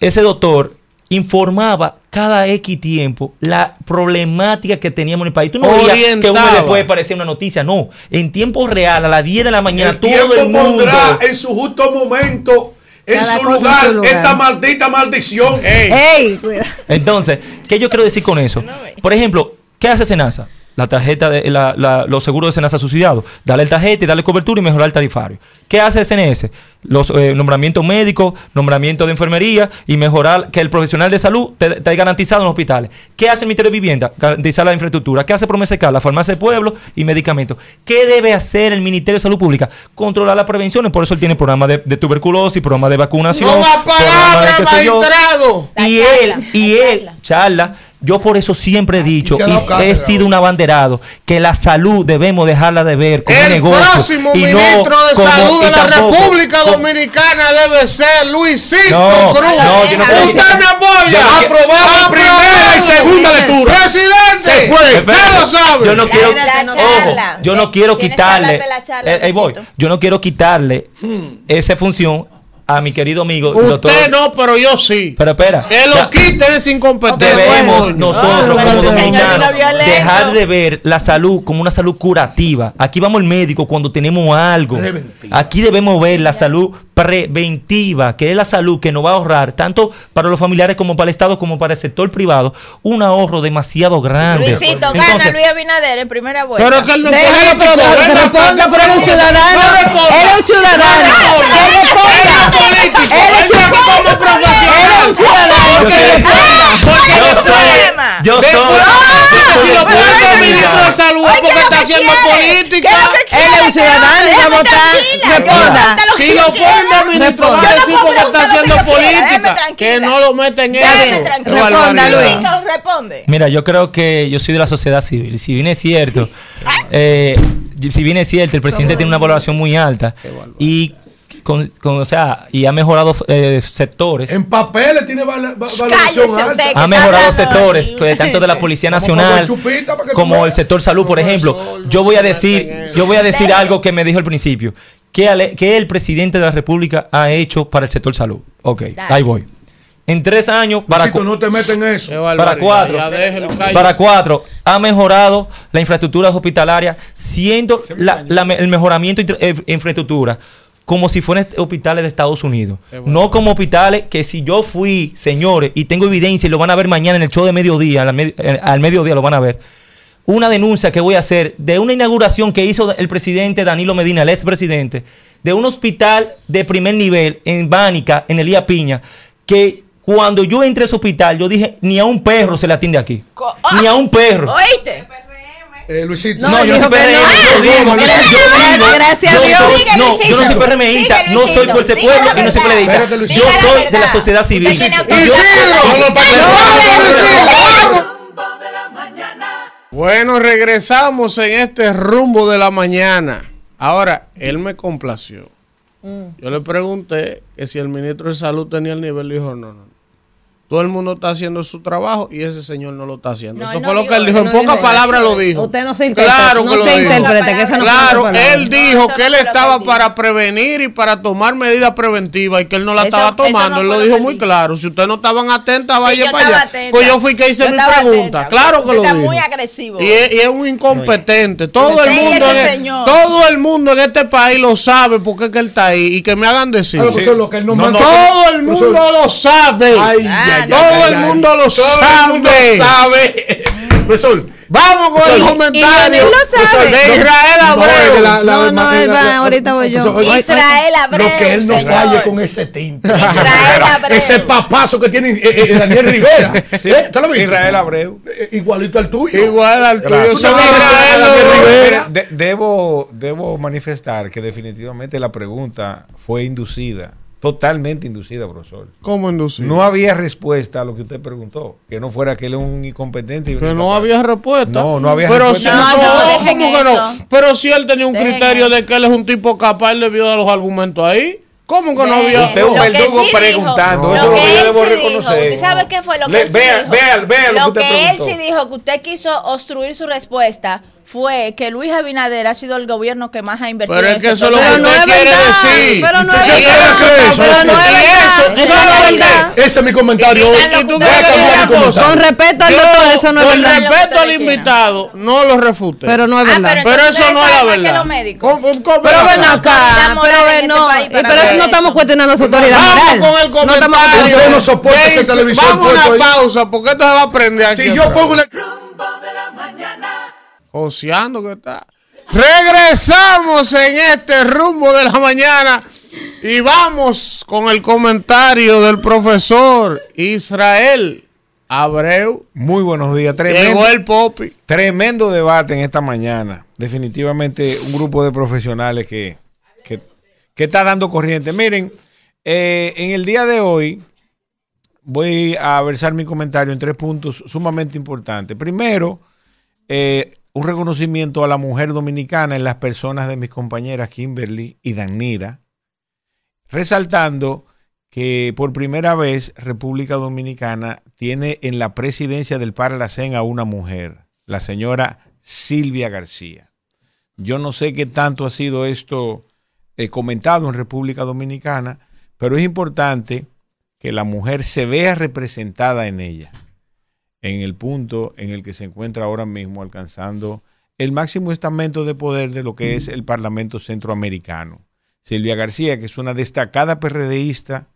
ese doctor informaba cada X tiempo la problemática que teníamos en el país. Tú no veías que uno Orientaba. le puede parecer una noticia, no. En tiempo real, a las 10 de la mañana, El todo tiempo el mundo. pondrá en su justo momento, en su, en lugar, su lugar. esta maldita maldición. ¡Ey! cuidado. Entonces, ¿qué yo quiero decir con eso? Por ejemplo, ¿qué hace Senasa? La tarjeta de la- la- los seguros de Senasa subsidiados. Darle el tarjeta y darle cobertura y mejorar el tarifario. ¿Qué hace SNS? Los eh, nombramientos médicos, nombramientos de enfermería y mejorar que el profesional de salud te- esté garantizado en los hospitales. ¿Qué hace el Ministerio de Vivienda? Garantizar la infraestructura. ¿Qué hace Promesa la farmacia de pueblo y medicamentos? ¿Qué debe hacer el Ministerio de Salud Pública? Controlar las prevenciones. Por eso él tiene programa de, de tuberculosis, programa de vacunación. No va programa de palabra, qué sé yo. magistrado. La Y charla, él, y él, charla. Yo por eso siempre he dicho y he sido un abanderado que la salud debemos dejarla de ver como El negocio. próximo y no ministro de como- Salud de la tampoco República como- Dominicana debe ser Luisito No, Cruz. no, yo no creo que- ¿Usted me apoya? Aprobado en primera y segunda lectura. Presidente, Se fue. ya lo sabe. Yo no quiero, la ojo, charla. yo no quiero quitarle, eh, voy. Yo no quiero quitarle esa función a mi querido amigo doctor. Usted no, pero yo sí. Pero espera. Que lo ya- quite ese incompetente. Debemos nosotros Ah, como dominicanos dejar de ver la salud como una salud curativa. Aquí vamos al médico cuando tenemos algo. Preventiva. Aquí debemos ver la salud preventiva, que es la salud que nos va a ahorrar tanto para los familiares como para el Estado como para el sector privado un ahorro demasiado grande. Luisito, gana Entonces, Luis Abinader en primera vuelta. Pero que no es responda, pero es un ciudadano. Es un ciudadano. Que responda. Político. Él es como Él profesional. es un ciudadano. Porque yo soy, yo soy, si lo pone de ministro de salud porque está haciendo política. ¿Qué es lo que Él es un ciudadano y va a votar. Responda. Si lo ponen de ministro Responda. decir porque está haciendo Déjeme política. Que no lo meten en eso. Responda. Luis. Responde. Mira, yo creo que yo soy de la sociedad civil. Si bien es cierto, eh, si bien es cierto, el presidente tiene una valoración muy alta y, con, con- o sea, y ha mejorado eh, sectores. En papeles tiene val- va- valoración Cállese alta. que Ha mejorado sectores, que tanto de la Policía Nacional que como el sector salud, por ejemplo. Yo voy a decir, yo voy a decir algo que me dijo al principio. ¿Qué, qué el presidente de la República ha hecho para el sector salud? Ok, ahí voy. En tres años, para, Luisito, cu- no te metes en Qué eso. para cuatro, para cuatro, ha mejorado la infraestructura hospitalaria, siendo la- la me- el mejoramiento de infra- eh, infraestructura como si fueran hospitales de Estados Unidos. No como hospitales que si yo fui, señores, y tengo evidencia y lo van a ver mañana en el show de mediodía, al, med- eh, al mediodía lo van a ver. Una denuncia que voy a hacer de una inauguración que hizo el presidente Danilo Medina, el expresidente, de un hospital de primer nivel en Bánica, en Elía Piña, que cuando yo entré a ese hospital, yo dije, ni a un perro se le atiende aquí. Co- Ni a un perro. ¿Oíste? Eh, Luisito. No, yo no soy PRM, no. yo digo, Gracias, yo digo, gracias yo a Dios. no, yo no soy PRMista, no soy. Fuerza Pueblo y no soy. PLDista. Yo soy de la sociedad civil. Bueno, regresamos en este rumbo de la mañana. Ahora, él me complació. Yo le pregunté que si el ministro de Salud tenía el nivel. Dijo, no, no. Todo el mundo está haciendo su trabajo y ese señor no lo está haciendo. No, eso fue lo que él dijo. En pocas palabras lo dijo. Usted no se interprete, Claro no que lo se dijo. interprete, que esa Claro, él dijo que él estaba para prevenir y para tomar medidas preventivas y que él no la Eso- estaba eso no tomando. él lo dijo muy claro. Si ustedes no estaban atentas, vaya para estaba allá. atenta. Pues yo fui que hice Yo mi pregunta. atenta. Claro que Usted lo está dijo. muy agresivo. Y es, y es un incompetente. Todo el mundo, en, señor. todo el mundo en este país lo sabe porque es que él está ahí y que me hagan decir. Todo el mundo Profesor. lo sabe. Todo el mundo lo Todo sabe. el mundo sabe. *laughs* Profesor, Vamos con el comentario Leonel lo sabe. de Israel No, Abreu. que la- la- No, no, la- él va, la- ahorita voy yo. Israel Abreu, Lo que él no señor. falle con ese tinte. Israel Abreu. Ese papazo que tiene eh, eh, Daniel Rivera. ¿Eh? ¿Tú lo viste? Israel Abreu. Eh, Igualito al tuyo. Igual al tuyo. Israel. Rivera. De- debo, debo manifestar que definitivamente la pregunta fue inducida, totalmente inducida, profesor. ¿Cómo inducir? No había respuesta a lo que usted preguntó, que no fuera que él es un incompetente. Y un Que no había respuesta. No, no había pero respuesta. Si, No, no, no, ¿cómo dejen que no? Pero si él tenía un Dejen criterio eso. de que él es un tipo capaz, él debió dar los argumentos ahí. ¿Cómo que no había? Usted es un que verdugo sí preguntando, dijo, eso es lo que que yo debo sí dijo, reconocer. ¿Usted sabe qué fue lo que Le- él sí vea- dijo? vea- vea lo que Lo usted que él sí dijo, que usted quiso obstruir su respuesta, fue que Luis Abinader ha sido el gobierno que más ha invertido Pero en es que eso es lo que no quiere verdad, decir. pero no es verdad. eso es no es y verdad. eso- Eso eso no es es verdad. Ese es mi comentario. Con respeto al doctor, eso no es con verdad. respeto al invitado, no lo refute. Pero no es Ah, verdad. pero eso no es la verdad. los médicos. ¿Cómo- cómo- Pero ven acá, pero en ven, este no, pero eso no estamos eso. cuestionando su autoridad Vamos moral. con el comentario. Usted no soporta ese de- televisor Vamos a puesto una ahí. pausa, porque esto se va a prender aquí. Si yo pongo una. Rumbo de la mañana. Joseando que está. Regresamos en este rumbo de la mañana y vamos con el comentario del profesor Israel Abreu. Muy buenos días. Tremendo, Llegó el Popi. tremendo debate en esta mañana. Definitivamente un grupo de profesionales que, que, que está dando corriente. Miren, eh, en el día de hoy voy a versar mi comentario en tres puntos sumamente importantes. Primero, eh, un reconocimiento a la mujer dominicana en las personas de mis compañeras Kimberly y Danira, resaltando que por primera vez República Dominicana tiene en la presidencia del Parlacén a una mujer, la señora Silvia García. Yo no sé qué tanto ha sido esto eh, comentado en República Dominicana, pero es importante que la mujer se vea representada en ella, en el punto en el que se encuentra ahora mismo alcanzando el máximo estamento de poder de lo que es el Parlamento Centroamericano. Silvia García, que es una destacada PRDista,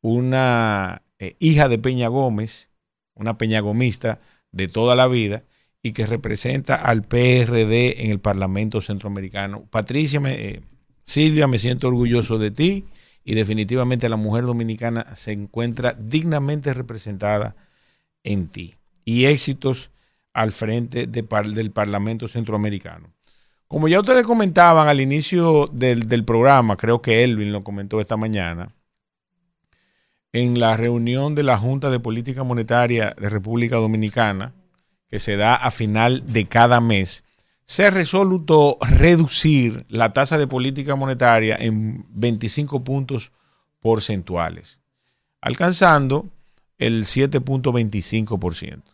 una eh, hija de Peña Gómez, una peñagomista de toda la vida y que representa al PRD en el Parlamento Centroamericano. Patricia, me- eh, Silvia, me siento orgulloso de ti y definitivamente la mujer dominicana se encuentra dignamente representada en ti. Y éxitos al frente del Parlamento Centroamericano. Como ya ustedes comentaban al inicio del, del programa, creo que Elvin lo comentó esta mañana, en la reunión de la Junta de Política Monetaria de República Dominicana, que se da a final de cada mes, se resolutó reducir la tasa de política monetaria en 25 puntos porcentuales, alcanzando el 7.25%.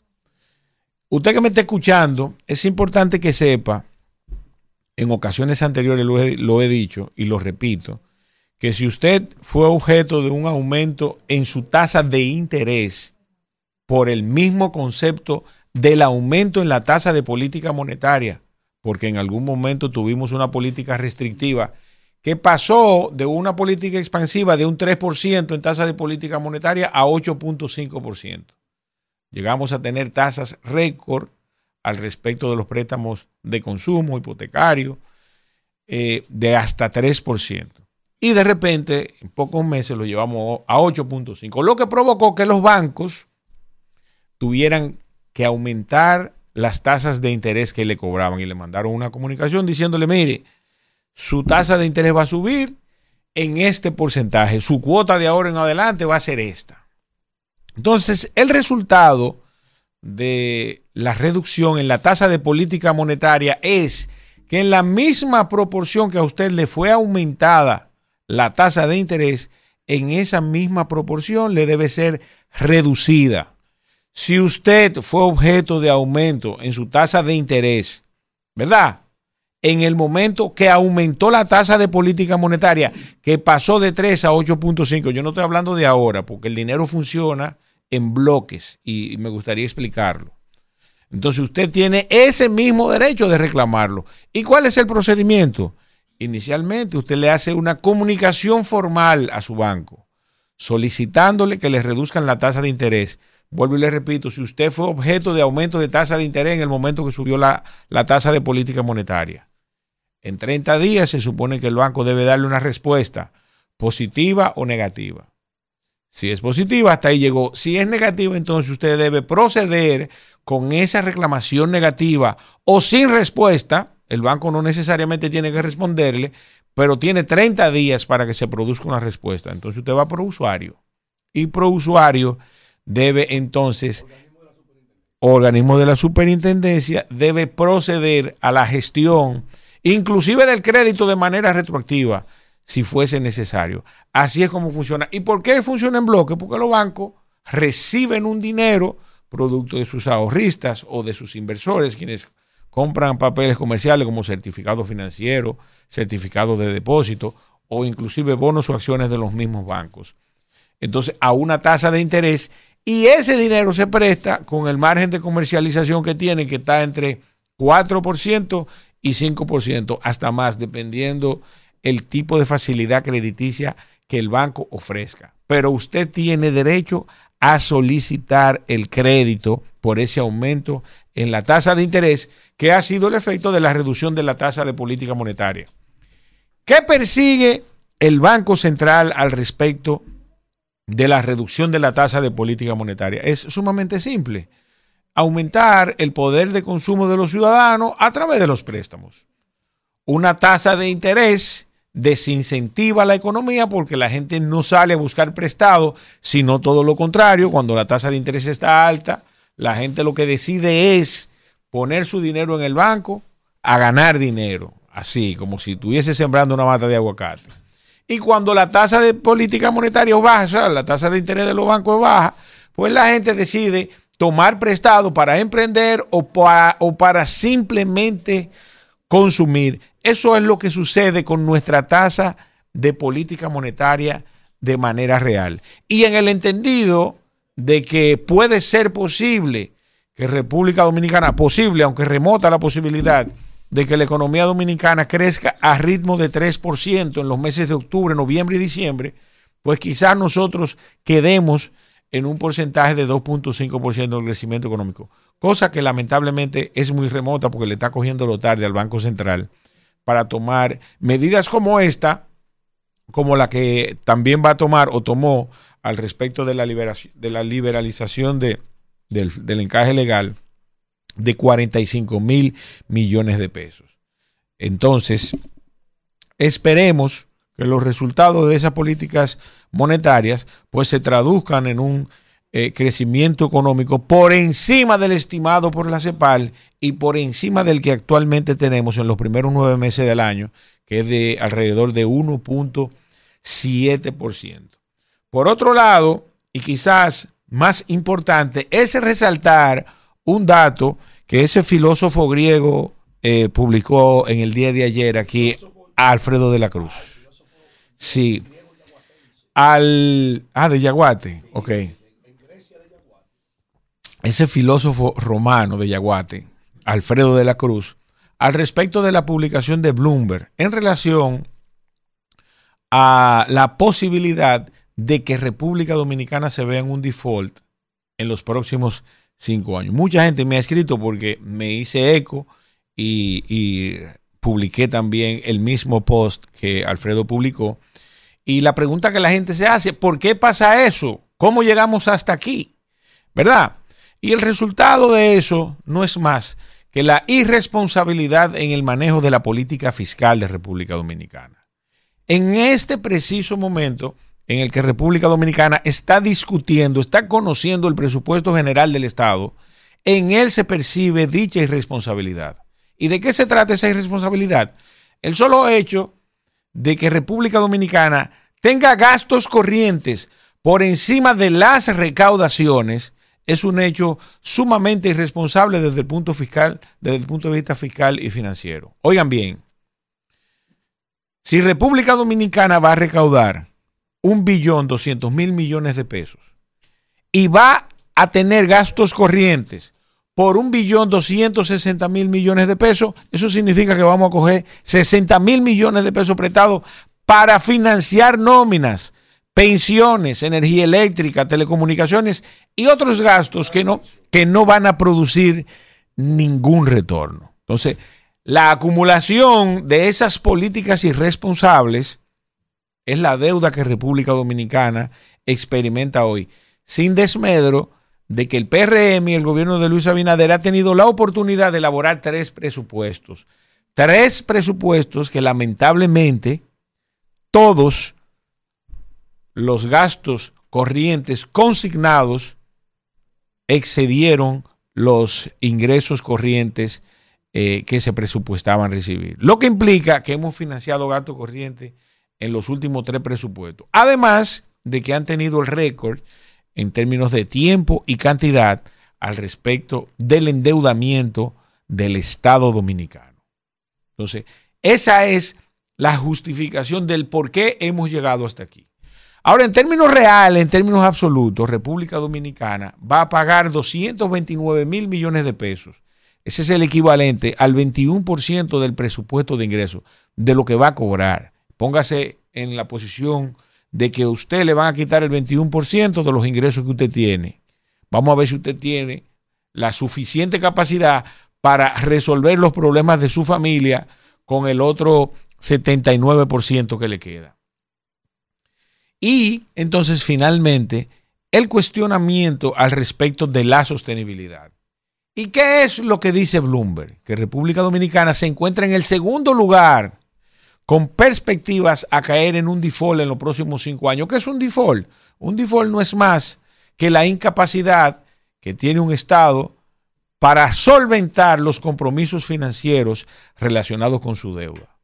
Usted que me está escuchando, es importante que sepa, en ocasiones anteriores lo he, lo he dicho y lo repito, que si usted fue objeto de un aumento en su tasa de interés por el mismo concepto del aumento en la tasa de política monetaria, porque en algún momento tuvimos una política restrictiva que pasó de una política expansiva de un 3% en tasa de política monetaria a 8.5%. Llegamos a tener tasas récord al respecto de los préstamos de consumo hipotecario eh, de hasta 3%. Y de repente, en pocos meses lo llevamos a 8.5, lo que provocó que los bancos tuvieran que aumentar las tasas de interés que le cobraban y le mandaron una comunicación diciéndole, mire, su tasa de interés va a subir en este porcentaje, su cuota de ahora en adelante va a ser esta. Entonces, el resultado de la reducción en la tasa de política monetaria es que en la misma proporción que a usted le fue aumentada la tasa de interés, en esa misma proporción le debe ser reducida. Si usted fue objeto de aumento en su tasa de interés, ¿verdad? En el momento que aumentó la tasa de política monetaria, que pasó de 3 a 8.5, yo no estoy hablando de ahora, porque el dinero funciona en bloques y me gustaría explicarlo. Entonces usted tiene ese mismo derecho de reclamarlo. ¿Y cuál es el procedimiento? Inicialmente usted le hace una comunicación formal a su banco solicitándole que le reduzcan la tasa de interés, vuelvo y le repito, si usted fue objeto de aumento de tasa de interés en el momento que subió la, la tasa de política monetaria, en 30 días se supone que el banco debe darle una respuesta positiva o negativa. Si es positiva, hasta ahí llegó. Si es negativa, entonces usted debe proceder con esa reclamación negativa o sin respuesta. El banco no necesariamente tiene que responderle, pero tiene 30 días para que se produzca una respuesta. Entonces usted va por usuario. Y pro usuario debe entonces, organismo de la superintendencia, debe proceder a la gestión, inclusive del crédito de manera retroactiva si fuese necesario. Así es como funciona. ¿Y por qué funciona en bloque? Porque los bancos reciben un dinero producto de sus ahorristas o de sus inversores, quienes compran papeles comerciales como certificado financiero, certificado de depósito o inclusive bonos o acciones de los mismos bancos. Entonces, a una tasa de interés y ese dinero se presta con el margen de comercialización que tiene, que está entre 4% y 5%, hasta más, dependiendo el tipo de facilidad crediticia que el banco ofrezca. Pero usted tiene derecho a solicitar el crédito por ese aumento en la tasa de interés que ha sido el efecto de la reducción de la tasa de política monetaria. ¿Qué persigue el Banco Central al respecto de la reducción de la tasa de política monetaria? Es sumamente simple. Aumentar el poder de consumo de los ciudadanos a través de los préstamos. Una tasa de interés desincentiva la economía porque la gente no sale a buscar prestado, sino todo lo contrario, cuando la tasa de interés está alta, la gente lo que decide es poner su dinero en el banco a ganar dinero, así como si estuviese sembrando una mata de aguacate. Y cuando la tasa de política monetaria baja, o sea, la tasa de interés de los bancos es baja, pues la gente decide tomar prestado para emprender o para, o para simplemente consumir. Eso es lo que sucede con nuestra tasa de política monetaria de manera real. Y en el entendido de que puede ser posible que República Dominicana, posible, aunque remota la posibilidad, de que la economía dominicana crezca a ritmo de 3% en los meses de octubre, noviembre y diciembre, pues quizás nosotros quedemos en un porcentaje de 2.5% del crecimiento económico, cosa que lamentablemente es muy remota porque le está cogiendo lo tarde al Banco Central para tomar medidas como esta, como la que también va a tomar o tomó al respecto de la, liberación, de la liberalización de, del, del encaje legal de 45 mil millones de pesos. Entonces, esperemos que los resultados de esas políticas monetarias pues se traduzcan en un eh, crecimiento económico por encima del estimado por la CEPAL y por encima del que actualmente tenemos en los primeros nueve meses del año, que es de alrededor de 1.7%. Por otro lado, y quizás más importante, es resaltar un dato que ese filósofo griego eh, publicó en el día de ayer aquí, Alfredo de la Cruz. Sí. Al. Ah, de Yaguate. Ok ese filósofo romano de Yaguate, Alfredo de la Cruz, al respecto de la publicación de Bloomberg en relación a la posibilidad de que República Dominicana se vea en un default en los próximos cinco años. Mucha gente me ha escrito porque me hice eco y, y publiqué también el mismo post que Alfredo publicó. Y la pregunta que la gente se hace, ¿por qué pasa eso? ¿Cómo llegamos hasta aquí? ¿Verdad? Y el resultado de eso no es más que la irresponsabilidad en el manejo de la política fiscal de República Dominicana. En este preciso momento en el que República Dominicana está discutiendo, está conociendo el presupuesto general del Estado, en él se percibe dicha irresponsabilidad. ¿Y de qué se trata esa irresponsabilidad? El solo hecho de que República Dominicana tenga gastos corrientes por encima de las recaudaciones es un hecho sumamente irresponsable desde el punto fiscal, desde el punto de vista fiscal y financiero. Oigan bien, si República Dominicana va a recaudar un billón doscientos mil millones de pesos y va a tener gastos corrientes por un billón doscientos sesenta mil millones de pesos, eso significa que vamos a coger 60 mil millones de pesos prestados para financiar nóminas pensiones, energía eléctrica, telecomunicaciones y otros gastos que no, que no van a producir ningún retorno. Entonces, la acumulación de esas políticas irresponsables es la deuda que República Dominicana experimenta hoy, sin desmedro de que el PRM y el gobierno de Luis Abinader ha tenido la oportunidad de elaborar tres presupuestos. Tres presupuestos que lamentablemente todos los gastos corrientes consignados excedieron los ingresos corrientes eh, que se presupuestaban recibir. Lo que implica que hemos financiado gastos corrientes en los últimos tres presupuestos. Además de que han tenido el récord en términos de tiempo y cantidad al respecto del endeudamiento del Estado dominicano. Entonces, esa es la justificación del por qué hemos llegado hasta aquí. Ahora, en términos reales, en términos absolutos, República Dominicana va a pagar 229 mil millones de pesos. Ese es el equivalente al 21% del presupuesto de ingresos, de lo que va a cobrar. Póngase en la posición de que usted le van a quitar el 21% de los ingresos que usted tiene. Vamos a ver si usted tiene la suficiente capacidad para resolver los problemas de su familia con el otro 79% que le queda. Y entonces finalmente el cuestionamiento al respecto de la sostenibilidad. ¿Y qué es lo que dice Bloomberg? Que República Dominicana se encuentra en el segundo lugar con perspectivas a caer en un default en los próximos cinco años. ¿Qué es un default? Un default no es más que la incapacidad que tiene un Estado para solventar los compromisos financieros relacionados con su deuda.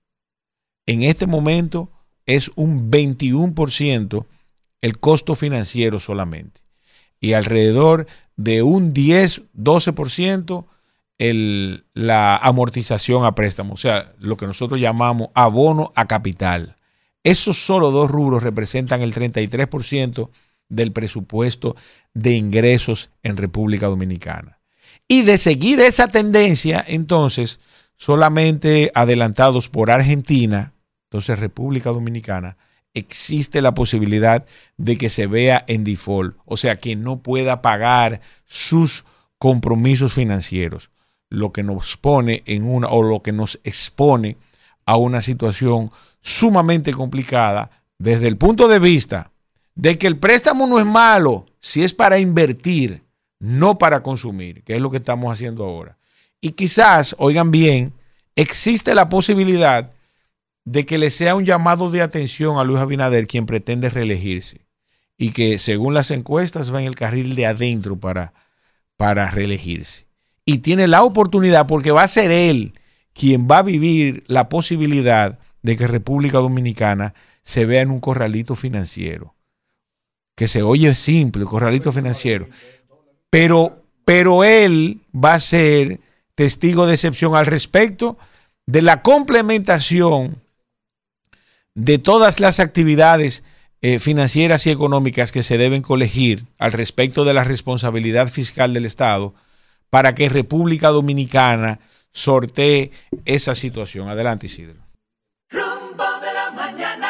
En este momento es un 21% el costo financiero solamente y alrededor de un 10-12% la amortización a préstamo, o sea, lo que nosotros llamamos abono a capital. Esos solo dos rubros representan el 33% del presupuesto de ingresos en República Dominicana. Y de seguir esa tendencia, entonces, solamente adelantados por Argentina, entonces República Dominicana, existe la posibilidad de que se vea en default, o sea, que no pueda pagar sus compromisos financieros, lo que nos pone en una o lo que nos expone a una situación sumamente complicada desde el punto de vista de que el préstamo no es malo si es para invertir, no para consumir, que es lo que estamos haciendo ahora. Y quizás, oigan bien, existe la posibilidad de que le sea un llamado de atención a Luis Abinader, quien pretende reelegirse, y que según las encuestas va en el carril de adentro para, para reelegirse. Y tiene la oportunidad, porque va a ser él quien va a vivir la posibilidad de que República Dominicana se vea en un corralito financiero. Que se oye simple, corralito financiero. Pero, pero él va a ser testigo de excepción al respecto de la complementación de todas las actividades eh, financieras y económicas que se deben colegir al respecto de la responsabilidad fiscal del Estado para que República Dominicana sortee esa situación. Adelante, Isidro. Rumbo de la mañana.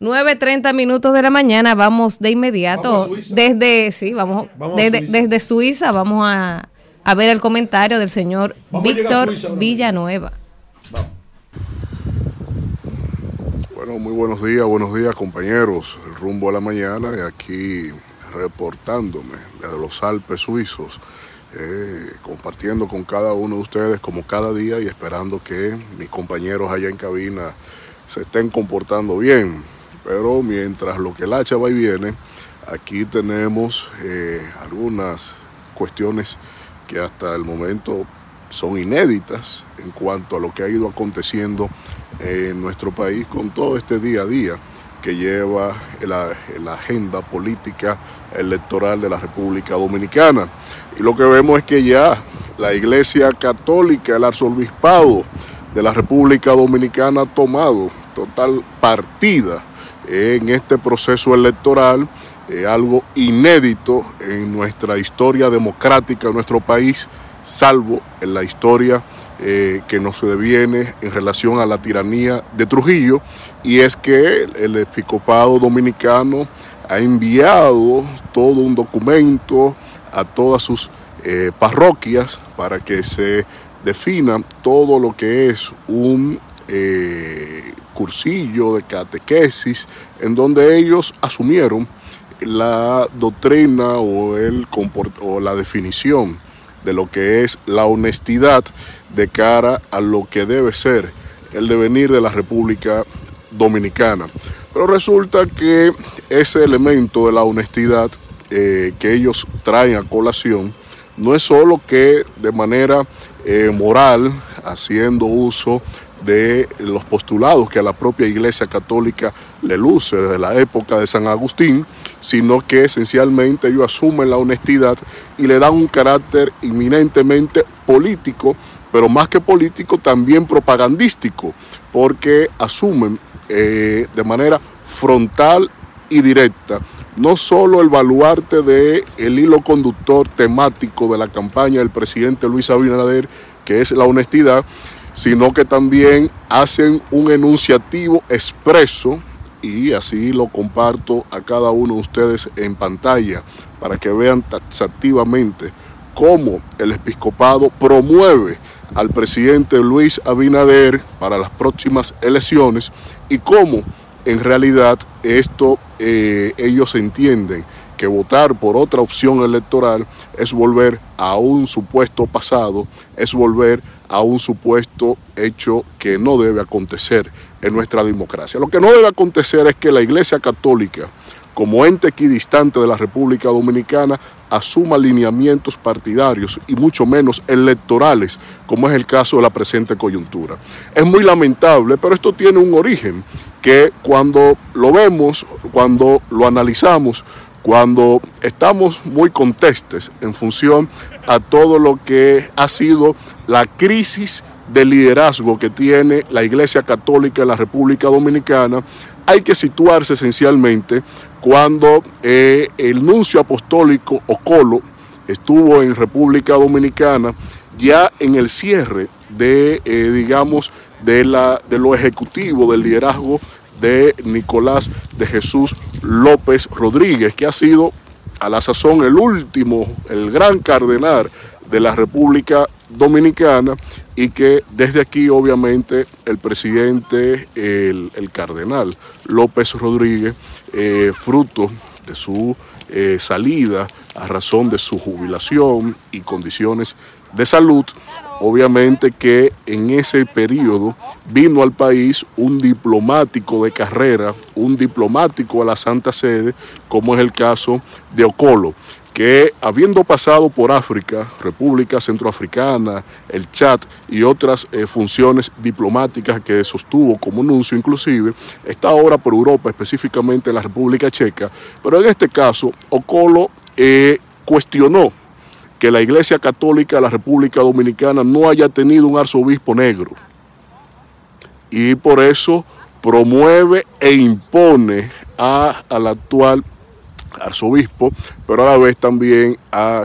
9.30 minutos de la mañana, vamos de inmediato desde, sí, vamos, Vamos a desde, Suiza. desde Suiza, vamos a, a ver el comentario del señor Vamos a llegar a Víctor. Villanueva. Bueno, muy buenos días, buenos días compañeros. El rumbo a la mañana y aquí reportándome desde los Alpes suizos, eh, compartiendo con cada uno de ustedes como cada día y esperando que mis compañeros allá en cabina se estén comportando bien. Pero mientras lo que el hacha va y viene, aquí tenemos eh, algunas cuestiones que hasta el momento son inéditas en cuanto a lo que ha ido aconteciendo en nuestro país con todo este día a día que lleva la, agenda política electoral de la República Dominicana. Y lo que vemos es que ya la Iglesia Católica, el arzobispado de la República Dominicana ha tomado total partida en este proceso electoral, eh, algo inédito en nuestra historia democrática de nuestro país, salvo en la historia eh, que nos deviene en relación a la tiranía de Trujillo, y es que el episcopado dominicano ha enviado todo un documento a todas sus eh, parroquias para que se defina todo lo que es un eh, cursillo de catequesis en donde ellos asumieron la doctrina o, el o la definición de lo que es la honestidad de cara a lo que debe ser el devenir de la República Dominicana. Pero resulta que ese elemento de la honestidad eh, que ellos traen a colación no es solo que de manera eh, moral, haciendo uso de los postulados que a la propia Iglesia Católica le luce desde la época de San Agustín, sino que esencialmente ellos asumen la honestidad y le dan un carácter inminentemente político, pero más que político también propagandístico, porque asumen eh, de manera frontal y directa no solo el baluarte de el hilo conductor temático de la campaña del presidente Luis Abinader, que es la honestidad, sino que también hacen un enunciativo expreso y así lo comparto a cada uno de ustedes en pantalla para que vean taxativamente cómo el episcopado promueve al presidente Luis Abinader para las próximas elecciones y cómo en realidad esto eh, ellos entienden que votar por otra opción electoral es volver a un supuesto pasado, es volver a un supuesto hecho que no debe acontecer en nuestra democracia. Lo que no debe acontecer es que la Iglesia Católica, como ente equidistante de la República Dominicana, asuma lineamientos partidarios y mucho menos electorales, como es el caso de la presente coyuntura. Es muy lamentable, pero esto tiene un origen que cuando lo vemos, cuando lo analizamos, cuando estamos muy contestes en función a todo lo que ha sido la crisis de liderazgo que tiene la Iglesia Católica en la República Dominicana, hay que situarse esencialmente cuando eh, el nuncio apostólico Ocolo estuvo en República Dominicana ya en el cierre de, eh, digamos, de, la, de lo ejecutivo, del liderazgo de Nicolás de Jesús López Rodríguez, que ha sido a la sazón el último, el gran cardenal de la República Dominicana y que desde aquí obviamente el presidente, el, cardenal López Rodríguez, eh, fruto de su eh, salida a razón de su jubilación y condiciones de salud, obviamente que en ese periodo vino al país un diplomático de carrera, un diplomático a la Santa Sede, como es el caso de Ocolo, que habiendo pasado por África, República Centroafricana, el Chad y otras eh, funciones diplomáticas que sostuvo como nuncio inclusive, está ahora por Europa, específicamente en la República Checa, pero en este caso Ocolo eh, cuestionó que la Iglesia Católica de la República Dominicana no haya tenido un arzobispo negro. Y por eso promueve e impone al actual arzobispo, pero a la vez también a,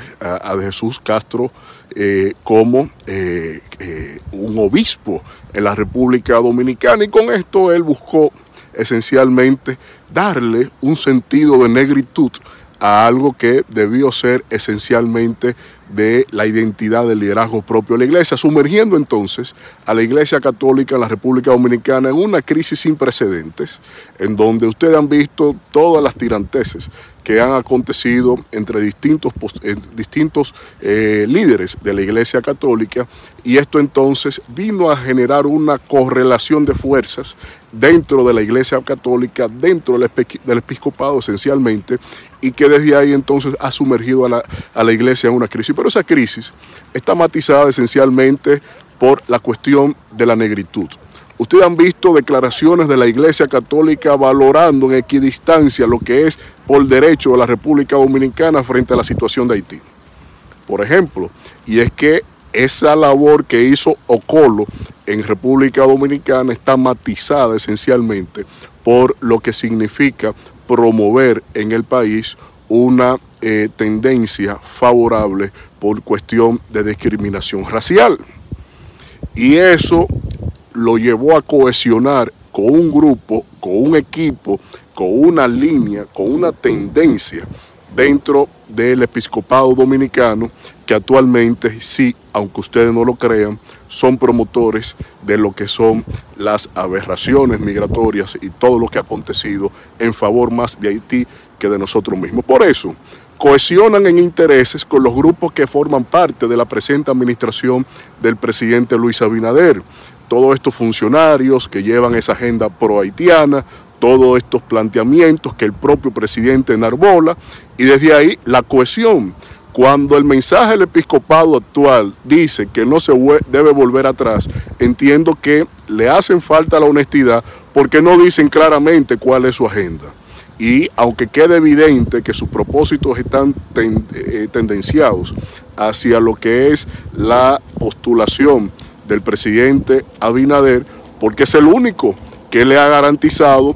Jesús Castro eh, como eh, eh, un obispo en la República Dominicana. Y con esto él buscó esencialmente darle un sentido de negritud a algo que debió ser esencialmente de la identidad del liderazgo propio de la iglesia, sumergiendo entonces a la iglesia católica en la República Dominicana en una crisis sin precedentes, en donde ustedes han visto todas las tiranteses que han acontecido entre distintos, distintos eh, líderes de la Iglesia Católica y esto entonces vino a generar una correlación de fuerzas dentro de la Iglesia Católica, dentro del, episcopado esencialmente, y que desde ahí entonces ha sumergido a la, a la Iglesia en una crisis. Pero esa crisis está matizada esencialmente por la cuestión de la negritud. Ustedes han visto declaraciones de la Iglesia Católica valorando en equidistancia lo que es por derecho de la República Dominicana frente a la situación de Haití. Por ejemplo, y es que esa labor que hizo Ocolo en República Dominicana está matizada esencialmente por lo que significa promover en el país una eh, tendencia favorable por cuestión de discriminación racial. Y eso lo llevó a cohesionar con un grupo, con un equipo, con una línea, con una tendencia dentro del episcopado dominicano que actualmente sí, aunque ustedes no lo crean, son promotores de lo que son las aberraciones migratorias y todo lo que ha acontecido en favor más de Haití que de nosotros mismos. Por eso, cohesionan en intereses con los grupos que forman parte de la presente administración del presidente Luis Abinader. Todos estos funcionarios que llevan esa agenda pro-haitiana, todos estos planteamientos que el propio presidente enarbola y desde ahí la cohesión. Cuando el mensaje del episcopado actual dice que no se debe volver atrás, entiendo que le hacen falta la honestidad porque no dicen claramente cuál es su agenda. Y aunque quede evidente que sus propósitos están eh, tendenciados hacia lo que es la postulación del presidente Abinader, porque es el único que le ha garantizado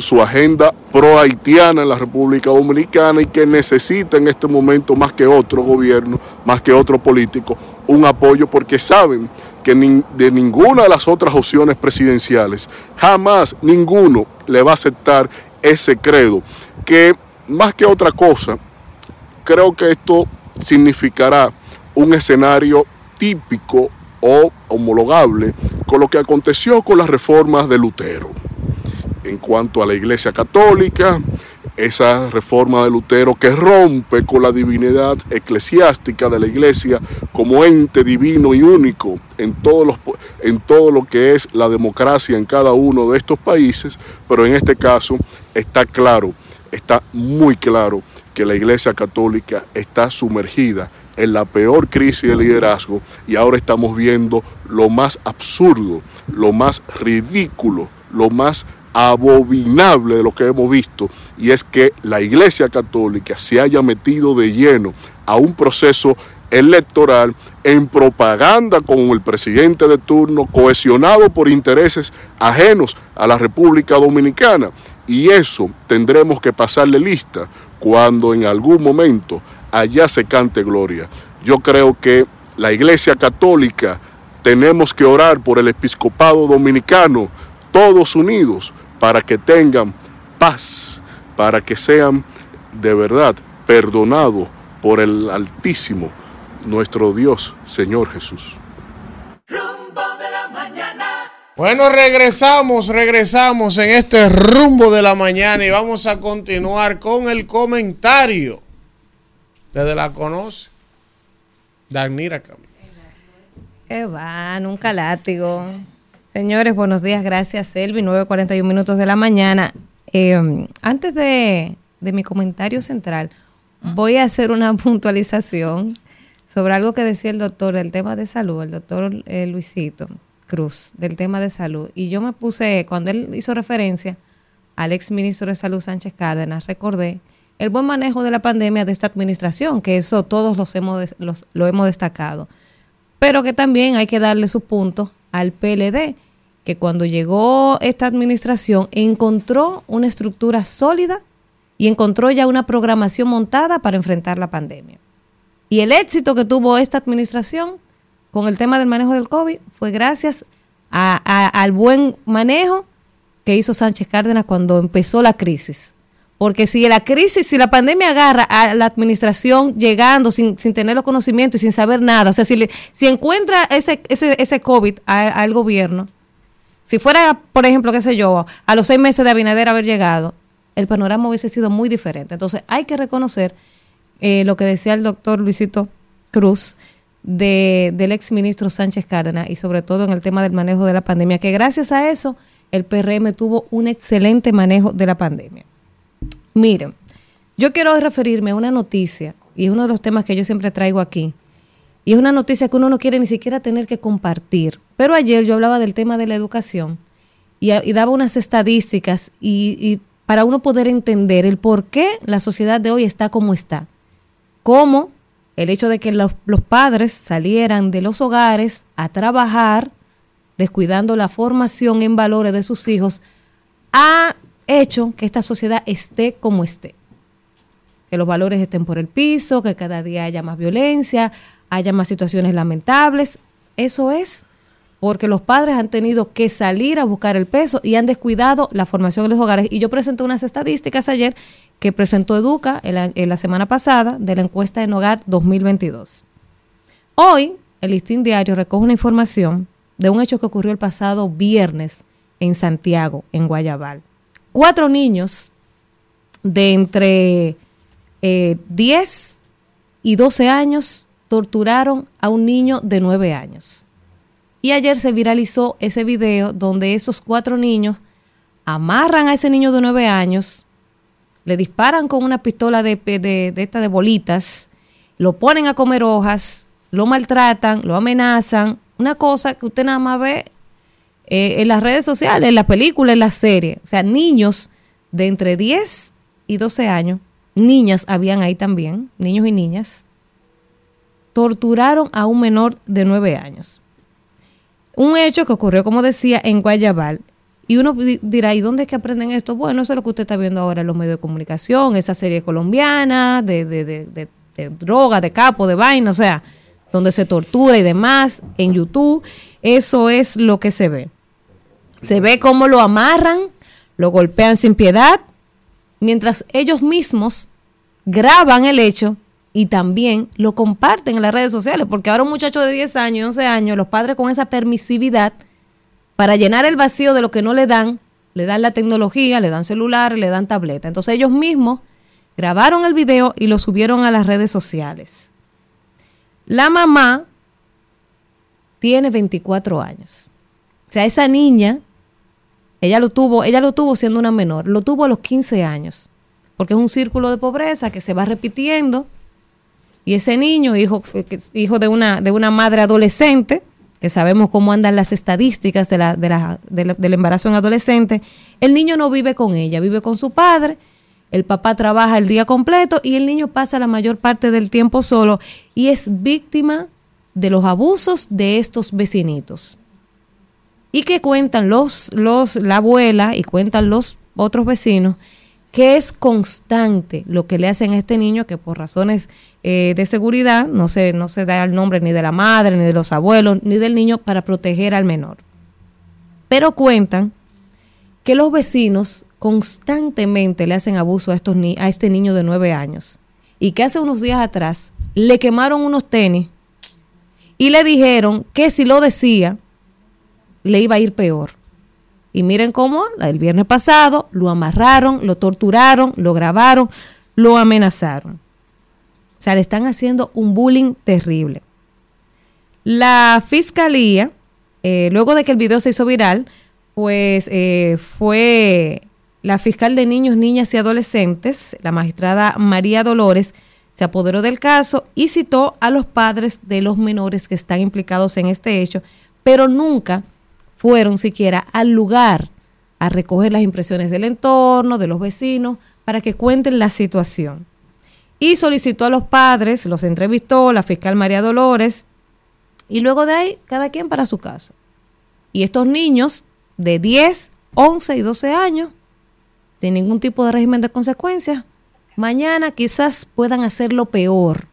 su agenda pro-haitiana en la República Dominicana y que necesita en este momento más que otro gobierno, más que otro político, un apoyo porque saben que de ninguna de las otras opciones presidenciales jamás ninguno le va a aceptar ese credo, que más que otra cosa, creo que esto significará un escenario típico o homologable con lo que aconteció con las reformas de Lutero. En cuanto a la Iglesia Católica, esa reforma de Lutero que rompe con la divinidad eclesiástica de la Iglesia como ente divino y único en, todos los, en todo lo que es la democracia en cada uno de estos países, pero en este caso está claro, está muy claro que la Iglesia Católica está sumergida en la peor crisis de liderazgo y ahora estamos viendo lo más absurdo, lo más ridículo, lo más abominable de lo que hemos visto y es que la Iglesia Católica se haya metido de lleno a un proceso electoral en propaganda con el presidente de turno, cohesionado por intereses ajenos a la República Dominicana. Y eso tendremos que pasarle lista cuando en algún momento allá se cante gloria. Yo creo que la Iglesia Católica tenemos que orar por el episcopado dominicano, todos unidos, para que tengan paz, para que sean de verdad perdonados por el Altísimo, nuestro Dios, Señor Jesús. Bueno, regresamos, regresamos en este rumbo de la mañana y vamos a continuar con el comentario. Ustedes la conoce. Danira Camilo. Que va, nunca látigo. Señores, buenos días, gracias Elvi, 9.41 minutos de la mañana. Eh, antes de, mi comentario central, voy a hacer una *laughs* puntualización sobre algo que decía el doctor del tema de salud, el doctor eh, Luisito Cruz, del tema de salud. Y yo me puse, cuando él hizo referencia al ex ministro de Salud Sánchez Cárdenas, recordé el buen manejo de la pandemia de esta administración, que eso todos los hemos, lo hemos destacado, pero que también hay que darle su punto al PLD que cuando llegó esta administración encontró una estructura sólida y encontró ya una programación montada para enfrentar la pandemia. Y el éxito que tuvo esta administración con el tema del manejo del COVID fue gracias al buen manejo que hizo Sánchez Cárdenas cuando empezó la crisis. Porque si la crisis, si la pandemia agarra a la administración llegando sin, tener los conocimientos y sin saber nada, o sea, si, si encuentra ese, ese, ese COVID al gobierno, si fuera, por ejemplo, qué sé yo, a los seis meses de Abinader haber llegado, el panorama hubiese sido muy diferente. Entonces hay que reconocer eh, lo que decía el doctor Luisito Cruz de, del ex ministro Sánchez Cárdenas y sobre todo en el tema del manejo de la pandemia, que gracias a eso el PRM tuvo un excelente manejo de la pandemia. Miren, yo quiero referirme a una noticia y es uno de los temas que yo siempre traigo aquí y es una noticia que uno no quiere ni siquiera tener que compartir. Pero ayer yo hablaba del tema de la educación y, daba unas estadísticas y, para uno poder entender el por qué la sociedad de hoy está como está. Cómo el hecho de que los, padres salieran de los hogares a trabajar, descuidando la formación en valores de sus hijos, ha hecho que esta sociedad esté como esté. Que los valores estén por el piso, que cada día haya más violencia, haya más situaciones lamentables. Eso es porque los padres han tenido que salir a buscar el peso y han descuidado la formación en los hogares. Y yo presenté unas estadísticas ayer que presentó Educa en la, en la semana pasada de la encuesta en hogar 2022. Hoy, el Listín Diario recoge una información de un hecho que ocurrió el pasado viernes en Santiago, en Guayabal. Cuatro niños de entre eh, 10 y 12 años torturaron a un niño de 9 años. Y ayer se viralizó ese video donde esos cuatro niños amarran a ese niño de 9 años, le disparan con una pistola de, de, de esta de bolitas, lo ponen a comer hojas, lo maltratan, lo amenazan, una cosa que usted nada más ve eh, en las redes sociales, en las películas, en las series. O sea, niños de entre 10 y 12 años, niñas habían ahí también, niños y niñas, torturaron a un menor de 9 años. Un hecho que ocurrió, como decía, en Guayabal. Y uno di- dirá, ¿y dónde es que aprenden esto? Bueno, eso es lo que usted está viendo ahora en los medios de comunicación, esa serie colombiana de, de, de, de- de droga, de capo, de vaina, o sea, donde se tortura y demás, en YouTube, eso es lo que se ve. Se ve cómo lo amarran, lo golpean sin piedad, mientras ellos mismos graban el hecho y también lo comparten en las redes sociales, porque ahora un muchacho de 10 años, 11 años, los padres con esa permisividad, para llenar el vacío de lo que no le dan, le dan la tecnología, le dan celular, le dan tableta. Entonces ellos mismos grabaron el video y lo subieron a las redes sociales. La mamá tiene 24 años. O sea, esa niña, ella lo tuvo, ella lo tuvo siendo una menor, lo tuvo a los 15 años, porque es un círculo de pobreza que se va repitiendo. Y ese niño, hijo, hijo de una, de una madre adolescente, que sabemos cómo andan las estadísticas del embarazo en adolescente, el niño no vive con ella, vive con su padre, el papá trabaja el día completo y el niño pasa la mayor parte del tiempo solo y es víctima de los abusos de estos vecinitos. Y que cuentan los, los, la abuela y cuentan los otros vecinos que es constante lo que le hacen a este niño que por razones eh, de seguridad no se, no se da el nombre ni de la madre, ni de los abuelos, ni del niño para proteger al menor. Pero cuentan que los vecinos constantemente le hacen abuso a, estos ni- a este niño de nueve años y que hace unos días atrás le quemaron unos tenis y le dijeron que si lo decía le iba a ir peor. Y miren cómo el viernes pasado lo amarraron, lo torturaron, lo grabaron, lo amenazaron. O sea, le están haciendo un bullying terrible. La fiscalía, eh, luego de que el video se hizo viral, pues eh, fue la fiscal de niños, niñas y adolescentes, la magistrada María Dolores, se apoderó del caso y citó a los padres de los menores que están implicados en este hecho, pero nunca fueron siquiera al lugar a recoger las impresiones del entorno, de los vecinos, para que cuenten la situación. Y solicitó a los padres, los entrevistó la fiscal María Dolores, y luego de ahí, cada quien para su casa. Y estos niños de 10, 11 y 12 años, sin ningún tipo de régimen de consecuencias, mañana quizás puedan hacerlo peor,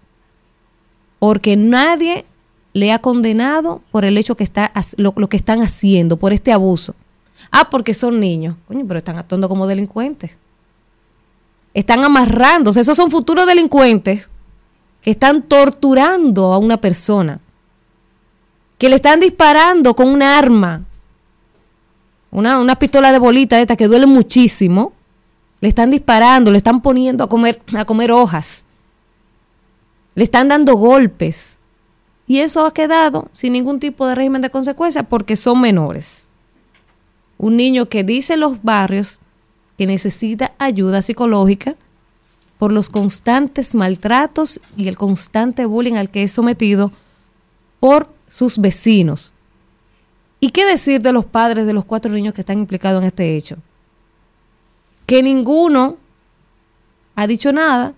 porque nadie le ha condenado por el hecho que está lo, lo que están haciendo, por este abuso. Ah, porque son niños. Coño, pero están actuando como delincuentes. Están amarrándose. Esos son futuros delincuentes que están torturando a una persona. Que le están disparando con una arma. Una, pistola de bolita esta que duele muchísimo. Le están disparando, le están poniendo a comer, a comer hojas. Le están dando golpes. Y eso ha quedado sin ningún tipo de régimen de consecuencia porque son menores. Un niño que dice los barrios que necesita ayuda psicológica por los constantes maltratos y el constante bullying al que es sometido por sus vecinos. ¿Y qué decir de los padres de los cuatro niños que están implicados en este hecho? Que ninguno ha dicho nada.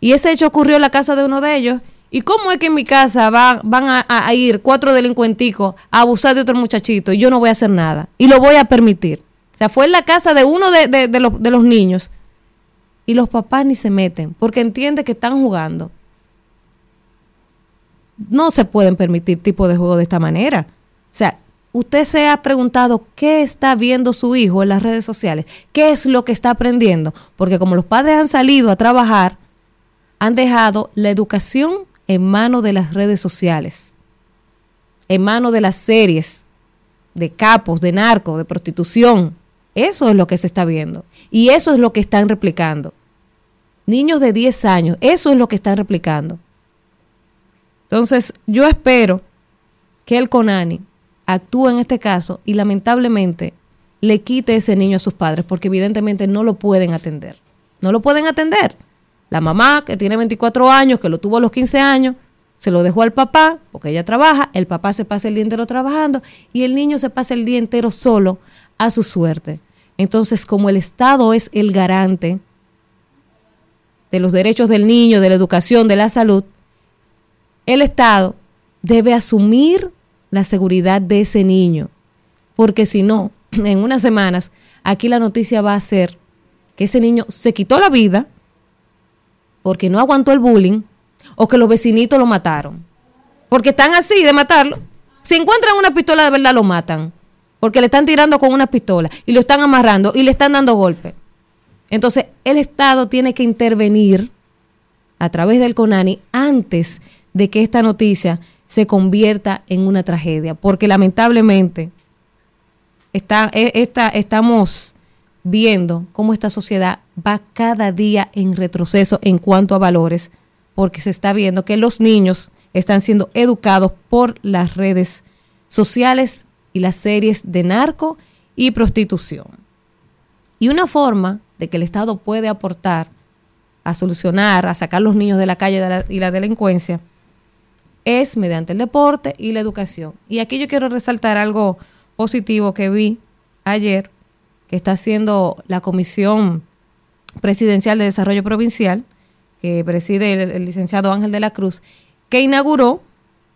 Y ese hecho ocurrió en la casa de uno de ellos. ¿Y cómo es que en mi casa van, van a, ir cuatro delincuenticos a abusar de otro muchachito y yo no voy a hacer nada? Y lo voy a permitir. O sea, fue en la casa de uno de los niños. Y los papás ni se meten porque entienden que están jugando. No se pueden permitir tipo de juego de esta manera. O sea, usted se ha preguntado qué está viendo su hijo en las redes sociales, qué es lo que está aprendiendo, porque como los padres han salido a trabajar, han dejado la educación en manos de las redes sociales, en manos de las series de capos, de narcos, de prostitución. Eso es lo que se está viendo y eso es lo que están replicando. Niños de 10 años, eso es lo que están replicando. Entonces, yo espero que el CONANI actúe en este caso y lamentablemente le quite ese niño a sus padres porque evidentemente no lo pueden atender. No lo pueden atender. La mamá que tiene 24 años, que lo tuvo a los 15 años, se lo dejó al papá porque ella trabaja, el papá se pasa el día entero trabajando y el niño se pasa el día entero solo a su suerte. Entonces, como el Estado es el garante de los derechos del niño, de la educación, de la salud, el Estado debe asumir la seguridad de ese niño, porque si no, *clears throat* en unas semanas, aquí la noticia va a ser que ese niño se quitó la vida porque no aguantó el bullying o que los vecinitos lo mataron. Porque están así de matarlo. Si encuentran una pistola de verdad, lo matan. Porque le están tirando con una pistola y lo están amarrando y le están dando golpes. Entonces, el Estado tiene que intervenir a través del CONANI antes de que esta noticia se convierta en una tragedia, porque lamentablemente está, e, estamos viendo cómo esta sociedad va cada día en retroceso en cuanto a valores, porque se está viendo que los niños están siendo educados por las redes sociales y las series de narco y prostitución. Y una forma de que el Estado puede aportar a solucionar, a sacar los niños de la calle y la delincuencia, es mediante el deporte y la educación. Y aquí yo quiero resaltar algo positivo que vi ayer, está haciendo la Comisión Presidencial de Desarrollo Provincial, que preside el, licenciado Ángel de la Cruz, que inauguró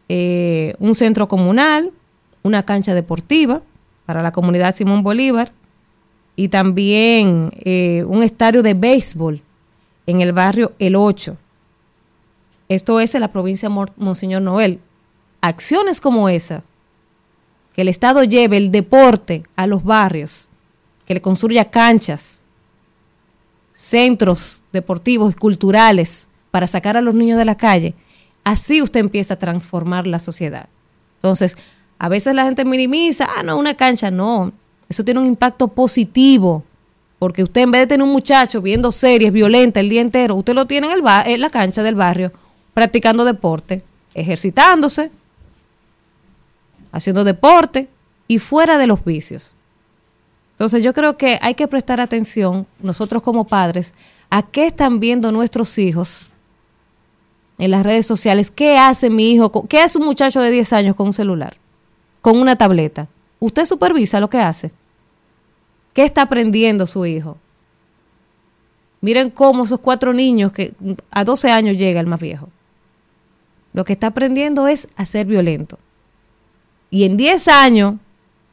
eh, un centro comunal, una cancha deportiva para la comunidad Simón Bolívar y también eh, un estadio de béisbol en el barrio El 8 esto es en la provincia de Monseñor Noel. Acciones como esa, que el Estado lleve el deporte a los barrios, que le construya canchas, centros deportivos y culturales para sacar a los niños de la calle, así usted empieza a transformar la sociedad. Entonces, a veces la gente minimiza, ah, no, una cancha, no, eso tiene un impacto positivo, porque usted en vez de tener un muchacho viendo series violentas el día entero, usted lo tiene en, el en la cancha del barrio practicando deporte, ejercitándose, haciendo deporte y fuera de los vicios. Entonces yo creo que hay que prestar atención, nosotros como padres, a qué están viendo nuestros hijos en las redes sociales, qué hace mi hijo, qué hace un muchacho de 10 años con un celular, con una tableta. Usted supervisa lo que hace. ¿Qué está aprendiendo su hijo? Miren cómo esos cuatro niños que a 12 años llega el más viejo lo que está aprendiendo es a ser violento. Y en 10 años,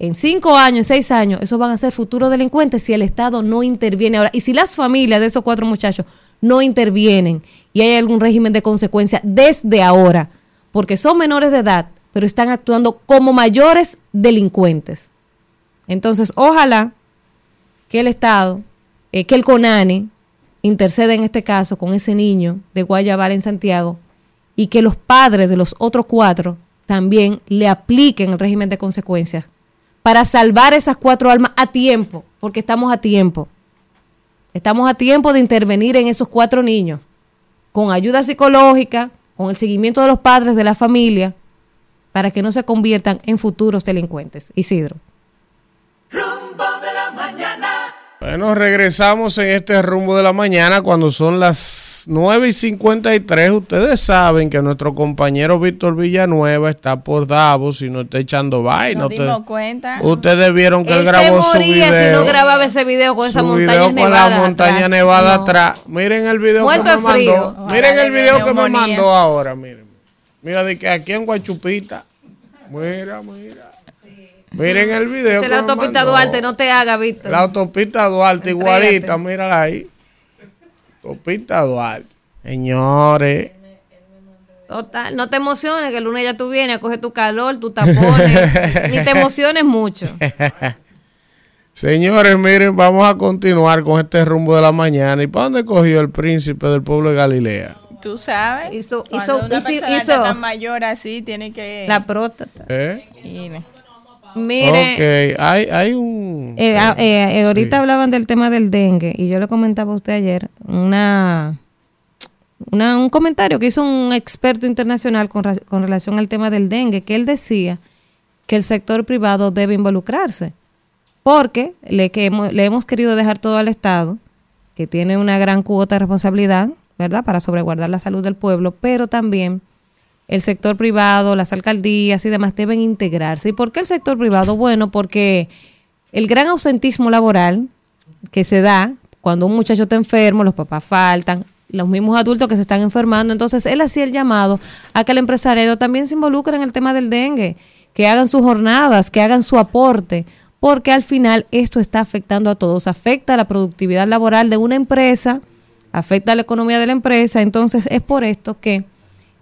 en 5 años, en 6 años, esos van a ser futuros delincuentes si el Estado no interviene ahora. Y si las familias de esos cuatro muchachos no intervienen y hay algún régimen de consecuencia desde ahora, porque son menores de edad, pero están actuando como mayores delincuentes. Entonces, ojalá que el Estado, eh, que el CONANI interceda en este caso con ese niño de Guayabal en Santiago y que los padres de los otros cuatro también le apliquen el régimen de consecuencias para salvar esas cuatro almas a tiempo, porque estamos a tiempo. Estamos a tiempo de intervenir en esos cuatro niños con ayuda psicológica, con el seguimiento de los padres de la familia, para que no se conviertan en futuros delincuentes. Isidro. Rumbo de la mañana. Bueno, regresamos en este rumbo de la mañana cuando son las 9 y 53. Ustedes saben que nuestro compañero Víctor Villanueva está por Davos y no está echando vaina. Nos dimos cuenta. Ustedes vieron que él, grabó su video. si no grababa ese video con esa montaña nevada. con la montaña nevada atrás. Miren el video que me mandó. Miren el video que me mandó ahora. Miren. Mira, de que aquí en Guachupita. Mira, mira. Miren el video. Es la autopista Duarte, no te haga, Víctor. La autopista Duarte, igualita, mírala ahí. Autopista Duarte. Señores. Total, no te emociones que el lunes ya tú vienes a coger tu calor, tu tapones, *laughs* ni te emociones mucho. *laughs* Señores, miren, vamos a continuar con este rumbo de la mañana. ¿Y para dónde cogió el príncipe del pueblo de Galilea? Tú sabes. Hizo, hizo, una hizo- hizo tan mayor así, tiene que. la próstata. ¿Eh? Ir. Mire, Ok, hay, hay un... Eh, ah, eh, eh, ahorita Sí. hablaban del tema del dengue y yo le comentaba a usted ayer una, una- un comentario que hizo un experto internacional con, con relación al tema del dengue, que él decía que el sector privado debe involucrarse porque le, que hemos, le hemos querido dejar todo al Estado, que tiene una gran cuota de responsabilidad, ¿verdad?, para sobreguardar la salud del pueblo, pero también el sector privado, las alcaldías y demás deben integrarse. ¿Y por qué el sector privado? Bueno, porque el gran ausentismo laboral que se da cuando un muchacho está enfermo, los papás faltan, los mismos adultos que se están enfermando, entonces él hacía el llamado a que el empresario también se involucre en el tema del dengue, que hagan sus jornadas, que hagan su aporte, porque al final esto está afectando a todos, afecta a la productividad laboral de una empresa, afecta a la economía de la empresa, entonces es por esto que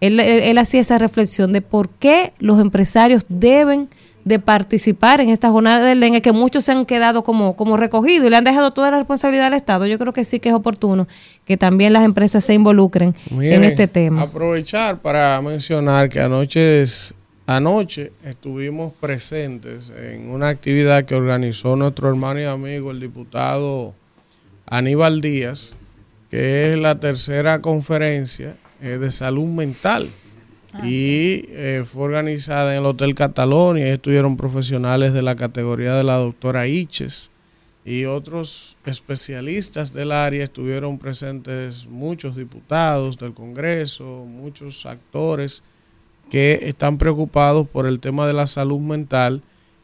él, él- él hacía esa reflexión de por qué los empresarios deben de participar en esta jornada del dengue, que muchos se han quedado como, como recogidos y le han dejado toda la responsabilidad al Estado. Yo creo que sí que es oportuno que también las empresas se involucren en este tema. Aprovechar para mencionar que anoche, es- anoche estuvimos presentes en una actividad que organizó nuestro hermano y amigo, el diputado Aníbal Díaz, que es la tercera conferencia eh, de salud mental. y eh, fue organizada en el Hotel Catalonia. Ahí estuvieron profesionales de la categoría de la doctora Iches y otros especialistas del área. Estuvieron presentes muchos diputados del Congreso, muchos actores que están preocupados por el tema de la salud mental.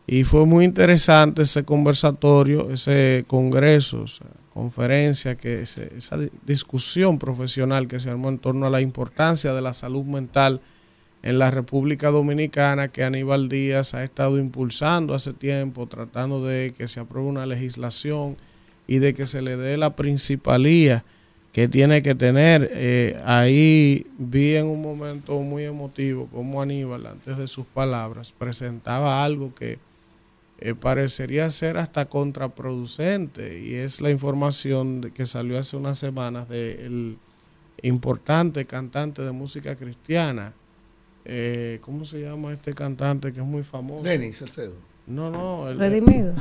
Y fue muy interesante ese conversatorio, ese congreso, conferencia, que ese- esa di- discusión profesional que se armó en torno a la importancia de la salud mental en la República Dominicana que Aníbal Díaz ha estado impulsando hace tiempo, tratando de que se apruebe una legislación y de que se le dé la principalía que tiene que tener. Eh, ahí vi en un momento muy emotivo como Aníbal, antes de sus palabras, presentaba algo que eh, parecería ser hasta contraproducente y es la información de que salió hace unas semanas del importante cantante de música cristiana. Eh, ¿Cómo se llama este cantante que es muy famoso? Lenny Salcedo. No, no. el- Redimido.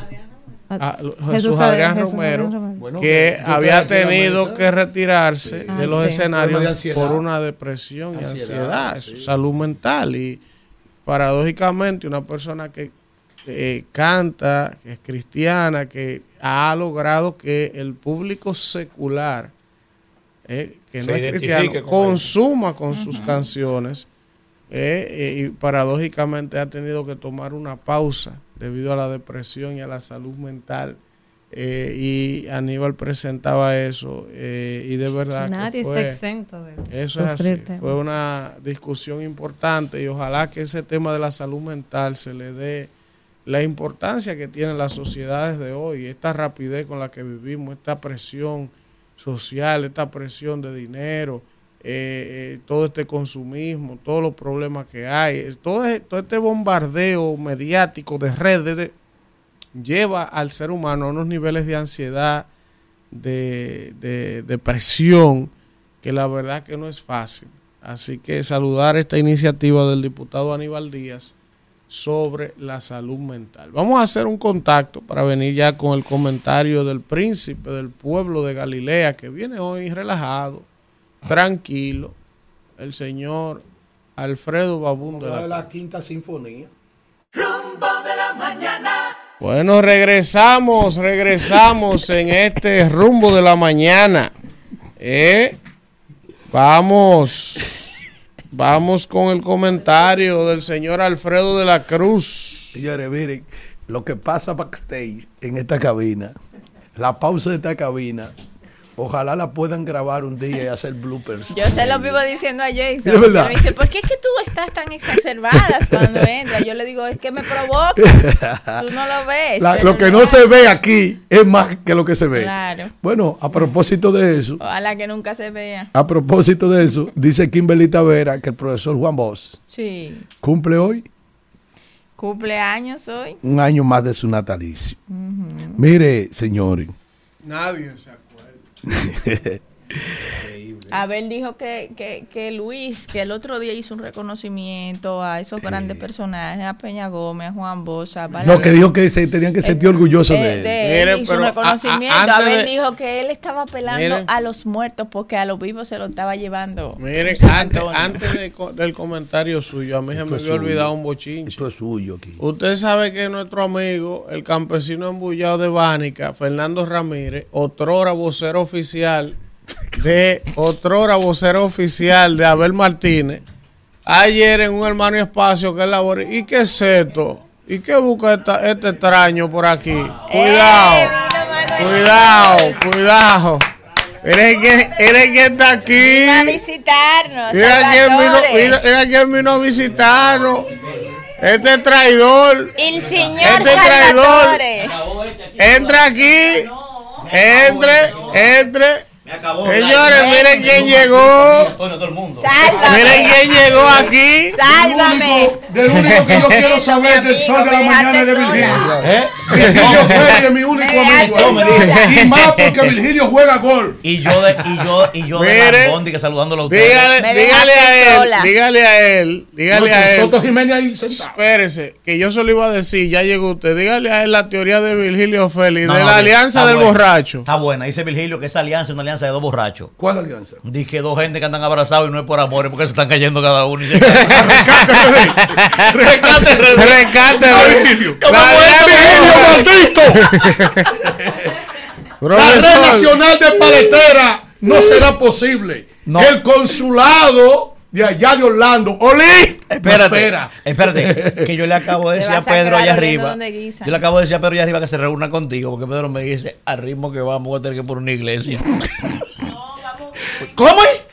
Ah, lo- Jesús Adrián- Romero, Adrián Romero. Bueno, que había tenido que retirarse Sí. de Ah, los sí. escenarios por una depresión y Ansiedad, ansiedad, sí. salud mental. Y paradójicamente una persona que eh, canta, que es cristiana, que ha logrado que el público secular, eh, que Se no es cristiano, con consuma con sus canciones. eh, eh, y paradójicamente ha tenido que tomar una pausa debido a la depresión y a la salud mental. eh, y Aníbal presentaba eso eh, y de verdad que Nadie fue- es exento de eso es así. Fue una discusión importante y ojalá que ese tema de la salud mental se le dé la importancia que tienen las sociedades de hoy, esta rapidez con la que vivimos, esta presión social, esta presión de dinero, eh, eh, todo este consumismo, todos los problemas que hay, eh, todo, todo este bombardeo mediático de redes de- lleva al ser humano a unos niveles de ansiedad, de, de depresión, que la verdad que no es fácil. Así que saludar esta iniciativa del diputado Aníbal Díaz sobre la salud mental. Vamos a hacer un contacto para venir ya con el comentario del príncipe del pueblo de Galilea, que viene hoy relajado, tranquilo, el señor Alfredo Babún de de la la quinta sinfonía. Rumbo de la mañana. Bueno, regresamos, regresamos en este rumbo de la mañana. Eh, vamos, vamos con el comentario del señor Alfredo de la Cruz. Señores, miren, lo que pasa backstage en esta cabina, la pausa de esta cabina, Ojalá la puedan grabar un día y hacer bloopers. Yo se lo vivo diciendo a Jason. Es verdad. Me dice, ¿por qué es que tú estás tan exacerbada cuando entras? Yo le digo, es que me provoca. Tú no lo ves. La- lo que no se ve aquí es más que lo que se ve. Claro. Bueno, a propósito de eso, Ojalá que nunca se vea. a propósito de eso, dice Kimberly Tavera que el profesor Juan Bosch Sí. cumple hoy Cumpleaños hoy. un año más de su natalicio. Mire, señores, Nadie se acuerda. *laughs* okay. Abel dijo que, que, que Luis, que el otro día hizo un reconocimiento a esos grandes personajes, a Peña Gómez, a Juan Bosch, a no, que dijo que se tenían que sentir orgullosos Eh, de él. de él Mire, hizo un pero a- a- reconocimiento. antes Abel de- dijo que él estaba apelando Mire. a los muertos porque a los vivos se lo estaba llevando. Mire, antes, antes de co- del comentario suyo, a mí se me había olvidado un bochinche. Esto es suyo aquí. Usted sabe que nuestro amigo, el campesino embullado de Bánica, Fernando Ramírez, otrora vocero oficial *laughs* de otrora vocero oficial de Abel Martínez, ayer en un hermano espacio que él labora. ¿Y qué es esto? ¿Y qué busca esta- este extraño por aquí? Cuidado, cuidado, cuidado. Miren que, miren que está aquí. Vino a visitarnos. Mira quién vino, Salvatore. mira, mira quién vino a visitarnos. Este traidor. El señor Este traidor. Salvatore. Entra aquí. Entre, entre. Señores, miren quién llegó. Sálvame. Miren quién llegó aquí. Sálvame. Del único que yo *laughs* quiero saber del sol de la mañana es de Virgilio. Virgilio Félix es mi único amigo. Y más porque Virgilio juega golf. Y yo de, y yo, y yo de Mire, Lambón, que saludándolo a ustedes. Dígale, Me a él, dígale a él, dígale No, a él. Soto Jiménez ahí sentado. Espérese, que yo se lo iba a decir, ya llegó usted. Dígale a él la teoría de Virgilio Félix, No, de no, la alianza del buena. borracho. Está buena. Dice Virgilio que esa alianza es una alianza de dos borrachos. ¿Cuál alianza? Dice que dos gente que andan abrazados y no es por amor, es porque se están cayendo cada uno. Y se *laughs* Rescate, Rescate, alianza- maldito. La red nacional de paletera no será posible. No. El consulado de allá de Orlando, Oli, no Espérate, espera. espérate, que yo le *laughs* acabo de decir a Pedro allá arriba. Yo le acabo de decir a Pedro allá arriba que se reúna contigo, porque Pedro me dice, al ritmo que vamos, voy a tener que por una iglesia. ¿Cómo es?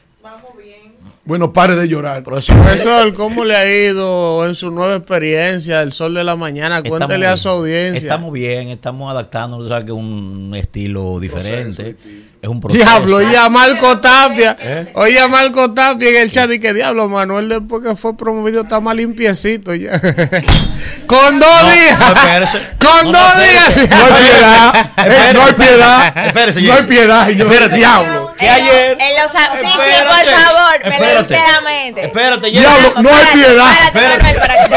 Bueno, pare de llorar. Profesor, ¿cómo le ha ido en su nueva experiencia, el sol de la mañana? Cuéntele a su audiencia. Estamos bien, estamos adaptándonos, o sea, que es un estilo diferente. Es un proceso. Diablo, oye a Marco Tapia. ¿Eh? Oye a Marco Tapia en el chat y que diablo, Manuel después que fue promovido está más limpiecito ya. *laughs* Con dos No, días. no, espérese. Con No, no, dos espérese. días. No hay piedad. No hay piedad. Espérese, No hay piedad. Espérate. Diablo. Que ayer. En los, sí, sí, Espérate. por favor, me Espérate. leíste la mente. Espérate, Jessy. Diablo, no hay piedad. Párate, Manuel, para que te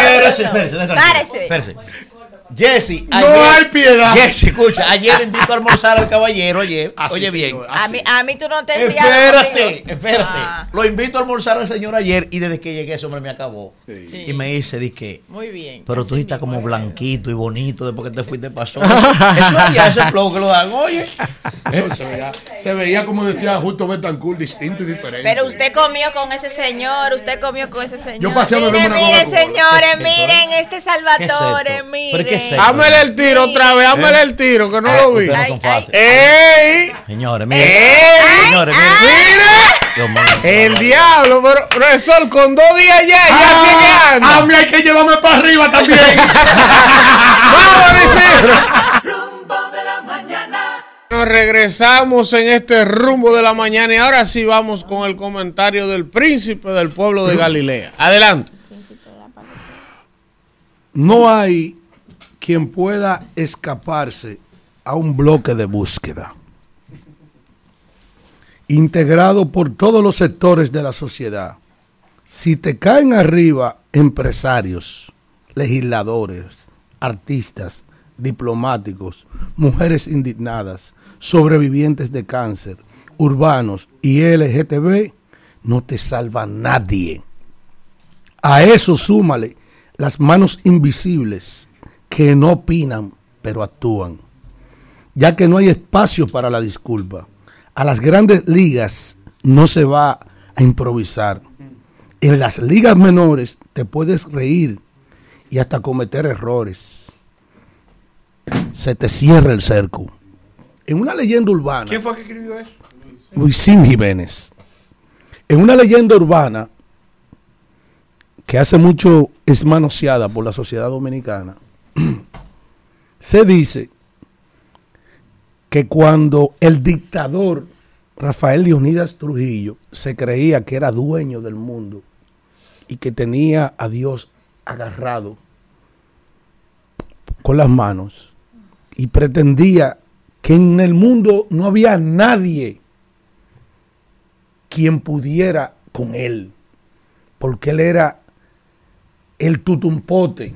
Jesse, No hay piedad. Jesse, escucha, ayer *laughs* invito a almorzar al caballero, ayer. Así, oye bien. señor, A mí, a mí tú no te enfriaste Espérate, conmigo. espérate. Ah, Lo invito a almorzar al señor ayer y desde que llegué ese hombre me acabó. Sí. Y me dice, que muy bien. pero tú estás como blanquito y bonito después que te fuiste pasó. *laughs* Eso ya ese flow que lo dan, oye. Eso se veía, se veía como decía Justo Betancourt, distinto y diferente. Pero usted comió con ese señor, usted comió con ese señor. Yo pasé a miren, una miren, señores, ¿Qué es esto, miren este Salvatore, ¿Qué es esto? ¿Pero qué es miren. Hámele el tiro otra vez, hámele el tiro, que no lo vi. Ustedes no son Ay, fáciles. ¡Ey! Señores, miren. ¡Ey! Señores, miren. El diablo, pero profesor, con dos días ya, ya Ah, sigue anda. hay que llevarme para arriba también. *laughs* ¡Vamos, Isidro! Rumbo de la mañana. Nos regresamos en este rumbo de la mañana y ahora sí vamos con el comentario del príncipe del pueblo de Galilea. Adelante. No hay quien pueda escaparse a un bloque de búsqueda integrado por todos los sectores de la sociedad. Si te caen arriba empresarios, legisladores, artistas, diplomáticos, mujeres indignadas, sobrevivientes de cáncer, urbanos y LGTB, no te salva nadie. A eso súmale las manos invisibles que no opinan pero actúan, ya que no hay espacio para la disculpa. A las grandes ligas no se va a improvisar. En las ligas menores te puedes reír y hasta cometer errores. Se te cierra el cerco. En una leyenda urbana. ¿Quién fue que escribió eso? Luisín Jiménez. En una leyenda urbana que hace mucho es manoseada por la sociedad dominicana, *clears throat* se dice que cuando el dictador Rafael Leonidas Trujillo se creía que era dueño del mundo y que tenía a Dios agarrado con las manos y pretendía que en el mundo no había nadie quien pudiera con él, porque él era el tutumpote,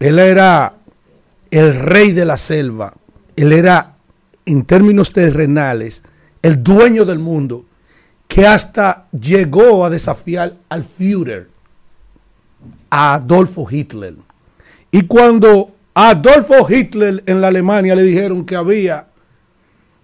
él era el rey de la selva, él era en términos terrenales el dueño del mundo, que hasta llegó a desafiar al Führer, a Adolfo Hitler. Y cuando a Adolfo Hitler en la Alemania le dijeron que había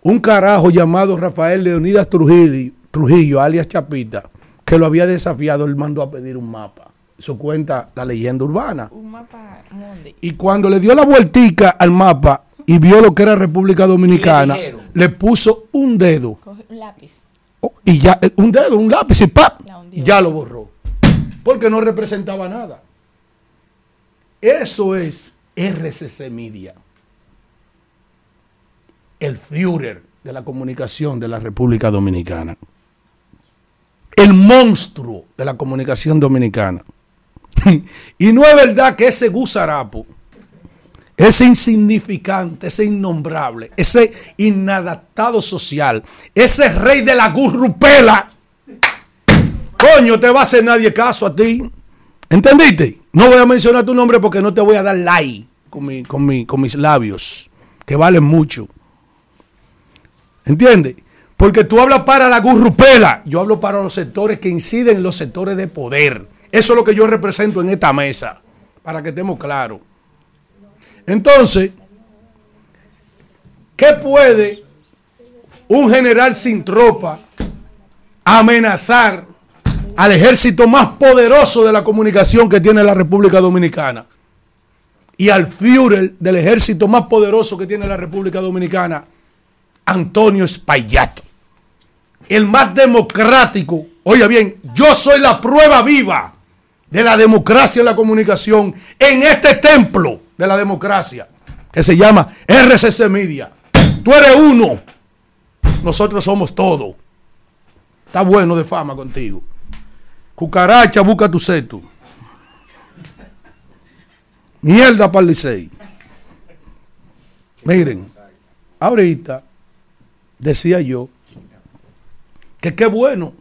un carajo llamado Rafael Leonidas Trujillo, Trujillo, alias Chapita, que lo había desafiado, él mandó a pedir un mapa. Eso cuenta la leyenda urbana. Un mapa mundi. Y cuando le dio la vueltica al mapa y vio lo que era República Dominicana, le puso un dedo. Coge un lápiz. Oh, y ya, eh, un dedo, un lápiz y ¡pap! Y ya lo borró. Porque no representaba nada. Eso es RCC Media. El Führer de la comunicación de la República Dominicana. El monstruo de la comunicación dominicana. *laughs* y no es verdad que ese gusarapo, ese insignificante, ese innombrable, ese inadaptado social, ese rey de la gurrupela, coño, te va a hacer nadie caso a ti. ¿Entendiste? No voy a mencionar tu nombre porque no te voy a dar like con, mi- con, mi- con mis labios, que valen mucho. ¿Entiendes? Porque tú hablas para la gurrupela, yo hablo para los sectores que inciden en los sectores de poder. Eso es lo que yo represento en esta mesa, para que estemos claros. Entonces, ¿qué puede un general sin tropa amenazar al ejército más poderoso de la comunicación que tiene la República Dominicana? Y al Führer del ejército más poderoso que tiene la República Dominicana, Antonio Espaillat. El más democrático. Oiga bien, yo soy la prueba viva de la democracia en la comunicación en este templo de la democracia que se llama RCC Media. Tú eres uno. Nosotros somos todo. Está bueno de fama contigo. Cucaracha, busca tu seto. Mierda para. Miren, ahorita decía yo que qué bueno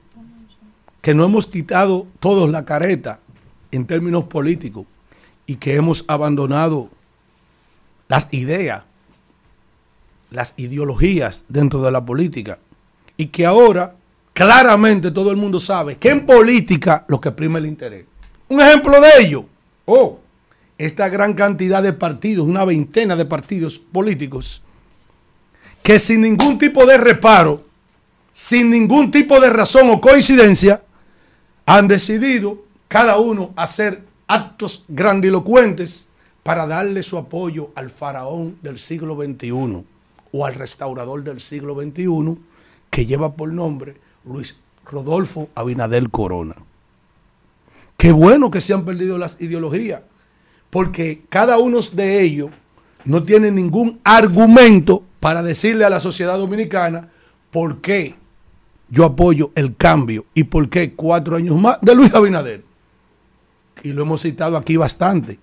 que no hemos quitado todos la careta en términos políticos y que hemos abandonado las ideas, las ideologías dentro de la política y que ahora claramente todo el mundo sabe que en política lo que prima el interés. Un ejemplo de ello, oh, esta gran cantidad de partidos, una veintena de partidos políticos, que sin ningún tipo de reparo, sin ningún tipo de razón o coincidencia, han decidido cada uno hacer actos grandilocuentes para darle su apoyo al faraón del siglo XXI o al restaurador del siglo XXI que lleva por nombre Luis Rodolfo Abinadel Corona. Qué bueno que se han perdido las ideologías, porque cada uno de ellos no tiene ningún argumento para decirle a la sociedad dominicana por qué yo apoyo el cambio y por qué cuatro años más de Luis Abinader. Y lo hemos citado aquí bastante.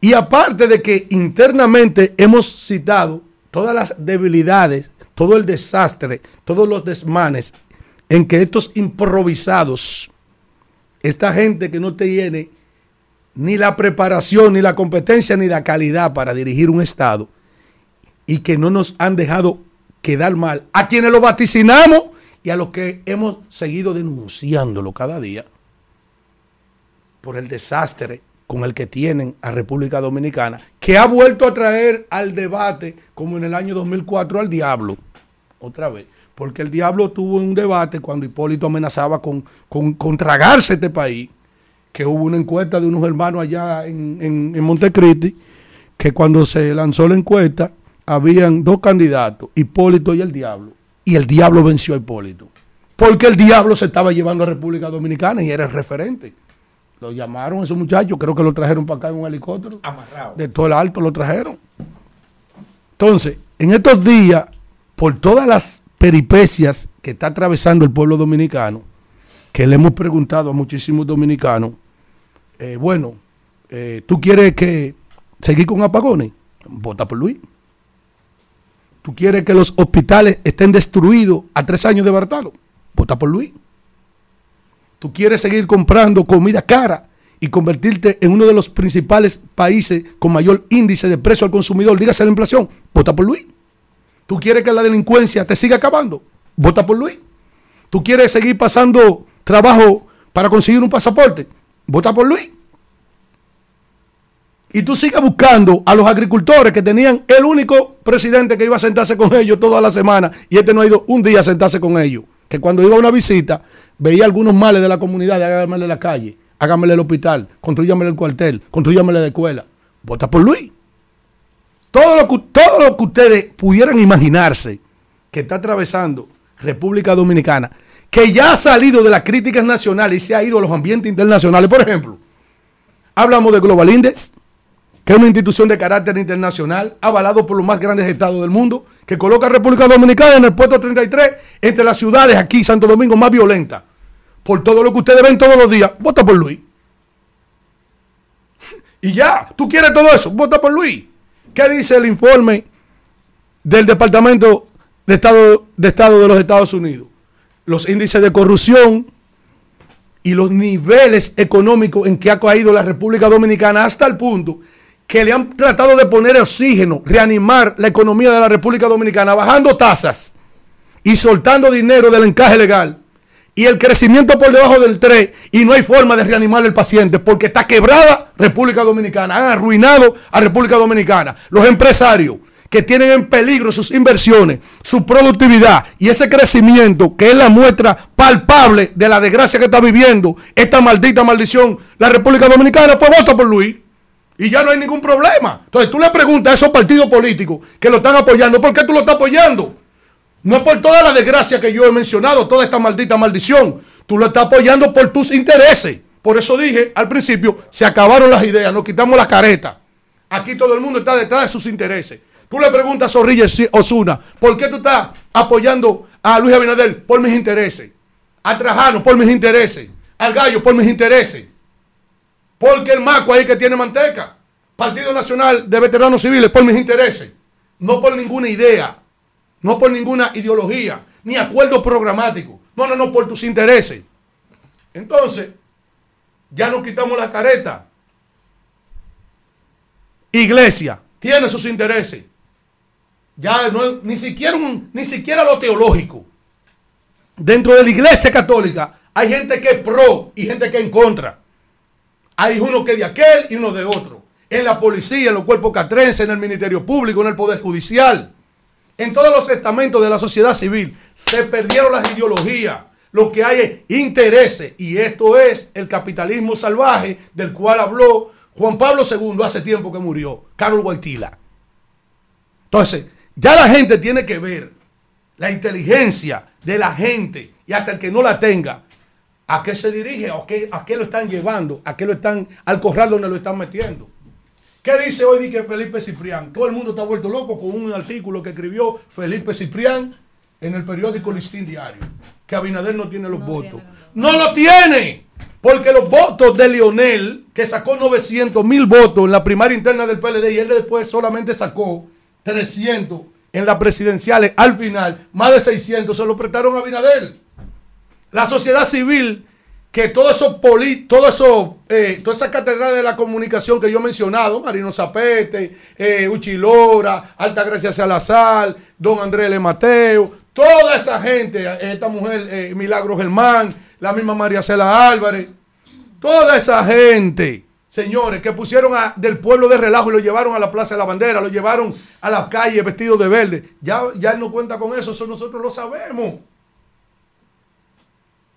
Y aparte de que internamente hemos citado todas las debilidades, todo el desastre, todos los desmanes en que estos improvisados, esta gente que no tiene ni la preparación, ni la competencia, ni la calidad para dirigir un Estado, y que no nos han dejado quedar mal, a quienes lo vaticinamos y a los que hemos seguido denunciándolo cada día por el desastre con el que tienen a República Dominicana, que ha vuelto a traer al debate, como en el año 2004, al diablo, otra vez. Porque el diablo tuvo un debate cuando Hipólito amenazaba con, con, con tragarse este país, que hubo una encuesta de unos hermanos allá en, en, en Montecristi, que cuando se lanzó la encuesta, habían dos candidatos, Hipólito y el diablo. y el diablo venció a Hipólito. Porque el diablo se estaba llevando a República Dominicana y era el referente. Lo llamaron esos muchachos, creo que lo trajeron para acá en un helicóptero. Amarrado. De todo el alto lo trajeron. Entonces, en estos días, por todas las peripecias que está atravesando el pueblo dominicano, que le hemos preguntado a muchísimos dominicanos, eh, bueno, eh, ¿tú quieres que seguir con apagones? Vota por Luis. ¿Tú quieres que los hospitales estén destruidos a tres años de Bartalo? Vota por Luis. ¿Tú quieres seguir comprando comida cara y convertirte en uno de los principales países con mayor índice de precio al consumidor? Dígase la inflación. Vota por Luis. ¿Tú quieres que la delincuencia te siga acabando? Vota por Luis. ¿Tú quieres seguir pasando trabajo para conseguir un pasaporte? Vota por Luis. Y tú sigues buscando a los agricultores que tenían el único presidente que iba a sentarse con ellos toda la semana y este no ha ido un día a sentarse con ellos. Que cuando iba a una visita veía algunos males de la comunidad, hágamele la calle, hágamele el hospital, construyamele el cuartel, construyamele la escuela. Vota por Luis. Todo lo, que, todo lo que ustedes pudieran imaginarse que está atravesando República Dominicana, que ya ha salido de las críticas nacionales y se ha ido a los ambientes internacionales. Por ejemplo, hablamos de Global Index, que es una institución de carácter internacional, avalado por los más grandes estados del mundo, que coloca a República Dominicana en el puesto 33 entre las ciudades aquí, Santo Domingo, más violentas. Por todo lo que ustedes ven todos los días, vota por Luis. *laughs* Y ya, tú quieres todo eso, vota por Luis. ¿Qué dice el informe del Departamento de Estado de, Estado de los Estados Unidos? Los índices de corrupción y los niveles económicos en que ha caído la República Dominicana hasta el punto que le han tratado de poner oxígeno, reanimar la economía de la República Dominicana, bajando tasas y soltando dinero del encaje legal. Y el crecimiento por debajo del 3 y no hay forma de reanimar el paciente porque está quebrada República Dominicana. Han arruinado a República Dominicana. Los empresarios que tienen en peligro sus inversiones, su productividad y ese crecimiento que es la muestra palpable de la desgracia que está viviendo esta maldita maldición, la República Dominicana, pues vota por Luis. Y ya no hay ningún problema. Entonces tú le preguntas a esos partidos políticos que lo están apoyando, ¿por qué tú lo estás apoyando? No es por toda la desgracia que yo he mencionado, toda esta maldita maldición. Tú lo estás apoyando por tus intereses. Por eso dije al principio, se acabaron las ideas, nos quitamos las caretas. Aquí todo el mundo está detrás de sus intereses. Tú le preguntas a Zorrilla Osuna, ¿por qué tú estás apoyando a Luis Abinader? Por mis intereses. A Trajano, por mis intereses. Al Gallo, por mis intereses. Porque el maco ahí que tiene manteca. Partido Nacional de Veteranos Civiles, por mis intereses. No por ninguna idea. No por ninguna ideología. Ni acuerdo programático. No, no, no, por tus intereses. Entonces, ya nos quitamos la careta. Iglesia, tiene sus intereses. Ya no ni siquiera, un, ni siquiera lo teológico. Dentro de la iglesia católica hay gente que es pro y gente que es en contra. Hay uno que de aquel y uno de otro. En la policía, en los cuerpos catrenses, en el Ministerio Público, en el Poder Judicial. En todos los estamentos de la sociedad civil se perdieron las ideologías. Lo que hay es intereses. Y esto es el capitalismo salvaje del cual habló Juan Pablo II hace tiempo que murió. Carlos Guaitila. Entonces, ya la gente tiene que ver la inteligencia de la gente y hasta el que no la tenga, a qué se dirige, a qué, a qué lo están llevando, a qué lo están, al corral donde lo están metiendo. ¿Qué dice hoy que Felipe Ciprián? Todo el mundo está vuelto loco con un artículo que escribió Felipe Ciprián en el periódico Listín Diario, que Abinader no tiene los no votos. Tiene no lo tiene, porque los votos de Lionel, que sacó 900 mil votos en la primaria interna del PLD y él después solamente sacó 300 en las presidenciales, al final, más de 600 se lo prestaron a Abinader. La sociedad civil, que todo eso, poli, todo eso, eh, toda esa catedral de la comunicación que yo he mencionado, Marino Zapete, eh, Uchilora, Altagracia Salazar, Don Andrés Le Mateo, toda esa gente, esta mujer, eh, Milagro Germán, la misma María Cela Álvarez, toda esa gente señores, que pusieron a, del pueblo de relajo y lo llevaron a la Plaza de la Bandera, lo llevaron a las calles vestidos de verde. Ya, ya él no cuenta con eso, eso nosotros lo sabemos.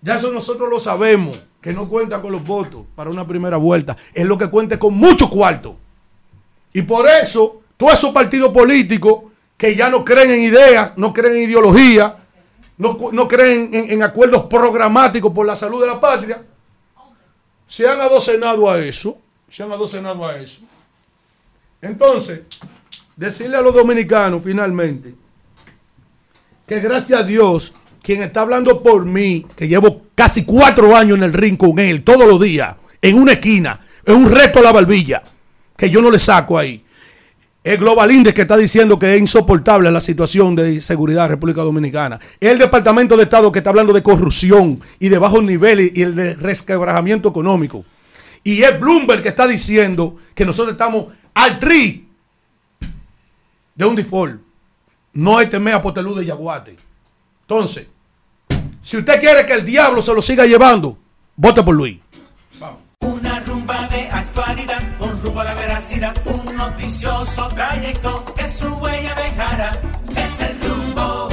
Ya eso nosotros lo sabemos, que no cuenta con los votos para una primera vuelta. Es lo que cuenta con mucho cuarto. Y por eso, todos esos partidos políticos que ya no creen en ideas, no creen en ideología, no, no creen en, en acuerdos programáticos por la salud de la patria, se han adocenado a eso, se han adocenado a eso. Entonces, decirle a los dominicanos finalmente que gracias a Dios, quien está hablando por mí, que llevo casi cuatro años en el ring con él, todos los días, en una esquina, en un reto a la barbilla, que yo no le saco ahí. El Global Index que está diciendo que es insoportable la situación de seguridad en República Dominicana. El Departamento de Estado que está hablando de corrupción y de bajos niveles y el de resquebrajamiento económico. Y es Bloomberg que está diciendo que nosotros estamos al tri de un default. No hay temer a Potelú de Yaguate. Entonces, si usted quiere que el diablo se lo siga llevando, vote por Luis. Una rumba de actualidad con rumbo a la veracidad. Un noticioso trayecto que su huella dejará. Es el rumbo.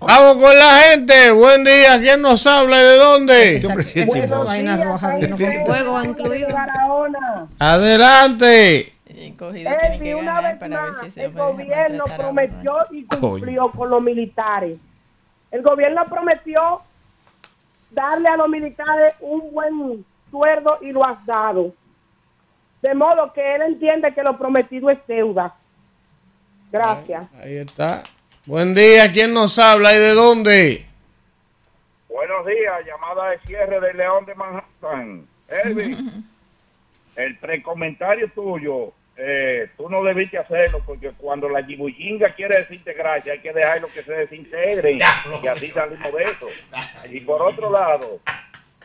Vamos con la gente. Buen día. ¿Quién nos habla y de dónde? Esa vaina roja vino con fuego incluido. Adelante. Elvi, una vez más, el gobierno prometió y cumplió con los militares. El gobierno prometió darle a los militares un buen sueldo y lo has dado. De modo que él entiende que lo prometido es deuda. Gracias. Ahí está. Buen día. ¿Quién nos habla y de dónde? Buenos días, llamada de cierre de León de Manhattan. Elvin, *laughs* el precomentario tuyo, eh, tú no debiste hacerlo porque cuando la yibuyinga quiere desintegrarse hay que dejarlo que se desintegren y así salimos de eso. *laughs* Y por otro lado,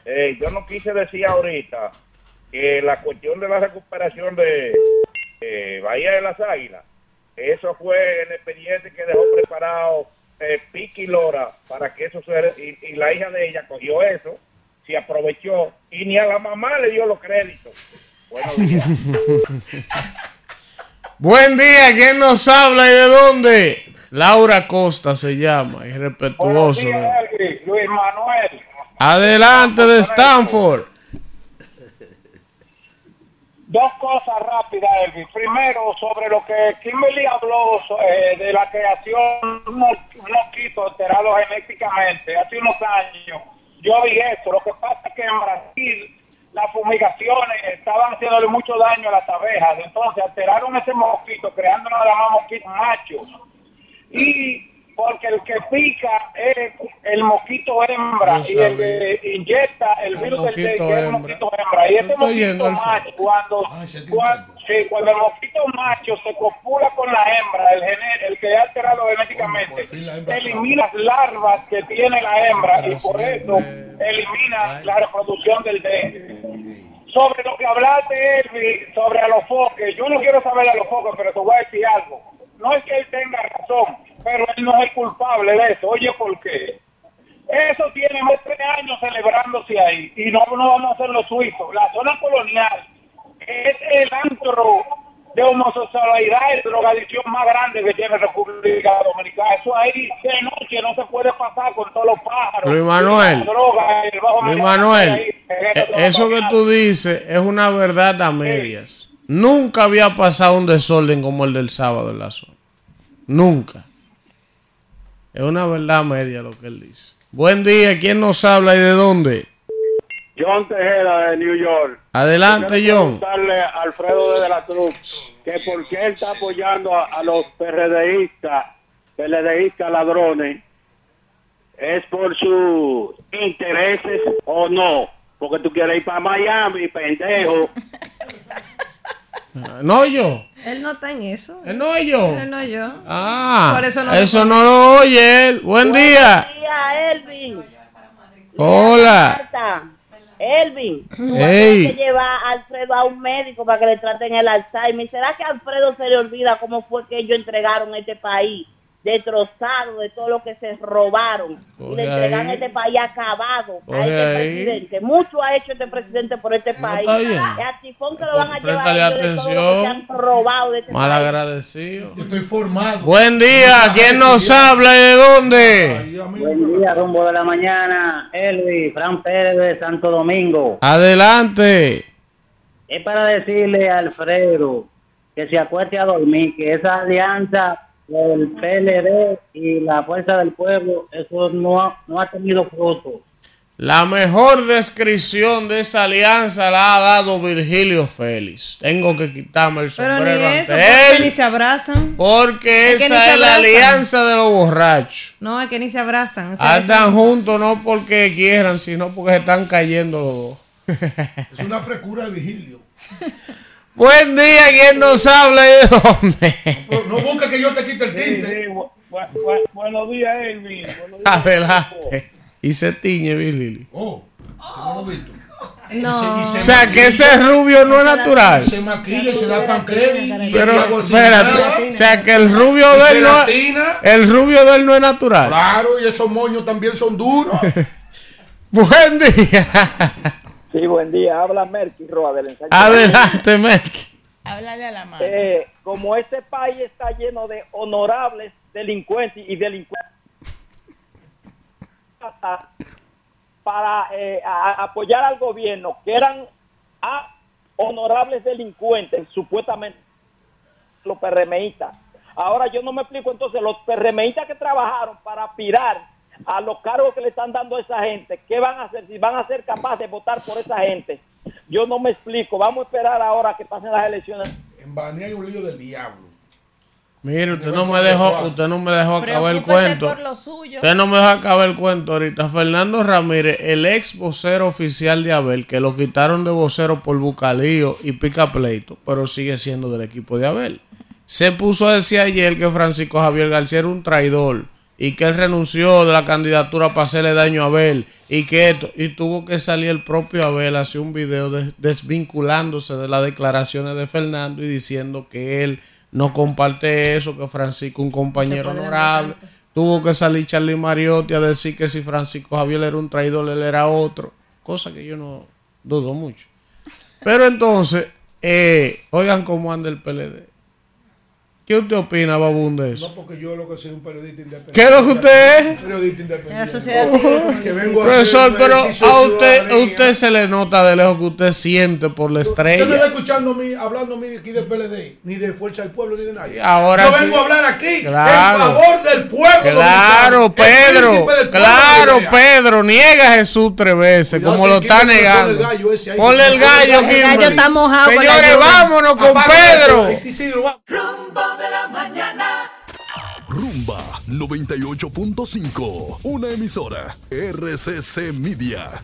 eh, yo no quise decir ahorita que la cuestión de la recuperación de eh, Bahía de las Águilas, eso fue el expediente que dejó preparado eh, Piqui Lora para que eso se... Y, y la hija de ella cogió eso, se aprovechó y ni a la mamá le dio los créditos. Buenos días. *laughs* Buen día. ¿Quién nos habla y de dónde? Laura Costa se llama. Irrespetuoso. Elvi, Luis Manuel. Adelante de Stanford. Dos cosas rápidas, Elvi. Primero, sobre lo que Kimberly habló eh, de la creación de un un mosquito alterado genéticamente hace unos años. Yo vi eso. Lo que pasa es que en Brasil las fumigaciones estaban haciéndole mucho daño a las abejas. Entonces alteraron ese mosquito, creando nada más mosquitos machos. Y porque el que pica es el mosquito hembra y el que inyecta el virus del dengue es el mosquito hembra. Y ese mosquito macho, cuando, cuando, sí, cuando el mosquito macho se copula con la hembra, el, gene- el que es alterado genéticamente, elimina las larvas que tiene la hembra y por eso elimina la reproducción del dengue. Sobre lo que hablaste, Elvi, sobre a los foques, yo no quiero saber a los foques, pero te voy a decir algo. No es que él tenga razón, pero él no es el culpable de eso. Oye, ¿por qué? Eso tiene más de tres años celebrándose ahí y no, no vamos a hacer los suizos. La zona colonial es el antro de homosexualidad y drogadicción más grande que tiene República Dominicana. Eso ahí de noche no se puede pasar con todos los pájaros. Luis Manuel. Droga, Luis Manuel, ahí, eh, eso que tú dices es una verdad a medias. Nunca había pasado un desorden como el del sábado en la zona. Nunca. Es una verdad a media lo que él dice. Buen día, ¿quién nos habla y de dónde? John Tejeda de New York. Adelante, Quiero John. preguntarle a Alfredo de la Cruz que por qué él está apoyando a, a los PRDistas, PLDistas ladrones, es por sus intereses o no, porque tú quieres ir para Miami, pendejo. No yo. Él no está en eso. Él no yo. Él no yo. Ah, Por eso eso no no, lo- oye él. Buen día. día, Elvin. Hola. Elvin, *clears throat* tú Ey. tienes que llevar a Alfredo a un médico para que le traten el Alzheimer. ¿Será que a Alfredo se le olvida cómo fue que ellos entregaron este país destrozado de todo lo que se robaron y le entregan ahí. este país acabado Coge a este ahí. presidente? Mucho ha hecho este presidente por este país. bien. Es a tifón que lo van a llevar Préstale ellos de todo lo que se atención. han robado de este Mal país. agradecido. Estoy formado. Buen día, ¿quién nos habla y de dónde? Buen día, rumbo de la mañana. Elvi, Fran Pérez de Santo Domingo. Adelante. Es para decirle a Alfredo que se acueste a dormir, que esa alianza el PLD y la Fuerza del Pueblo, eso no ha, no ha tenido fruto. La mejor descripción de esa alianza la ha dado Virgilio Félix. Tengo que quitarme el Pero ni sombrero eso, ante porque él. ni se abrazan. Porque Es esa es la alianza de los borrachos. No, es que ni se abrazan. Andan juntos no porque quieran, sino porque se están cayendo los dos. Es una frescura de vigilio. *laughs* Buen día, ¿quién nos habla y de dónde? No busques que yo te quite el tinte. Sí, sí, bu- bu- bu- buenos días, Elvin. Buenos días. Adelante. Y se tiñe, Billy. Oh, no lo he visto. No. O sea, que ese rubio no es natural. Se maquilla y se da panqueque. y Pero, espérate. O sea, que el rubio de él no queratina. El rubio de él no es natural. Claro, y esos moños también son duros. *laughs* Buen día. Sí, buen día. Habla Merky Roa del ensayo. Adelante, Merky. Háblale a la mano. Eh, como este país está lleno de honorables delincuentes y delincuentes para eh, a- a- apoyar al gobierno que eran a honorables delincuentes supuestamente los PRMistas. Ahora yo no me explico entonces los PRMistas que trabajaron para aspirar a los cargos que le están dando a esa gente, ¿qué van a hacer? Si van a ser capaces de votar por esa gente. Yo no me explico. Vamos a esperar ahora que pasen las elecciones. En Bani hay un lío del diablo. Mire, usted no me dejó, usted no me dejó acabar el cuento. por lo suyo. Usted no me dejó acabar el cuento ahorita. Fernando Ramírez, el ex vocero oficial de Abel, que lo quitaron de vocero por bucalío y pica pleito, pero sigue siendo del equipo de Abel. Se puso a decir ayer que Francisco Javier García era un traidor y que él renunció de la candidatura para hacerle daño a Abel y que esto, y tuvo que salir el propio Abel hacer un video des- desvinculándose de las declaraciones de Fernando y diciendo que él no comparte eso, que Francisco un compañero honorable. Tuvo que salir Charlie Mariotti a decir que si Francisco Javier era un traidor, él era otro. Cosa que yo no dudo mucho. Pero entonces, eh, oigan cómo anda el PLD. ¿Qué usted opina, Babún, de eso? No, porque yo lo que soy un periodista independiente. ¿Qué es lo que usted es? Periodista independiente. la sociedad civil. Que vengo a Profesor, hacer pero a usted, a usted se le nota de lejos que usted siente por la Usted no está estrella. escuchando a mí, hablando a mí aquí del PLD, ni de Fuerza del Pueblo, ni de nadie. Ahora Yo sí. vengo a hablar aquí Claro. en favor del pueblo. Claro, dominicano, Pedro. del pueblo Claro. Pedro. Niega a Jesús tres veces, Cuidado, como lo está negando. el gallo ese ahí, Ponle el gallo. El gallo está mojado Señores, vámonos con Pedro. De la mañana. Rumba 98.5, una emisora RCC Media.